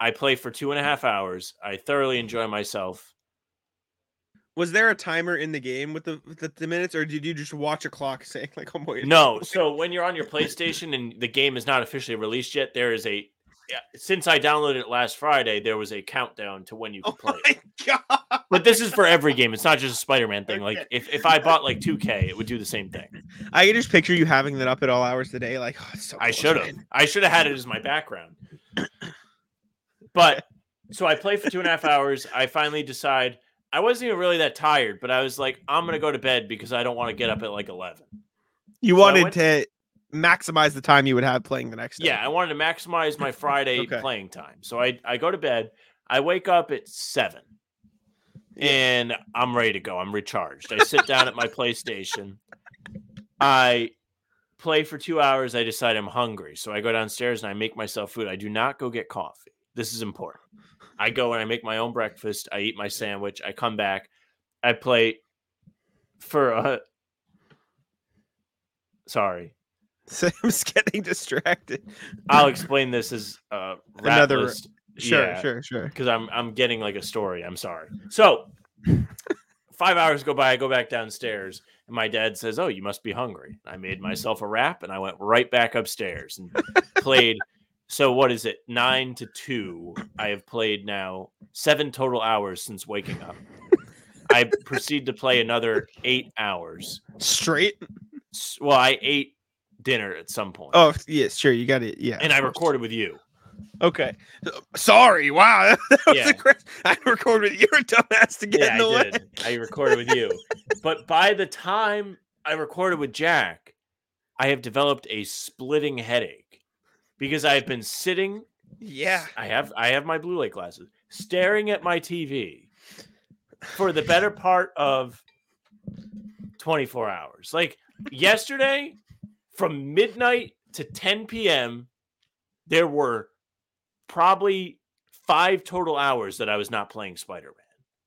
Speaker 4: I play for two and a half hours. I thoroughly enjoy myself.
Speaker 3: Was there a timer in the game with the with the, minutes, or did you just watch a clock *laughs* saying like, "I'm waiting"?
Speaker 4: No, so when you're on your *laughs* PlayStation and the game is not officially released yet, there is a since I downloaded it last Friday, there was a countdown to when you
Speaker 3: Oh
Speaker 4: play. *laughs*
Speaker 3: my god!
Speaker 4: But this is for every game. It's not just a Spider-Man thing. Like if, if I bought like 2K, it would do the same thing.
Speaker 3: I can just picture you having that up at all hours of the day. Like, oh, it's so
Speaker 4: I should have. I should have had it as my background. But so I play for two and a half hours. I finally decide I wasn't even really that tired, but I was like, I'm gonna go to bed because I don't want to get up at like eleven.
Speaker 3: You
Speaker 4: So
Speaker 3: wanted
Speaker 4: went-
Speaker 3: to maximize the time you would have playing the next day.
Speaker 4: Yeah, I wanted to maximize my Friday *laughs*
Speaker 3: Okay.
Speaker 4: playing time. So I, I go to bed. I wake up at seven. And I'm ready to go. I'm recharged. I sit down at my *laughs* PlayStation. I play for two hours. I decide I'm hungry. So I go downstairs and I make myself food. I do not go get coffee. This is important. I go and I make my own breakfast. I eat my sandwich. I come back. I play for a. Sorry.
Speaker 3: Sam's *laughs* getting distracted.
Speaker 4: I'll explain this as uh,
Speaker 3: Another-
Speaker 4: list.
Speaker 3: Sure,
Speaker 4: Yeah,
Speaker 3: sure, sure.
Speaker 4: Because I'm I'm getting like a story. I'm sorry. So five hours go by. I go back downstairs, and my dad says, "Oh, you must be hungry." I made myself a wrap, and I went right back upstairs and *laughs* played. So what is it? Nine to two. I have played now seven total hours since waking up. I proceed to play another eight hours.
Speaker 3: Straight.
Speaker 4: Well, I ate dinner at some point,
Speaker 3: Oh, yes, sure. You got it. Yeah.
Speaker 4: and I recorded with you.
Speaker 3: Okay. Sorry. Wow. *laughs* That was
Speaker 4: Yeah.
Speaker 3: a great- I recorded with your dumbass to get
Speaker 4: yeah,
Speaker 3: in the
Speaker 4: I
Speaker 3: way.
Speaker 4: did. I recorded with you. *laughs* but by the time I recorded with Jack, I have developed a splitting headache because I've been sitting.
Speaker 3: Yeah.
Speaker 4: I have I have my blue light glasses, staring at my TV for the better part of 24 hours. Like yesterday, from midnight to 10 p.m., there were probably five total hours that I was not playing Spider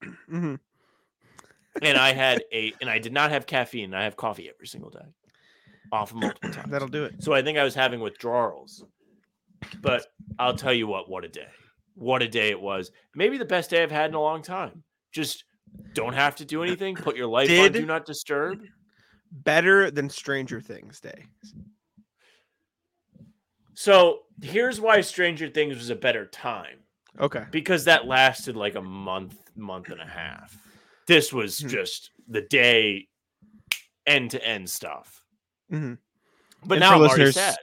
Speaker 4: Man
Speaker 3: hmm
Speaker 4: and I had *laughs* a and I did not have caffeine. I have coffee every single day, off multiple times.
Speaker 3: That'll do it.
Speaker 4: So I think I was having withdrawals. But I'll tell you what, what a day! What a day it was. Maybe the best day I've had in a long time. Just don't have to do anything. Put your life on do not disturb.
Speaker 3: Better than Stranger Things Day.
Speaker 4: So here's why Stranger Things was a better time
Speaker 3: Okay.
Speaker 4: because that lasted like a month, month and a half. This was
Speaker 3: Hmm.
Speaker 4: just the day, end to end stuff.
Speaker 3: Mhm.
Speaker 4: But
Speaker 3: And
Speaker 4: now I'm
Speaker 3: listeners-
Speaker 4: sad.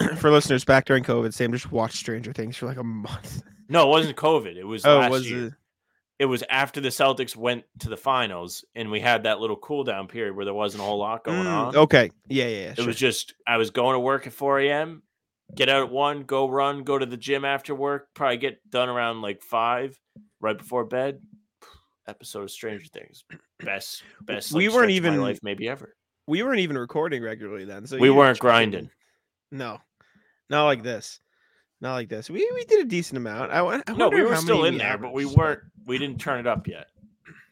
Speaker 4: *clears throat*
Speaker 3: For listeners back during COVID, Sam just watched Stranger Things for like a month.
Speaker 4: No, it wasn't COVID. It was
Speaker 3: Oh,
Speaker 4: last
Speaker 3: was
Speaker 4: year.
Speaker 3: it?
Speaker 4: It was after the Celtics went to the finals, and we had that little cool down period where there wasn't a whole lot going
Speaker 3: Mm,
Speaker 4: on.
Speaker 3: Okay. Yeah, yeah,
Speaker 4: it
Speaker 3: sure.
Speaker 4: was just I was going to work at 4 a.m., get out at one, go run, go to the gym after work, probably get done around like five, right before bed. Episode of Stranger Things, best, best.
Speaker 3: We weren't
Speaker 4: stretch of my
Speaker 3: even-
Speaker 4: life maybe ever.
Speaker 3: we weren't even recording regularly then. So
Speaker 4: we weren't grinding.
Speaker 3: No, not like this. Not like this. We we did a decent amount. I, I
Speaker 4: No, we were still in
Speaker 3: we
Speaker 4: there, but we weren't. We didn't turn it up yet.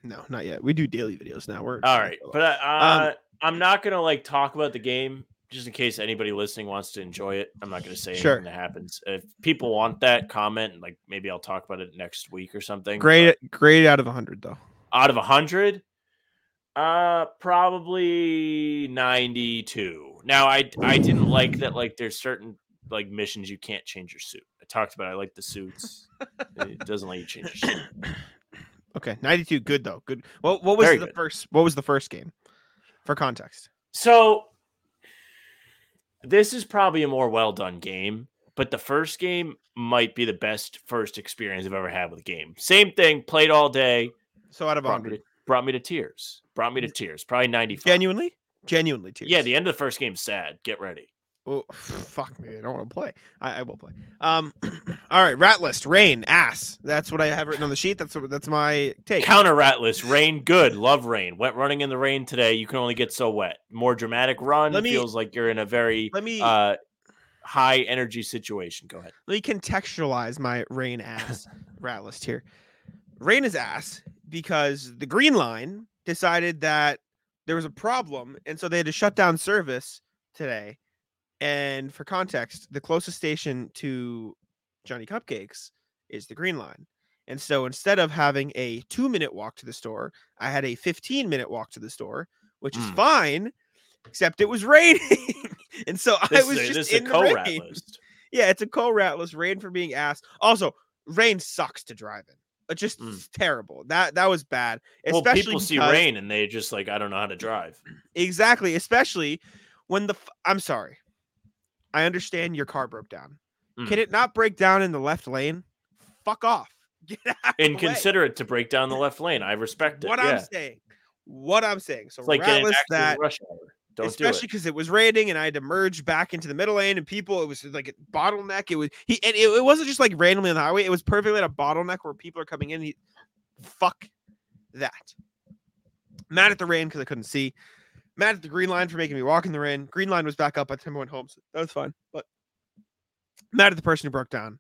Speaker 3: No, not yet. We do daily videos now. We're
Speaker 4: All right, but uh,
Speaker 3: Um,
Speaker 4: uh, I'm not gonna like talk about the game just in case anybody listening wants to enjoy it. I'm not gonna say
Speaker 3: Sure.
Speaker 4: anything that happens. If people want that, comment. and, Like maybe I'll talk about it next week or something.
Speaker 3: great. Great out of hundred though.
Speaker 4: out of hundred, uh, probably 92. Now I I didn't like that. Like there's certain like missions you can't change your suit. I talked about. it. I like the suits. it *laughs* doesn't let you change your suit. *coughs*
Speaker 3: Okay, ninety-two. Good though. Good. What what was
Speaker 4: Very
Speaker 3: the
Speaker 4: good.
Speaker 3: first? What was the first game? For context.
Speaker 4: So this is probably a more well done game, but the first game might be the best first experience I've ever had with a game. Same thing, played all day,
Speaker 3: So out of
Speaker 4: brought me,
Speaker 3: hundred,
Speaker 4: to, brought me to tears. Brought me to tears. Probably 95.
Speaker 3: genuinely, genuinely. Tears.
Speaker 4: Yeah, the end of the first game's sad. Get ready.
Speaker 3: Oh, *sighs* fuck me. I don't want to play. I, I will play. Um. *clears throat* all right. Rat list. Rain. Ass. That's what I have written on the sheet. That's what, that's my take.
Speaker 4: Counter rat list. Rain, good. Love rain. Went running in the rain today. You can only get so wet. More dramatic run.
Speaker 3: Let me-
Speaker 4: feels like you're in a very
Speaker 3: Let me
Speaker 4: uh, high energy situation. Go ahead.
Speaker 3: let me contextualize my rain ass *laughs* rat list here. Rain is ass because the Green Line decided that there was a problem, and so they had to shut down service today. And for context, the closest station to Johnny Cupcakes is the Green Line. And so instead of having a two minute walk to the store, I had a 15 minute walk to the store, which is
Speaker 4: Mm.
Speaker 3: fine, except it was *laughs* raining. and so I was
Speaker 4: a,
Speaker 3: just in
Speaker 4: a
Speaker 3: the rain.
Speaker 4: list.
Speaker 3: Yeah, it's a co-ratless rain for being asked. Also, rain sucks to drive in. Just
Speaker 4: Mm.
Speaker 3: terrible. That that was bad.
Speaker 4: Well,
Speaker 3: Especially
Speaker 4: people see rain and they just like, I don't know how to drive. *clears throat*
Speaker 3: Exactly, especially when the I'm sorry. I understand your car broke down.
Speaker 4: Mm.
Speaker 3: Can it not break down in the left lane? Fuck off. *laughs* Get out
Speaker 4: And
Speaker 3: of
Speaker 4: consider it to break down the *laughs* left lane. I respect it.
Speaker 3: what
Speaker 4: yeah.
Speaker 3: I'm saying. What I'm saying. So
Speaker 4: It's like getting
Speaker 3: ratless
Speaker 4: active
Speaker 3: that
Speaker 4: rush hour. Don't
Speaker 3: especially
Speaker 4: do it.
Speaker 3: because it was raining and I had to merge back into the middle lane and people it was like a bottleneck. It was he and it, it wasn't just like randomly on the highway, it was perfectly at a bottleneck where people are coming in. He, fuck that. Mad at the rain because I couldn't see. Mad at the green line for making me walk in the rain. Green line was back up by the time I went home. So that was fine. But mad at the person who broke down.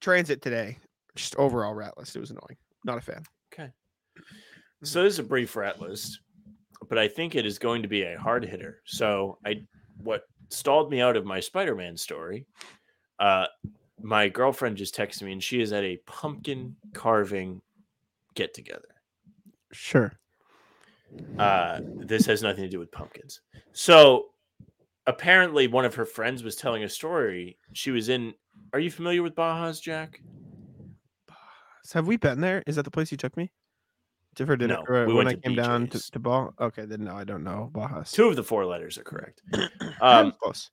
Speaker 3: Transit today. Just overall rat list. It was annoying. Not a fan.
Speaker 4: Okay. Mm. So this is a brief rat list, but I think it is going to be a hard hitter. So I what stalled me out of my Spider-Man story. Uh my girlfriend just texted me and she is at a pumpkin carving get together.
Speaker 3: Sure.
Speaker 4: Uh this has nothing to do with pumpkins. So apparently one of her friends was telling a story. She was in Are you familiar with Baja's Jack?
Speaker 3: Have we been there? Is that the place you took me? For dinner
Speaker 4: No,
Speaker 3: or
Speaker 4: we
Speaker 3: when
Speaker 4: went
Speaker 3: I came down to, to ball? Okay, then no, I don't know. Bajas.
Speaker 4: Two of the four letters are correct. *clears throat*
Speaker 3: um,
Speaker 4: Um
Speaker 3: close.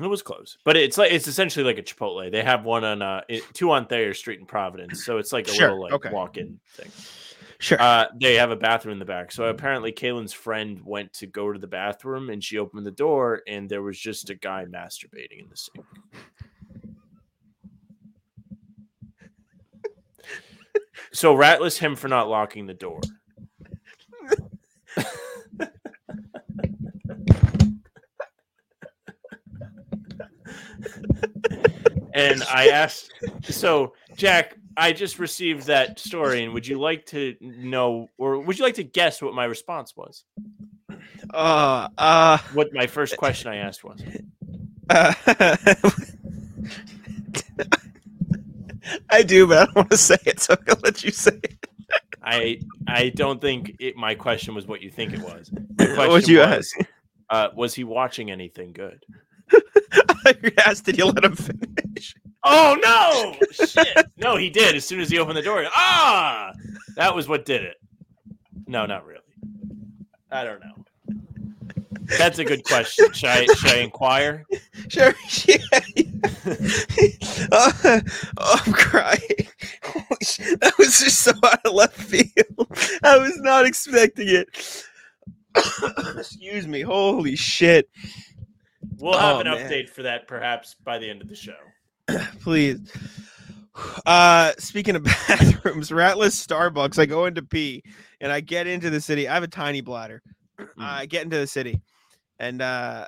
Speaker 4: It was close, but it's like it's essentially like a Chipotle. They have one on uh it, two on Thayer Street in Providence, so it's like a
Speaker 3: Sure,
Speaker 4: little like
Speaker 3: okay.
Speaker 4: walk-in thing.
Speaker 3: Sure.
Speaker 4: Uh, they have a bathroom in the back. So apparently, Kaylin's friend went to go to the bathroom, and she opened the door, and there was just a guy masturbating in the sink. So ratless him for not locking the door. and I asked, so Jack, I just received that story, and would you like to know, or would you like to guess what my response was?
Speaker 3: uh, uh,
Speaker 4: What my first question I asked was? *laughs*
Speaker 3: uh *laughs* I do, but I don't want to say it, so I'm gonna let you say it.
Speaker 4: I I don't think it, my question was what you think it was. *laughs*
Speaker 3: What you
Speaker 4: was,
Speaker 3: ask?
Speaker 4: Uh, was he watching anything good? *laughs*
Speaker 3: you asked, did you let him finish?
Speaker 4: Oh no! Shit! No, he did. As soon as he opened the door, ah, that was what did it. No, not really. I don't know. That's a good question. Should I should I inquire? *laughs*
Speaker 3: Sure. Yeah. Uh, *laughs* oh, I'm crying. That was just so out of left field. I was not expecting it. *coughs* Excuse me. Holy shit.
Speaker 4: We'll have
Speaker 3: Oh,
Speaker 4: an
Speaker 3: man.
Speaker 4: update for that perhaps by the end of the show. *coughs*
Speaker 3: Please. *sighs* Uh speaking of *laughs* bathrooms, ratless Starbucks, I go into pee and I get into the city. I have a tiny bladder. I get into the city and uh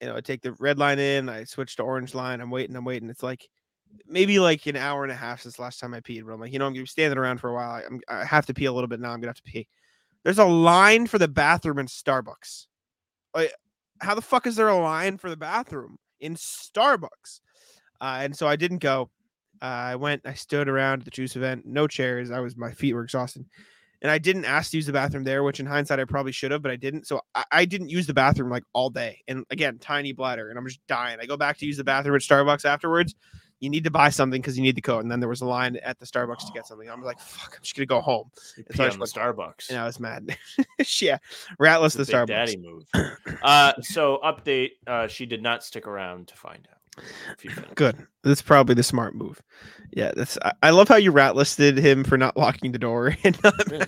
Speaker 3: you know, I take the red line in, I switch to orange line, I'm waiting, I'm waiting. It's like maybe like an hour and a half since last time I peed, but I'm like, you know, I'm gonna be standing around for a while. I, I'm, I have to pee a little bit now. I'm gonna have to pee. There's a line for the bathroom in Starbucks. Like, how the fuck is there a line for the bathroom in Starbucks? Uh, and so I didn't go. Uh, I went. I stood around the juice event. No chairs. I was. My feet were exhausted, and I didn't ask to use the bathroom there. Which, in hindsight, I probably should have, but I didn't. So I, I didn't use the bathroom like all day. And again, tiny bladder, and I'm just dying. I go back to use the bathroom at Starbucks afterwards. You need to buy something because you need the code. And then there was a line at the Starbucks to get something. I'm like, fuck. I'm just gonna go home.
Speaker 4: You
Speaker 3: It's always
Speaker 4: pee on the Starbucks.
Speaker 3: And I was mad. *laughs* yeah, ratless the Starbucks.
Speaker 4: daddy move. Uh, so update: uh, she did not stick around to find out. You. *laughs*
Speaker 3: Good. That's probably the smart move. Yeah, that's. I, I love how you rat listed him for not locking the door *laughs* and not
Speaker 4: Yeah.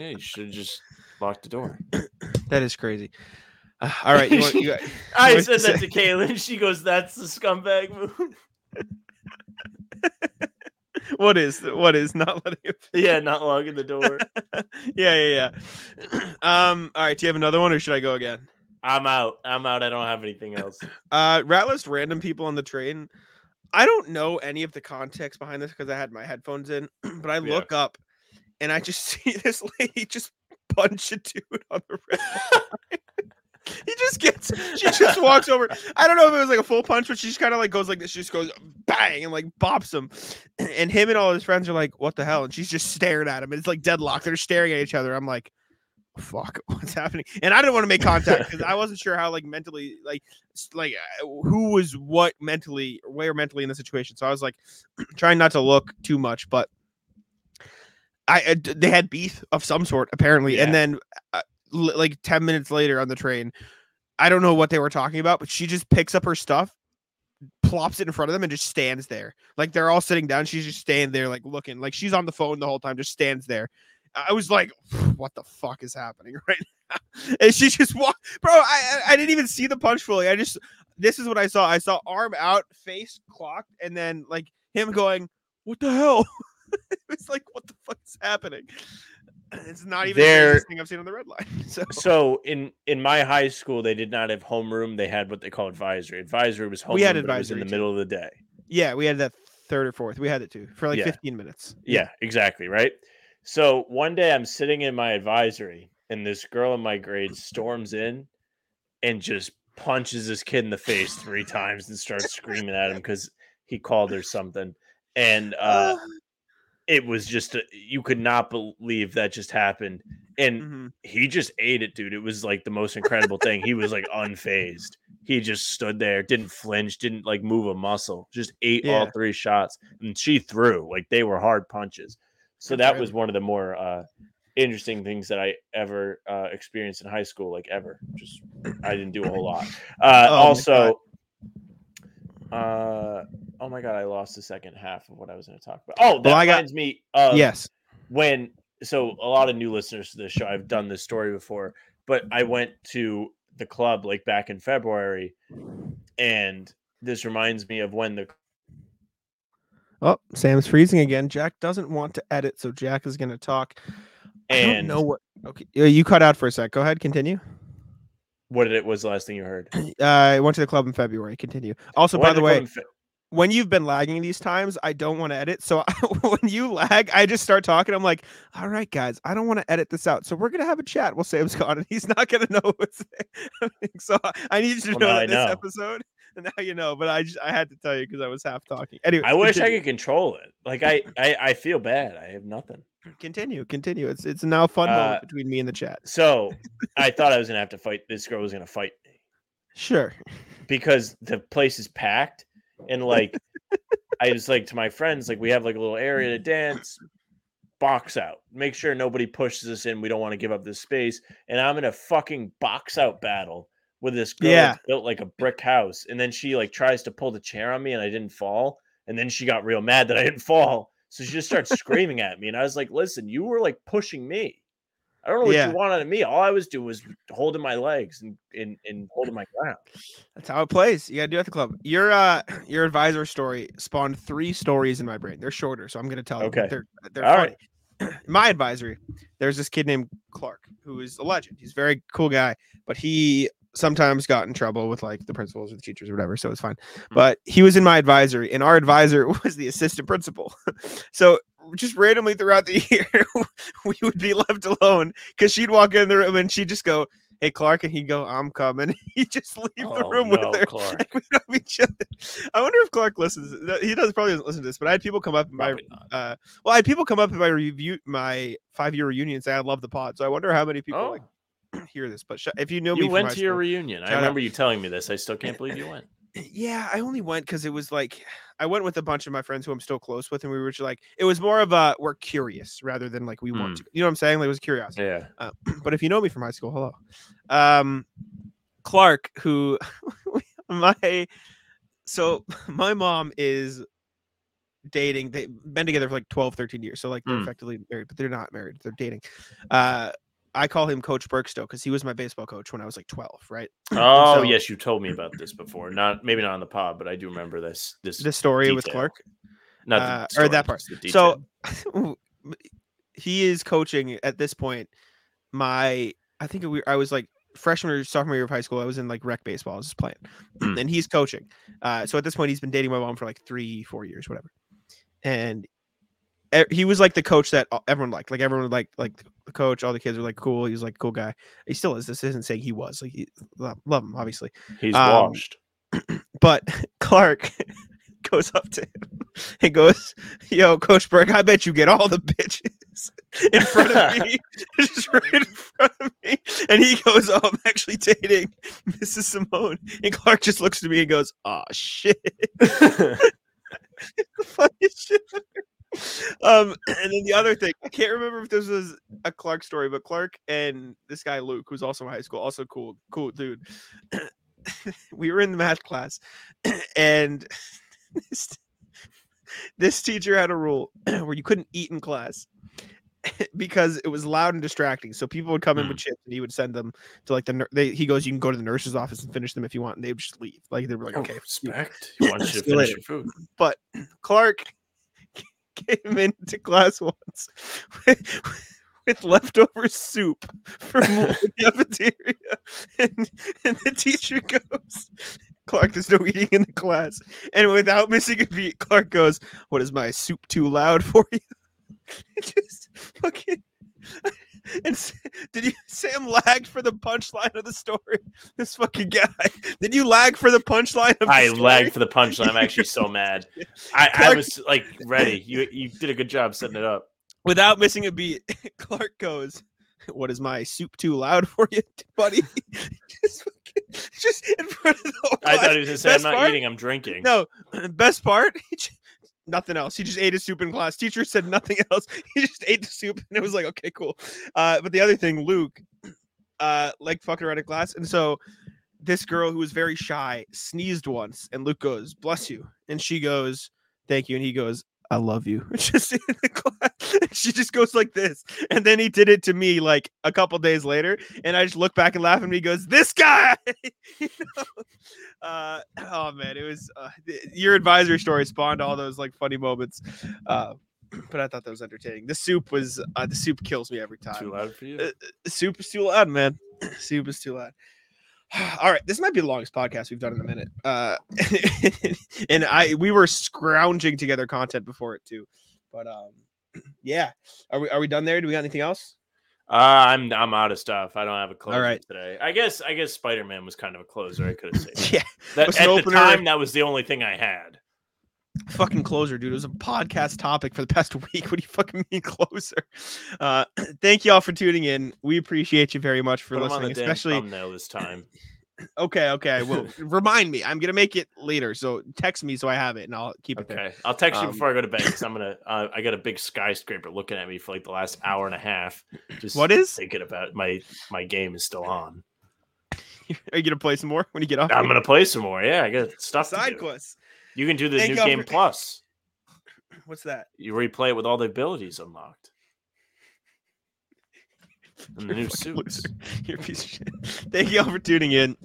Speaker 4: Yeah, you should just lock the door. *clears throat*
Speaker 3: That is crazy. Uh, all right, you want, you *laughs* got,
Speaker 4: I said
Speaker 3: you
Speaker 4: that
Speaker 3: say?
Speaker 4: to Kaylin. She goes, "That's the scumbag move."
Speaker 3: what is what is not letting
Speaker 4: yeah, not locking the door.
Speaker 3: yeah, yeah, yeah. *clears throat* Um. All right. Do you have another one, or should I go again?
Speaker 4: I'm out. I'm out. I don't have anything else. *laughs*
Speaker 3: Uh, rat list random people on the train. I don't know any of the context behind this because I had my headphones in, *clears throat* but I
Speaker 4: Yeah.
Speaker 3: look up and I just *laughs* see this lady just punch a dude on the red line. *laughs* he just gets, she just walks over. I don't know if it was like a full punch, but she just kind of like goes like this. She just goes bang and like bops him. *clears throat* And him and all his friends are like, what the hell? And she's just staring at him. And it's like deadlocked. They're staring at each other. I'm like, fuck, *laughs* what's happening? And I didn't want to make contact because I wasn't sure how like mentally, like, like uh, who was what mentally, where mentally in the situation. So I was like *clears throat* trying not to look too much, but I uh, they had beef of some sort apparently, and then uh, l- like ten minutes later on the train, I don't know what they were talking about, but she just picks up her stuff, plops it in front of them, and just stands there. Like they're all sitting down, she's just standing there, like looking, like she's on the phone the whole time, just stands there. I was like, what the fuck is happening *laughs* right now? And she just walked, bro. I I didn't even see the punch fully. I just this is what I saw. I saw arm out, face clocked, and then like him going, "What the hell?" *laughs* it's like, what the fuck is happening? *clears throat* It's not even the
Speaker 4: There-
Speaker 3: craziest thing I've seen on the red line. *laughs* So
Speaker 4: So in in my high school, they did not have homeroom. They had what they call advisory. Advisory was homeroom.
Speaker 3: We had
Speaker 4: was in the
Speaker 3: too.
Speaker 4: middle of the day.
Speaker 3: yeah, we had that third or fourth. We had it too for like
Speaker 4: Yeah.
Speaker 3: 15 minutes.
Speaker 4: Yeah, exactly. Right. So one day I'm sitting in my advisory, and this girl in my grade storms in and just punches this kid in the face three times and starts screaming at him because he called her something. And uh, it was just, a, you could not believe that just happened. And
Speaker 3: Mhm.
Speaker 4: he just ate it, dude. It was like the most incredible thing. He was like unfazed. He just stood there, didn't flinch, didn't like move a muscle, just ate all three shots. And she threw like they were hard punches. So that was one of the more uh, interesting things that I ever uh, experienced in high school, like ever. Just I didn't do a whole lot. *laughs* Uh,
Speaker 3: Oh
Speaker 4: also, uh, oh my god, I lost the second half of what I was going to talk about. Oh, that
Speaker 3: Well, I got-
Speaker 4: reminds me of
Speaker 3: yes.
Speaker 4: when so a lot of new listeners to this show i've done this story before but i went to the club like back in february and this reminds me of when the
Speaker 3: Oh, Sam's freezing again. Jack doesn't want to edit, so Jack is going to talk. I don't
Speaker 4: and
Speaker 3: know what. Okay, uh, you cut out for a sec. Go ahead, continue.
Speaker 4: what did it was the last thing you heard
Speaker 3: Uh, *clears throat* I went to the club in February. Continue. Also, by the way,
Speaker 4: Fe-
Speaker 3: when you've been lagging these times, I don't want to edit. So *laughs* when you lag, I just start talking. I'm like, all right, guys, I don't want to edit this out. So we're gonna have a chat. Well, Sam's gone, and he's not gonna *laughs* know what's *laughs* there. so I need you to
Speaker 4: Well,
Speaker 3: know that
Speaker 4: I
Speaker 3: this
Speaker 4: know.
Speaker 3: episode. And *laughs* now you know, but I just I had to tell you because I was half talking. Anyway,
Speaker 4: i wish i could control it like I, I i feel bad i have nothing
Speaker 3: continue, continue. It's it's now fun
Speaker 4: Uh,
Speaker 3: moment between me and the chat.
Speaker 4: so i thought i was gonna *laughs* have to fight this girl was gonna fight me
Speaker 3: Sure.
Speaker 4: because the place is packed and like *laughs* I was like to my friends, like we have like a little area to dance, box out. Make sure nobody pushes us in. We don't want to give up this space. And I'm in a fucking box out battle with this girl
Speaker 3: Yeah.
Speaker 4: built like a brick house. And then she like tries to pull the chair on me and I didn't fall. And then she got real mad that I didn't fall. So she just starts screaming at me. And I was like, listen, you were like pushing me. I don't know what
Speaker 3: Yeah.
Speaker 4: you want out of me. All I was doing was holding my legs and, and, and holding my ground.
Speaker 3: That's how it plays. You gotta do it at the club. Your uh *clears throat* your advisor story spawned three stories in my brain. They're shorter, so I'm gonna tell them.
Speaker 4: Okay.
Speaker 3: They're they're
Speaker 4: All
Speaker 3: funny. *clears throat* my advisory, there's this kid named Clark who is a legend. He's a very cool guy, but he sometimes got in trouble with like the principals or the teachers or whatever, so it's fine. But he was in my advisory, and our advisor *laughs* was the assistant principal. *laughs* so just randomly throughout the *laughs* year, we would be left alone because she'd walk in the room and she'd just go, Hey Clark, and he'd go, I'm coming. He'd just leave the
Speaker 4: Oh,
Speaker 3: room
Speaker 4: no,
Speaker 3: with her.
Speaker 4: Clark.
Speaker 3: have each other. I wonder if Clark listens. He does probably doesn't listen to this, but I had people come up my uh well, I had people come up in my review my five year reunion and say I love the pod. So I wonder how many people
Speaker 4: Oh,
Speaker 3: like *clears throat* hear this. But if you know me,
Speaker 4: you
Speaker 3: from
Speaker 4: went to your
Speaker 3: school-
Speaker 4: reunion. I
Speaker 3: Shout out.
Speaker 4: remember you telling me this. I still can't believe you went. *clears throat*
Speaker 3: yeah, I only went because it was like I went with a bunch of my friends who I'm still close with, and we were just like it was more of a we're curious rather than like we
Speaker 4: Hmm.
Speaker 3: want to. You know what I'm saying? Like it was curiosity.
Speaker 4: Yeah.
Speaker 3: Uh, *clears throat* but if you know me from high school, hello. Um, Clark, who *laughs* my so *laughs* my mom is dating. They've been together for like 12, 13 years. So like they're
Speaker 4: Mm.
Speaker 3: effectively married, but they're not married. They're dating. Uh, I call him Coach Burkstow because he was my baseball coach when I was like 12, right? *clears throat*
Speaker 4: Oh
Speaker 3: so-
Speaker 4: yes, you told me about this before. Not maybe not on the pod, but I do remember this. This
Speaker 3: The story with. Clark.
Speaker 4: not the
Speaker 3: uh, or that part. So *laughs* he is coaching at this point. My, I think we, I was like freshman or sophomore year of high school. I was in like rec baseball. I was just playing,
Speaker 4: Hmm.
Speaker 3: and he's coaching. Uh, so at this point, he's been dating my mom for like three, four years, whatever. And he was like the coach that everyone liked. Like everyone like like the coach. All the kids were like cool. He was like cool guy. He still is. This isn't saying he was. Like he, love, love him, obviously.
Speaker 4: He's
Speaker 3: Um,
Speaker 4: washed. *clears throat*
Speaker 3: But *laughs* Clark *laughs* goes up to him and goes, "Yo, Coach Burke, I bet you get all the bitches *laughs* in front of me, just right in front of me." And he goes, "Oh, I'm actually dating Mrs. Simone." And Clark just looks at me and goes, "Oh shit." the funniest shit. Um, *clears throat* and then the other thing, I can't remember if this was a Clark story, but Clark and this guy Luke, who's also in high school, also cool, cool dude. *clears throat* we were in the math class, *clears throat* and *laughs* this, this teacher had a rule where you couldn't eat in class because it was loud and distracting. So people would come in with chips, and he would send them to like the. They, he goes, "You can go to the nurse's office and finish them if you want," and they would just leave. Like they were like,
Speaker 4: Oh,
Speaker 3: "Okay,
Speaker 4: respect. He wants you *laughs* to finish
Speaker 3: later.
Speaker 4: your food.
Speaker 3: but Clark came into class once with, with leftover soup from the *laughs* cafeteria, and, and the teacher goes, "Clark, there's no eating in the class." And without missing a beat, Clark goes, "What is my soup too loud for you?" It *laughs* just fucking. *laughs* And did you *laughs* Sam lagged for the punchline of the story? *laughs* This fucking guy. Did you lag for the punchline of the
Speaker 4: I lagged for the punchline. I'm actually so mad. I, I was like ready. You you did a good job setting it up.
Speaker 3: without missing a beat, Clark goes, "What is my soup too loud for you, buddy?" just, fucking- just in front of the whole
Speaker 4: I thought he was gonna say, "I'm not
Speaker 3: part?
Speaker 4: eating. I'm drinking."
Speaker 3: No, *clears throat* best part, nothing else. He just ate his soup in class. Teacher said nothing *laughs* else. He just ate the soup, and it was like, okay, cool. Uh, but the other thing, Luke, *clears throat* uh, like fucking around in class, and so this girl who was very shy sneezed once, and Luke goes, "Bless you," and she goes, "Thank you," and he goes. I love you. *laughs* Just in the class. *laughs* She just goes like this. And then he did it to me like a couple days later. And I just look back and laugh and he goes, This guy. *laughs* You know? uh, *clears throat* oh man, it was uh, your advisory story spawned all those like funny moments. Uh, *clears throat* but I thought that was entertaining. The soup was uh, the soup kills me every time.
Speaker 4: Too loud for you.
Speaker 3: Uh, soup is too loud, man. *clears throat* soup is too loud. *sighs* All right, this might be the longest podcast we've done in a minute. Uh, *laughs* and I we were scrounging together content before it too, but um, *clears throat* yeah. Are we are we done there? Do we got anything else?
Speaker 4: Uh, I'm I'm out of stuff. I don't have a closer
Speaker 3: right.
Speaker 4: today. I guess I guess Spider Man was kind of a closer. I could have said *laughs*
Speaker 3: Yeah,
Speaker 4: that at the
Speaker 3: opener.
Speaker 4: time. That was the only thing I had.
Speaker 3: Fucking closer, dude. It was a podcast topic for the past *laughs* week. What do you fucking mean closer? Uh, *clears throat* thank y'all for tuning in. We appreciate you very much for
Speaker 4: Put
Speaker 3: listening, especially.
Speaker 4: thumbnail this time. *clears throat*
Speaker 3: Okay, okay. Well, *laughs* remind me. I'm gonna make it later, so text me so I have it, and I'll keep it there.
Speaker 4: Okay, I'll text you
Speaker 3: Um,
Speaker 4: before I go to bed because I'm *coughs* gonna. Uh, I got a big skyscraper looking at me for like the last hour and a half. Just
Speaker 3: What is?
Speaker 4: thinking about my my game is still on. *laughs*
Speaker 3: Are you gonna play some more when you get off?
Speaker 4: I'm gonna play some more. Yeah, I got stuff to
Speaker 3: side quests.
Speaker 4: You can do the new game
Speaker 3: for-
Speaker 4: plus. *laughs*
Speaker 3: What's that?
Speaker 4: You replay it with all the abilities unlocked. And the new suits. *laughs*
Speaker 3: You're piece of shit. Thank y'all for tuning in.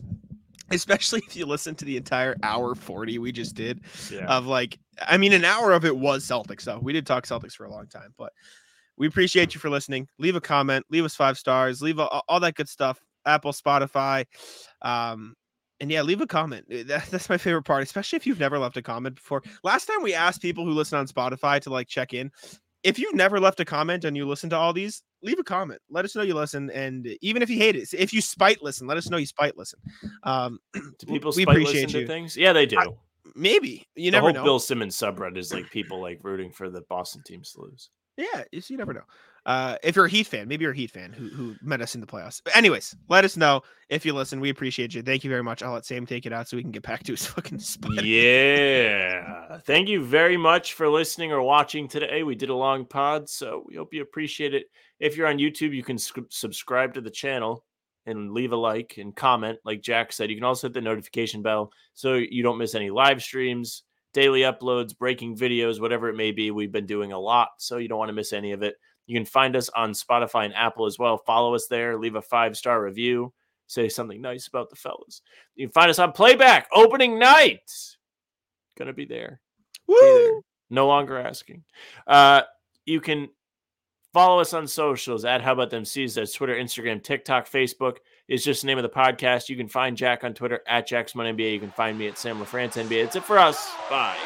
Speaker 3: Especially if you listen to the entire hour 40 we just did
Speaker 4: Yeah.
Speaker 3: of like, I mean, an hour of it was Celtics stuff. We did talk Celtics for a long time, but we appreciate you for listening. Leave a comment, leave us five stars, leave a, all that good stuff. Apple, Spotify, um, and yeah, leave a comment. Uh, That, *laughs* that's my favorite part, especially if you've never left a comment before. Last time we asked people who listen on Spotify to like check in. If you've never left a comment and you listen to all these, leave a comment. Let us know you listen, and even if you hate it, if you spite listen, let us know you spite listen. Um,
Speaker 4: Do people
Speaker 3: we
Speaker 4: spite
Speaker 3: appreciate
Speaker 4: listen to
Speaker 3: you.
Speaker 4: things? Yeah, they do.
Speaker 3: Maybe you
Speaker 4: the
Speaker 3: never
Speaker 4: whole
Speaker 3: know.
Speaker 4: Bill Simmons subreddit is like people like rooting for the Boston teams to lose.
Speaker 3: Yeah, it's- you never know. Uh, if you're a Heat fan, maybe you're a Heat fan who who met us in the playoffs. But anyways, let us know if you listen. We appreciate you. Thank you very much. I'll let Sam take it out so we can get back to his *laughs* fucking spider.
Speaker 4: Yeah. Thank you very much for listening or watching today. We did a long pod, so we hope you appreciate it. If you're on YouTube, you can sc- subscribe to the channel and leave a like and comment. Like Jack said, you can also hit the notification bell so you don't miss any live streams, daily uploads, breaking videos, whatever it may be. We've been doing a lot, so you don't want to miss any of it. You can find us on Spotify and Apple as well. Follow us there, leave a five star review, say something nice about the fellas. You can find us on Playback opening night. Gonna be there. Be there. No longer asking. Uh, you can follow us on socials at How About Them Cs. That's Twitter, Instagram, TikTok, Facebook. is just the name of the podcast. You can find Jack on Twitter at Jack Simone NBA. You can find me at Sam LaFrance NBA. It's it for us. Bye.